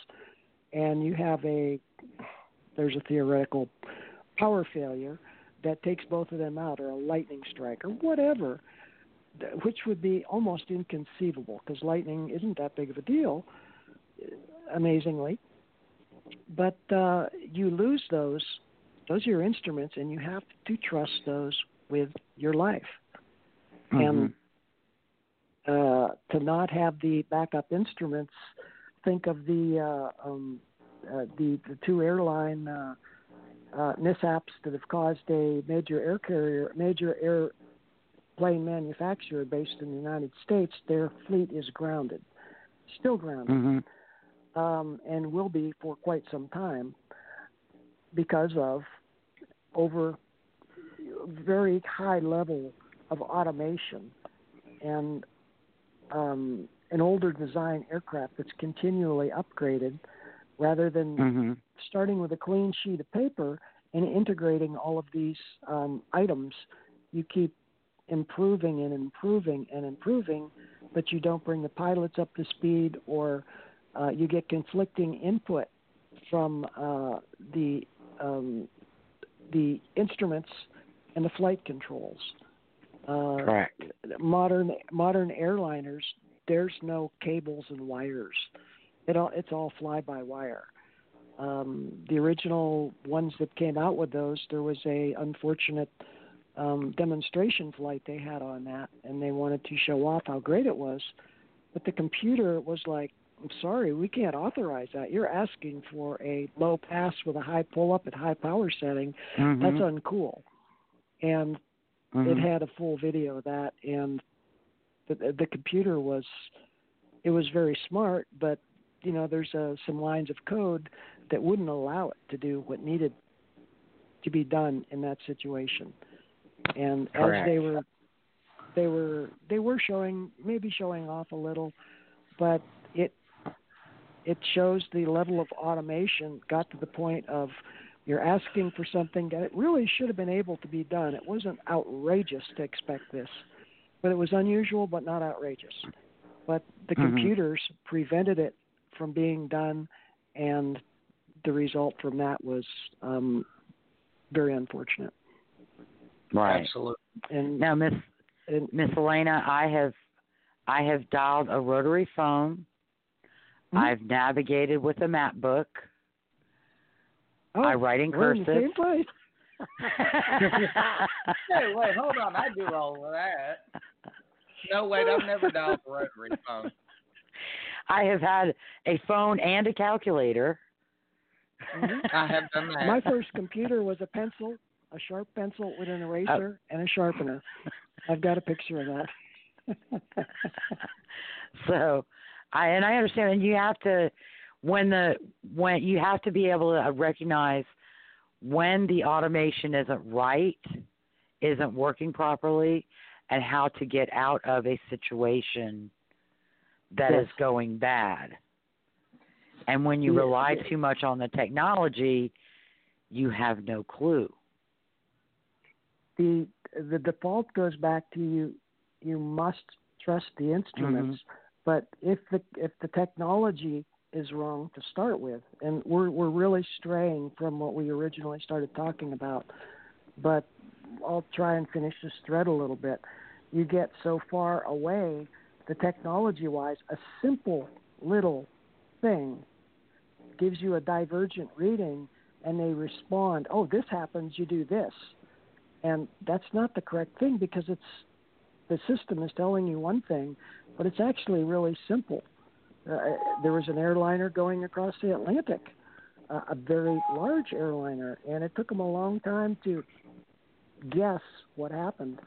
and you have a there's a theoretical power failure that takes both of them out, or a lightning strike, or whatever, which would be almost inconceivable because lightning isn't that big of a deal, amazingly. But uh, you lose those; those are your instruments, and you have to trust those with your life. And uh, to not have the backup instruments, think of the uh, um, uh, the the two airline uh, uh, mishaps that have caused a major air carrier, major airplane manufacturer based in the United States. Their fleet is grounded, still grounded, Mm-hmm. um, and will be for quite some time because of over very high level of automation and um, an older design aircraft that's continually upgraded rather than Mm-hmm. starting with a clean sheet of paper and integrating all of these um, items. You keep improving and improving and improving, but you don't bring the pilots up to speed or uh, you get conflicting input from uh, the um, the instruments and the flight controls. Uh, Correct. modern modern airliners, there's no cables and wires. It all it's all fly by wire. Um, the original ones that came out with those, there was a unfortunate um, demonstration flight they had on that, and they wanted to show off how great it was. But the computer was like, "I'm sorry, we can't authorize that. You're asking for a low pass with a high pull up at high power setting. Mhm. That's uncool." And Mhm. it had a full video of that and the the computer was it was very smart but you know there's uh, some lines of code that wouldn't allow it to do what needed to be done in that situation and as they were they were they were showing maybe showing off a little but it it shows the level of automation got to the point of you're asking for something that it really should have been able to be done. It wasn't outrageous to expect this, but it was unusual but not outrageous. But the Mhm. computers prevented it from being done, and the result from that was um, very unfortunate. Right. Absolutely. And Now, Miss and, Miss Elena, I have I have dialed a rotary phone. Mhm. I've navigated with a map book. oh, I write in we're in cursive. same place. [laughs] Hey, wait, hold on. I do all of that. No, wait, I've never dialed a rotary phone. I have had a phone and a calculator. Mhm. I have done that. My first computer was a pencil, a sharp pencil with an eraser and a sharpener. I've got a picture of that. [laughs] so, I and I understand, and you have to when the when you have to be able to recognize when the automation isn't right, isn't working properly, and how to get out of a situation that is Yes. going bad. And when you Yeah, rely too much on the technology, you have no clue. the the default goes back to you you must trust the instruments Mm-hmm. but if the if the technology is wrong to start with, and we're we're really straying from what we originally started talking about. But I'll try and finish this thread a little bit. You get so far away, the technology-wise, a simple little thing gives you a divergent reading, and they respond, "Oh, this happens, you do this," and that's not the correct thing because it's the system is telling you one thing, but it's actually really simple. Uh, there was an airliner going across the Atlantic, uh, a very large airliner, and it took them a long time to guess what happened,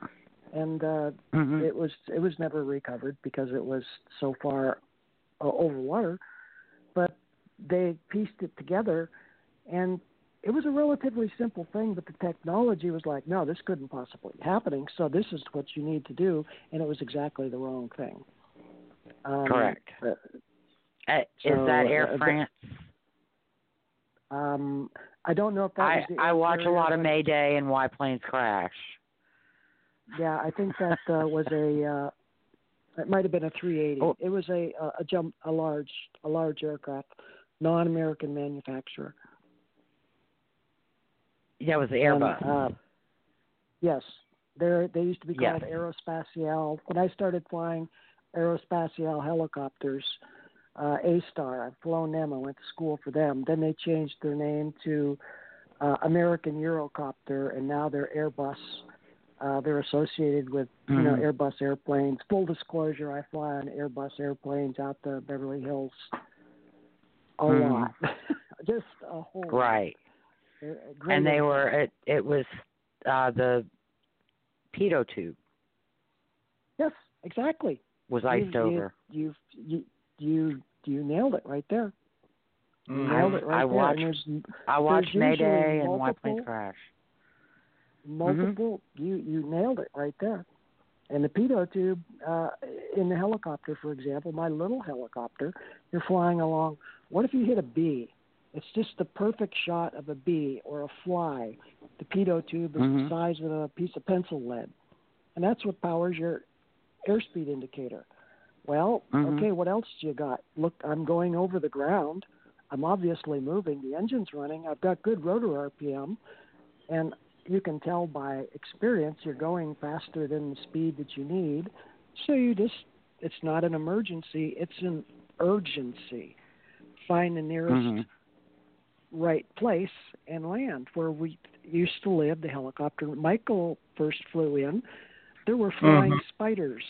and uh, mm-hmm. it was it was never recovered because it was so far uh, over water. But they pieced it together, and it was a relatively simple thing, but the technology was like, no, this couldn't possibly be happening. So this is what you need to do, and it was exactly the wrong thing. Um, Correct. Uh, uh, so, is that Air uh, France? Um, I don't know if that I was the I watch a lot of Mayday and Why Planes Crash. Yeah, I think that uh, was a. Uh, it might have been a 380. Oh. It was a a, a jump a large a large aircraft, non-American manufacturer. Yeah, it was the And, Airbus. uh, yes, they they used to be Yes. called Aerospatiale. When I started flying Aerospatiale helicopters, uh, A Star, I've flown them. I went to school for them. Then they changed their name to uh, American Eurocopter, and now they're Airbus. Uh, they're associated with you know Mhm. Airbus airplanes. Full disclosure: I fly on Airbus airplanes out to Beverly Hills a Mhm. lot, [laughs] just a whole right. They're a great And they were it it was uh the pitot tube Yes, exactly. was You- iced you, over. You you you you nailed it right there. You Mm. nailed it right I there. watched- and there's I watched usually Mayday and Why multiple- Planes Crash. Multiple. You you nailed it right there. And the pitot tube uh, in the helicopter, for example, my little helicopter, you're flying along. What if you hit a bee? It's just the perfect shot of a bee or a fly. The pitot tube is Mhm. the size of a piece of pencil lead, and that's what powers your airspeed indicator. Well, Mhm. okay, what else do you got? Look, I'm going over the ground. I'm obviously moving. The engine's running. I've got good rotor RPM, and you can tell by experience you're going faster than the speed that you need. So you just, it's not an emergency, it's an urgency. Find the nearest Mhm. right place and land. Where we used to live, the helicopter Michael first flew in, there were flying Mhm. spiders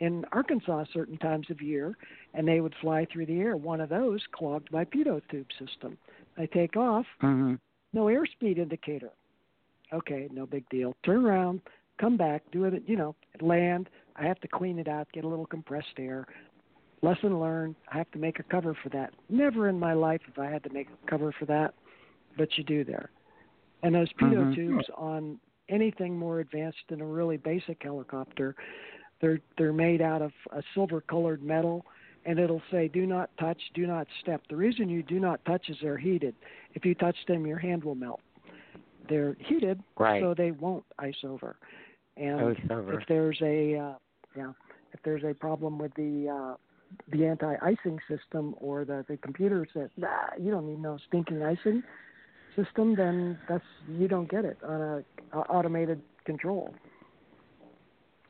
in Arkansas certain times of year, and they would fly through the air. One of those clogged my pitot tube system. I take off, Mhm. no airspeed indicator. Okay, no big deal. Turn around, come back, do it, you know, land. I have to clean it out, get a little compressed air. Lesson learned. I have to make a cover for that. Never in my life have I had to make a cover for that, but you do there. And those pitot Mhm. tubes on anything more advanced than a really basic helicopter, they're they're made out of a silver colored metal and it'll say do not touch, do not step. The reason you do not touch is they're heated. If you touch them your hand will melt. They're heated Right. so they won't ice over. And Ice over. if there's a uh, yeah, if there's a problem with the uh, the anti-icing system or the the computer says nah, you don't need no stinking icing system, then that's you don't get it on a, a automated control.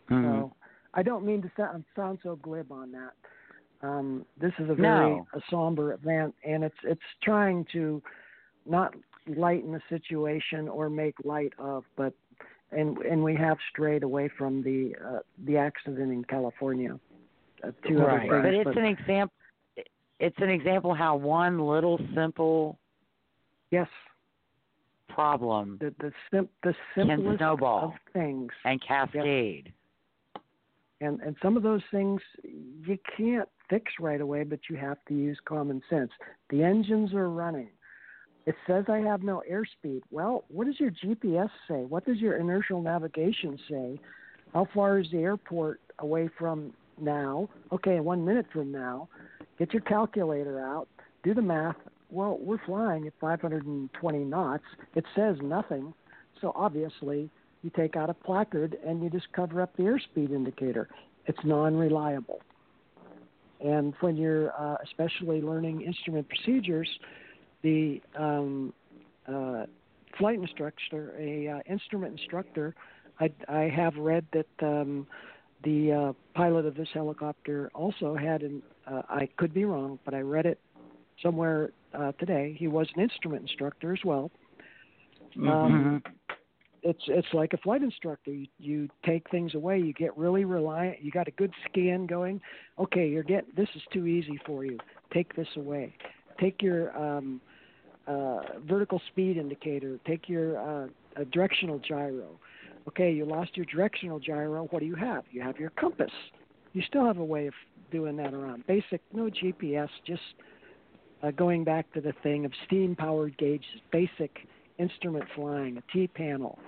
Mhm. So I don't mean to sound, sound so glib on that. Um, this is a very No. a somber event, and it's it's trying to not lighten the situation or make light of, but and and we have strayed away from the uh, the accident in California. Uh, two other right. things, But it's an example. It's an example how one little simple yes, problem the the sim, the can simplest snowball of things. and cascade. and and some of those things you can't fix right away but you have to use common sense the engines are running it says i have no airspeed. Well what does your gps say? What does your inertial navigation say? How far is the airport away from now? Okay one minute from now. Get your calculator out. Do the math. Well we're flying at 520 knots. It says nothing. So obviously you take out a placard and you just cover up the airspeed indicator. It's non reliable. and when you're uh, especially learning instrument procedures, the um, uh, flight instructor, a uh, instrument instructor, I, I have read that um, the uh, pilot of this helicopter also had an. Uh, I could be wrong, but I read it somewhere uh, today. He was an instrument instructor as well. Um, Mm-hmm. it's it's like a flight instructor. You, you take things away. You get really reliant. You got a good scan going. Okay, you're getting this is too easy for you. Take this away. Take your um, uh, vertical speed indicator. Take your uh, uh, directional gyro. Okay, you lost your directional gyro. What do you have? You have your compass. You still have a way of doing that around. Basic, no GPS, just uh, going back to the thing of steam powered gauges, basic instrument flying, a T panel,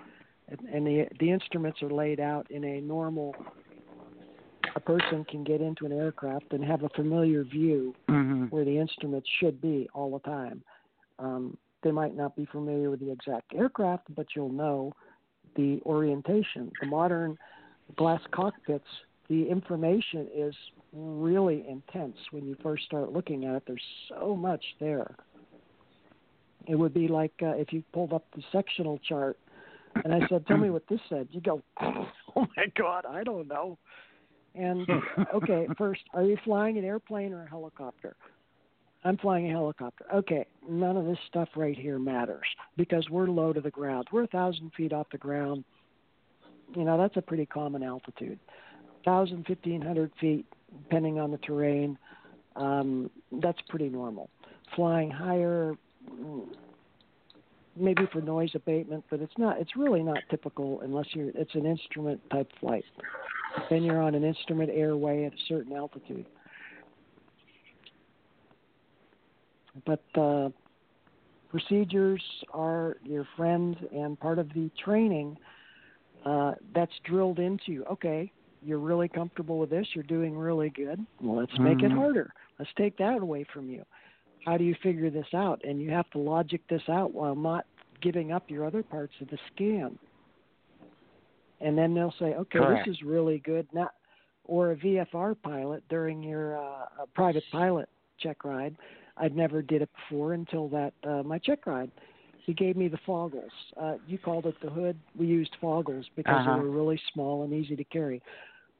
and, and the the instruments are laid out in a normal. A person can get into an aircraft and have a familiar view Mm-hmm. where the instruments should be all the time. Um, they might not be familiar with the exact aircraft, but you'll know the orientation. The modern glass cockpits, the information is really intense when you first start looking at it. There's so much there. It would be like uh, if you pulled up the sectional chart and I said, "Tell me what this said." You go, [laughs] "Oh my God, I don't know." And [laughs] okay, first, are you flying an airplane or a helicopter? I'm flying a helicopter. Okay, none of this stuff right here matters because we're low to the ground. We're a thousand feet off the ground. You know, that's a pretty common altitude. Thousand, fifteen hundred feet, depending on the terrain. Um, that's pretty normal. Flying higher, maybe for noise abatement, but it's not. It's really not typical unless you're. It's an instrument type flight. Then you're on an instrument airway at a certain altitude. But uh, procedures are your friend and part of the training uh, that's drilled into. You. Okay, you're really comfortable with this. You're doing really good. Well, let's make it Mhm. harder. Let's take that away from you. How do you figure this out? And you have to logic this out while not giving up your other parts of the scan. And then they'll say, okay, Correct. this is really good. Now, or a VFR pilot during your uh, a private pilot check ride. I'd never did it before until that uh, my check ride. He gave me the foggles. Uh, you called it the hood. We used foggles because Uh-huh. they were really small and easy to carry.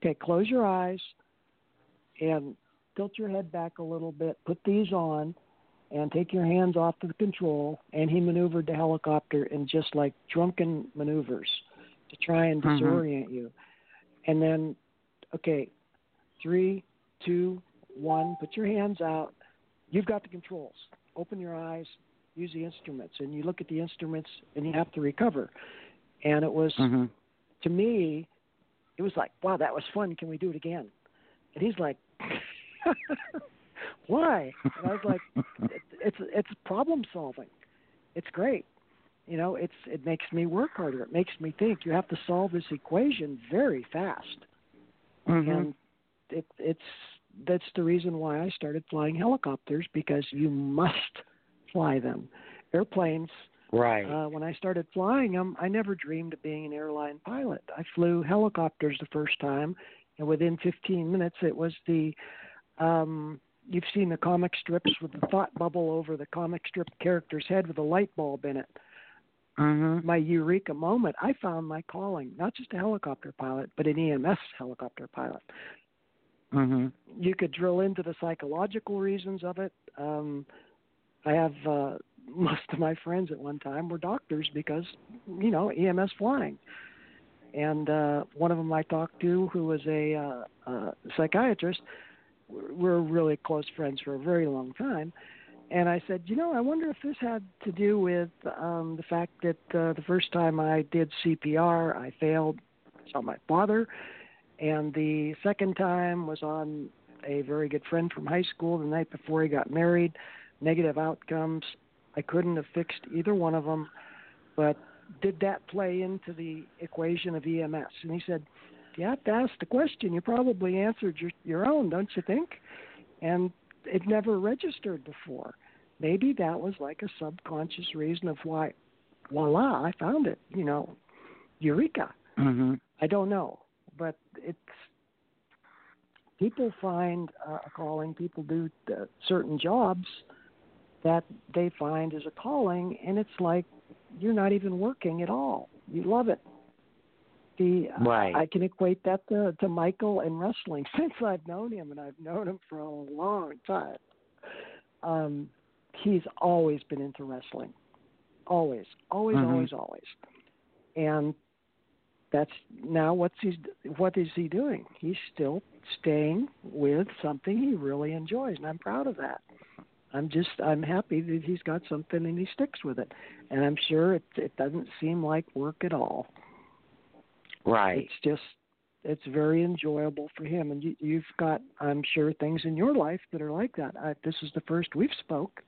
Okay, close your eyes and tilt your head back a little bit. Put these on and take your hands off the control. And he maneuvered the helicopter in just like drunken maneuvers to try and Mhm. disorient you. And then, okay, three, two, one. Put your hands out. You've got the controls. Open your eyes. Use the instruments, and you look at the instruments, and you have to recover. And it was Mhm. to me, it was like, wow, that was fun. Can we do it again? And he's like, [laughs] why? And I was like, it, [laughs] it's it's problem solving. It's great. You know, it's it makes me work harder. It makes me think. You have to solve this equation very fast, Mhm. and it it's that's the reason why I started flying helicopters because you must [laughs] fly them. Airplanes Right. uh, when I started flying them, I never dreamed of being an airline pilot. I flew helicopters the first time, and within 15 minutes, it was the. Um, you've seen the comic strips with the thought bubble over the comic strip character's head with a light bulb in it. Mhm. My eureka moment. I found my calling, not just a helicopter pilot, but an EMS helicopter pilot. Mhm. You could drill into the psychological reasons of it. Um, I have uh, [laughs] most of my friends at one time were doctors because you know EMS flying, and uh, one of them I talked to who was a uh, uh, psychiatrist. We're really close friends for a very long time. And I said, you know, I wonder if this had to do with um, the fact that uh, the first time I did CPR, I failed. Saw my father, and the second time was on a very good friend from high school the night before he got married. Negative outcomes. I couldn't have fixed either one of them, but did that play into the equation of EMS? And he said, you have to ask the question. You probably answered your, your own, don't you think? And it never registered before. Maybe that was like a subconscious reason of why, voila, I found it. You know, eureka. Mhm. I don't know, but it's people find uh, a calling. People do uh, certain jobs that they find as a calling, and it's like you're not even working at all. You love it. The right. I can equate that to, to Michael and wrestling [laughs] since I've known him, and I've known him for a long time. Um, he's always been into wrestling, always, always, mm-hmm. always, always, and that's now what's he's what is he doing? He's still staying with something he really enjoys, and I'm proud of that. I'm just I'm happy that he's got something and he sticks with it, and I'm sure it it doesn't seem like work at all. Right. It's just it's very enjoyable for him, and you, you've got I'm sure things in your life that are like that. I, this is the first we've spoke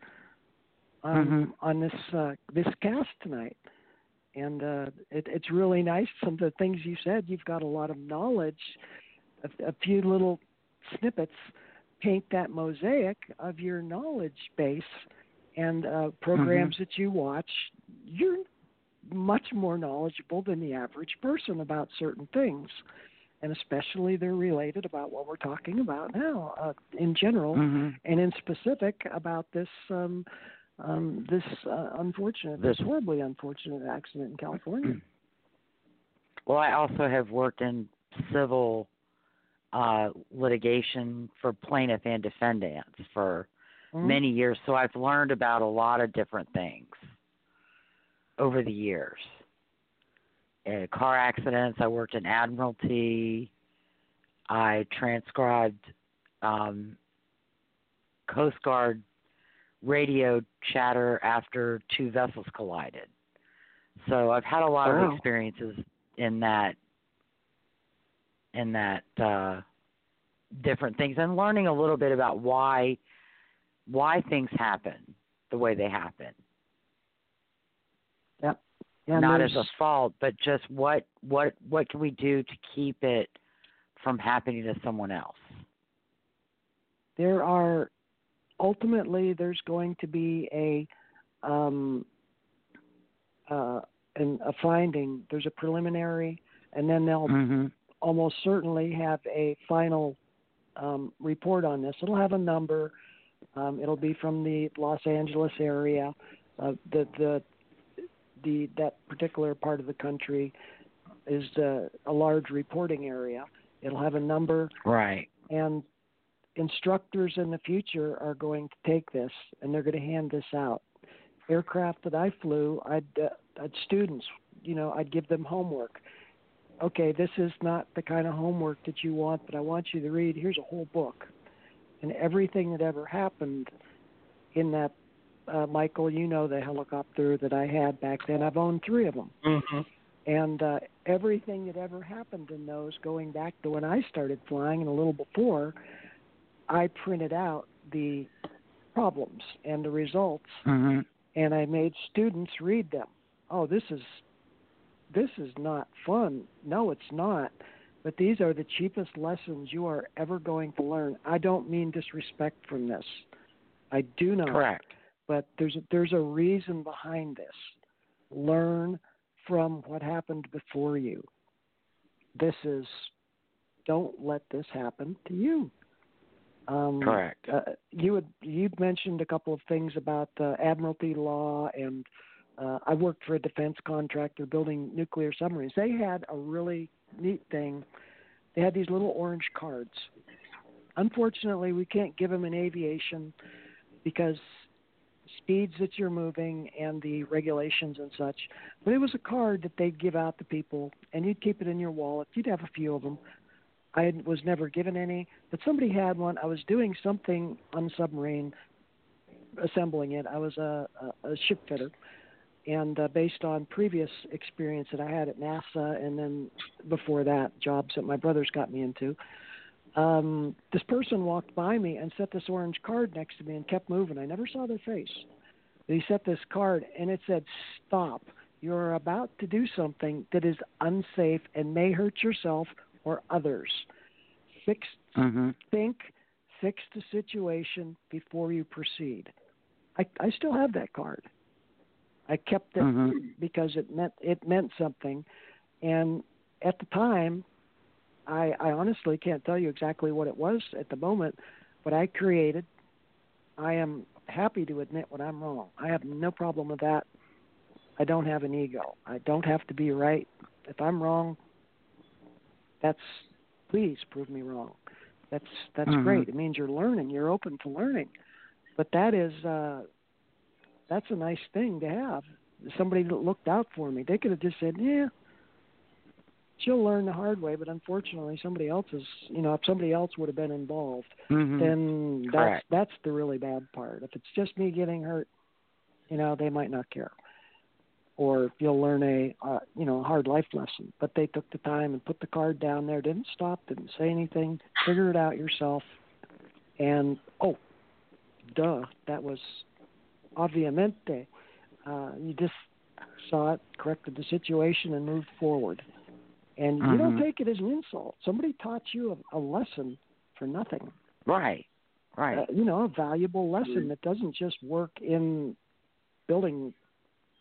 um, mm-hmm. on this uh, this cast tonight and uh, it, it's really nice. Some of the things you said, you've got a lot of knowledge. A, a few little snippets paint that mosaic of your knowledge base and uh, programs mm-hmm. that you watch. You're much more knowledgeable than the average person about certain things, and especially they're related about what we're talking about now, uh, in general, mm-hmm. and in specific about this. Um, um, this uh, unfortunate, this horribly unfortunate accident in California. [clears throat] Well, I also have worked in civil uh, litigation for plaintiff and defendants for mm-hmm. many years, so I've learned about a lot of different things over the years. Uh, car accidents, I worked in admiralty. I transcribed um, Coast Guard radio chatter after two vessels collided. So I've had a lot wow. of experiences in that in that uh different things and learning a little bit about why why things happen the way they happen. Yep. Not as a fault, but just what what what can we do to keep it from happening to someone else? there are ultimately there's going to be a um, uh, an, a finding. There's a preliminary, and then they'll Mm-hmm. almost certainly have a final um, report on this. It'll have a number. Um, it'll be from the Los Angeles area. Uh, the the the that particular part of the country is uh, a large reporting area. It'll have a number Right. and instructors in the future are going to take this and they're going to hand this out. Aircraft that I flew, I'd, uh, I'd students, you know, I'd give them homework. Okay, this is not the kind of homework that you want, but I want you to read. Here's a whole book, and everything that ever happened in that. Uh, Michael, you know the helicopter that I had back then. I've owned three of them Mm-hmm. and uh, everything that ever happened in those, going back to when I started flying and a little before, I printed out the problems and the results, Mm-hmm. and I made students read them. Oh, this is this is not fun. No, it's not. But these are the cheapest lessons you are ever going to learn. I don't mean disrespect from this. I do not. Correct. But there's a, there's a reason behind this. Learn from what happened before you. This is don't let this happen to you. Um, Correct. Uh, you had you mentioned a couple of things about uh, admiralty law, and uh, I worked for a defense contractor building nuclear submarines. They had a really neat thing. They had these little orange cards. Unfortunately, we can't give them in aviation because speeds that you're moving and the regulations and such. But it was a card that they'd give out to people, and you'd keep it in your wallet. You'd have a few of them. I was never given any, but somebody had one. I was doing something on submarine, assembling it. I was a, a, a ship fitter, and uh, based on previous experience that I had at NASA, and then before that, jobs that my brothers got me into, um, this person walked by me and set this orange card next to me and kept moving. I never saw their face. But he set this card, and it said, "Stop! You're about to do something that is unsafe and may hurt yourself or others. Fix, Mm-hmm. think, fix the situation before you proceed. I, I still have that card. I kept it Mhm. because it meant it meant something, and at the time, I, I honestly can't tell you exactly what it was at the moment, but I created. I am happy to admit when I'm wrong. I have no problem with that. I don't have an ego. I don't have to be right. If I'm wrong, that's please prove me wrong. That's that's Mhm. great. It means you're learning. You're open to learning. But that is uh that's a nice thing to have. Somebody that looked out for me. They could have just said, "Yeah, she'll learn the hard way." But unfortunately, somebody else is. You know, if somebody else would have been involved, Mhm. then that's Correct. that's the really bad part. If it's just me getting hurt, you know, they might not care. Or you'll learn a uh, you know a hard life lesson. But they took the time and put the card down there, didn't stop, didn't say anything, figure it out yourself, and oh, duh, that was obviamente. Uh, you just saw it, corrected the situation, and moved forward. And you don't Mhm. take it as an insult. Somebody taught you a, a lesson for nothing Right. Right. uh, you know, a valuable lesson that doesn't just work in building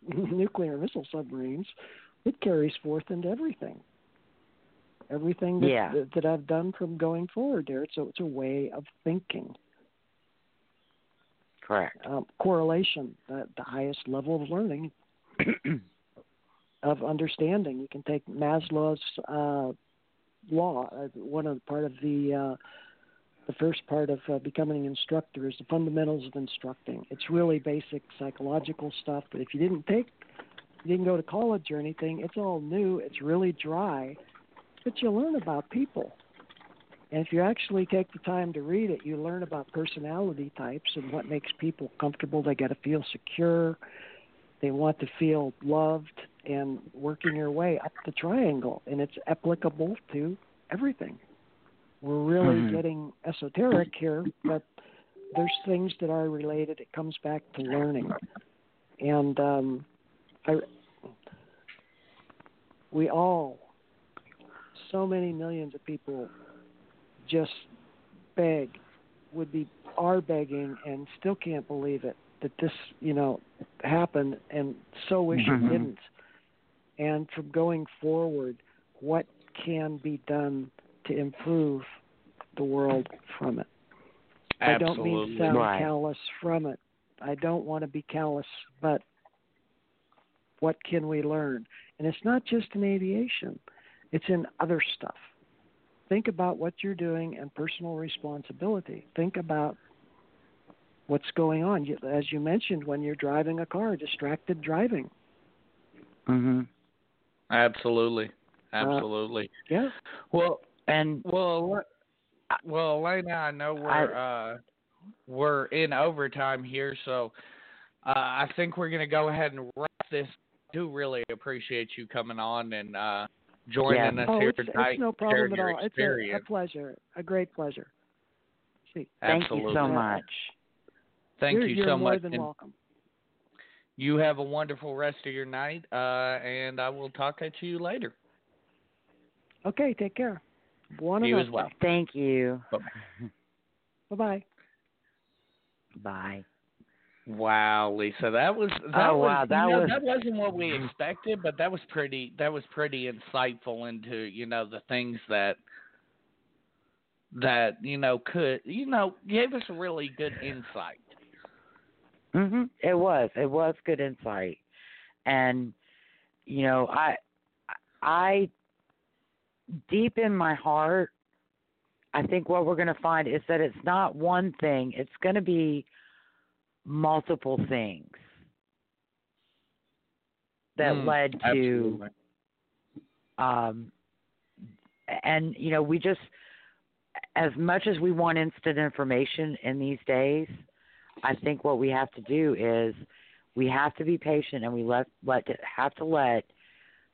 [laughs] nuclear missile submarines. It carries forth into everything. Everything that, Yeah. that, that I've done from going forward there. so it's a way of thinking. Correct. Um, correlation, the, the highest level of learning, [clears throat] of understanding. You can take Maslow's uh, law, uh, one of part of the uh, the first part of uh, becoming an instructor is the fundamentals of instructing. It's really basic psychological stuff, but if you didn't take, you didn't go to college or anything, it's all new. It's really dry, but you learn about people. And if you actually take the time to read it, you learn about personality types and what makes people comfortable. They got to feel secure. They want to feel loved and working your way up the triangle. And it's applicable to everything. We're really Mhm. getting esoteric here, but there's things that are related. It comes back to learning. And um, I, we all, so many millions of people just beg, would be are begging and still can't believe it that this, you know, happened and so wish Mhm. it didn't. And from going forward, what can be done to improve the world from it? I don't mean to sound Right. callous from it. I don't want to be callous, but what can we learn? And it's not just in aviation, it's in other stuff. Think about what you're doing and personal responsibility. Think about what's going on. As you mentioned, when you're driving a car, distracted driving. Mm-hmm. Absolutely. Absolutely. Yeah. well, And well, Le- well, Elena, I know we're uh we're in overtime here, so uh, I think we're gonna go ahead and wrap this. I do really appreciate you coming on and uh joining us oh, here it's, tonight. it's no problem at your all. It's a, a pleasure, a great pleasure. See, thank you so much. Thank you're, you you're so more much. than and welcome. You have a wonderful rest of your night, uh, and I will talk to you later. Okay, take care. Buona You as well. Thank you. Bye [laughs] bye. Bye. Wow, Lisa, that was that Oh, was wow, that you know, was- that wasn't what we expected, but that was pretty that was pretty insightful into you know the things that that you know could you know gave us a really good insight. Mhm. It was. It was good insight. And you know, I I deep in my heart I think what we're going to find is that it's not one thing. It's going to be multiple things that Mm, led to Absolutely. um and you know we just as much as we want instant information in these days i think what we have to do is we have to be patient and we let let have to let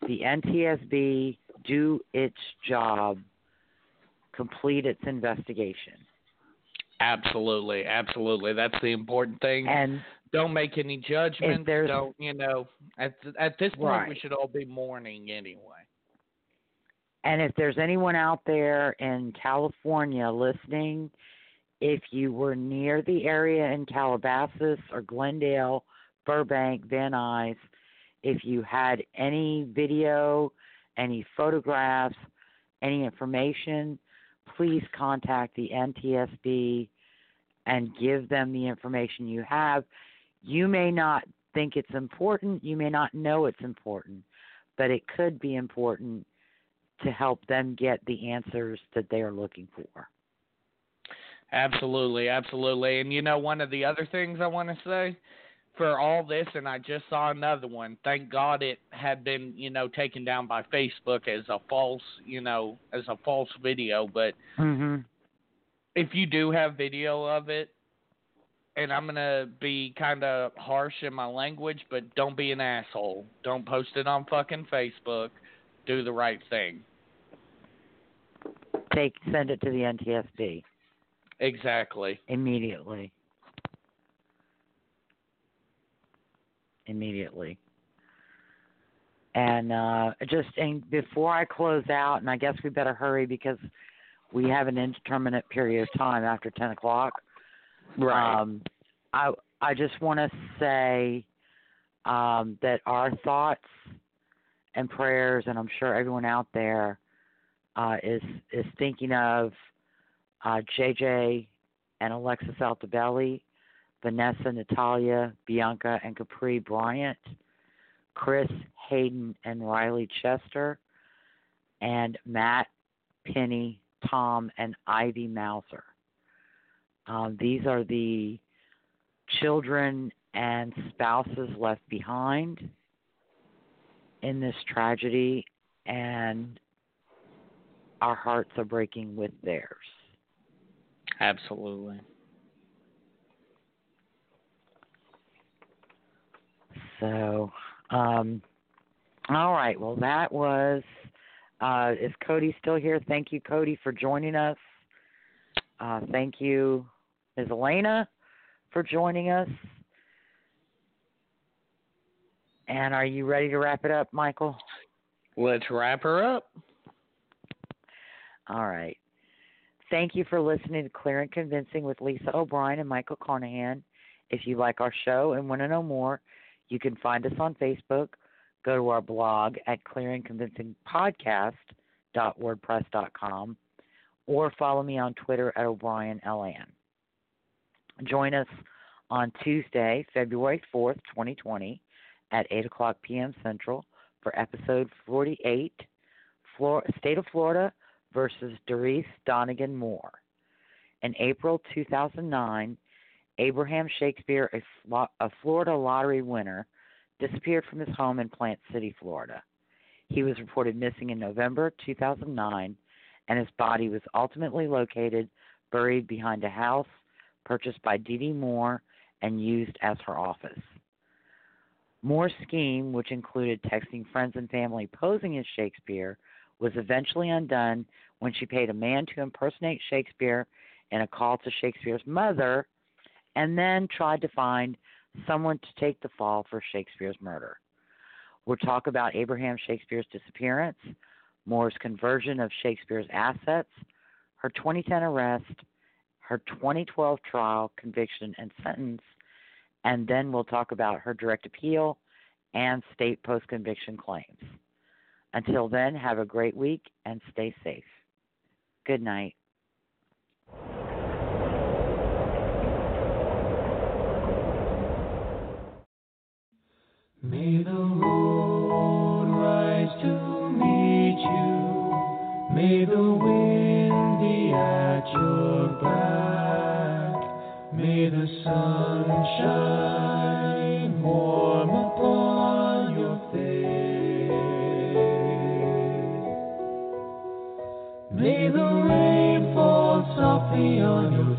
the ntsb do its job complete its investigation Absolutely, absolutely. That's the important thing. and don't make any judgments. Don't you know? At at this point, we should all be mourning anyway. And if there's anyone out there in California listening, if you were near the area in Calabasas or Glendale, Burbank, Van Nuys, if you had any video, any photographs, any information, please contact the NTSB and give them the information you have. You may not think it's important, you may not know it's important, but it could be important to help them get the answers that they are looking for. Absolutely, absolutely. And you know, one of the other things I want to say for all this, and I just saw another one. Thank God it had been, you know, taken down by Facebook as a false, you know, as a false video. But mm-hmm. if you do have video of it, and I'm gonna be kind of harsh in my language, but don't be an asshole. Don't post it on fucking Facebook. Do the right thing. Take send it to the NTSB. Exactly. Immediately. Immediately. And uh just and before I close out, and I guess we better hurry because we have an indeterminate period of time after ten o'clock. Right. Um, I I just want to say um, that our thoughts and prayers, and I'm sure everyone out there uh, is is thinking of uh, JJ and Alexis Altobelli, Vanessa, Natalia, Bianka, and Capri Bryant, Chris Hayden and Riley Chester, and Matt, Penny, Tom, and Ivy Mauser. Um, these are the children and spouses left behind in this tragedy, and our hearts are breaking with theirs. Absolutely. So, um, all right. Well, that was. Uh, is Cody still here? Thank you, Cody, for joining us. Uh, thank you, Ms. Elena, for joining us. And are you ready to wrap it up, Michael? Let's wrap her up. All right. Thank you for listening to Clear and Convincing with Lisa O'Brien and Michael Carnahan. If you like our show and want to know more, you can find us on Facebook. Go to our blog at clearandconvincingpodcast.wordpress.com or follow me on Twitter at O'BrienLN. Join us on Tuesday, February 4th, 2020 at 8 o'clock p.m. Central for episode 48, Flor- State of Florida versus Doris Donegan Moore. In April 2009, Abraham Shakespeare, a, a Florida lottery winner, disappeared from his home in Plant City, Florida. He was reported missing in November 2009, and his body was ultimately located buried behind a house purchased by Dee Dee Moore and used as her office. Moore's scheme, which included texting friends and family posing as Shakespeare, was eventually undone when she paid a man to impersonate Shakespeare in a call to Shakespeare's mother and then tried to find someone to take the fall for Shakespeare's murder. We'll talk about Abraham Shakespeare's disappearance, Moore's conversion of Shakespeare's assets, her 2010 arrest, her 2012 trial, conviction, and sentence, and then we'll talk about her direct appeal and state post conviction claims. Until then, have a great week and stay safe. Good night. May the road rise to meet you. May the wind be at your back. May the sun shine warm upon your face. May the rain fall softly on your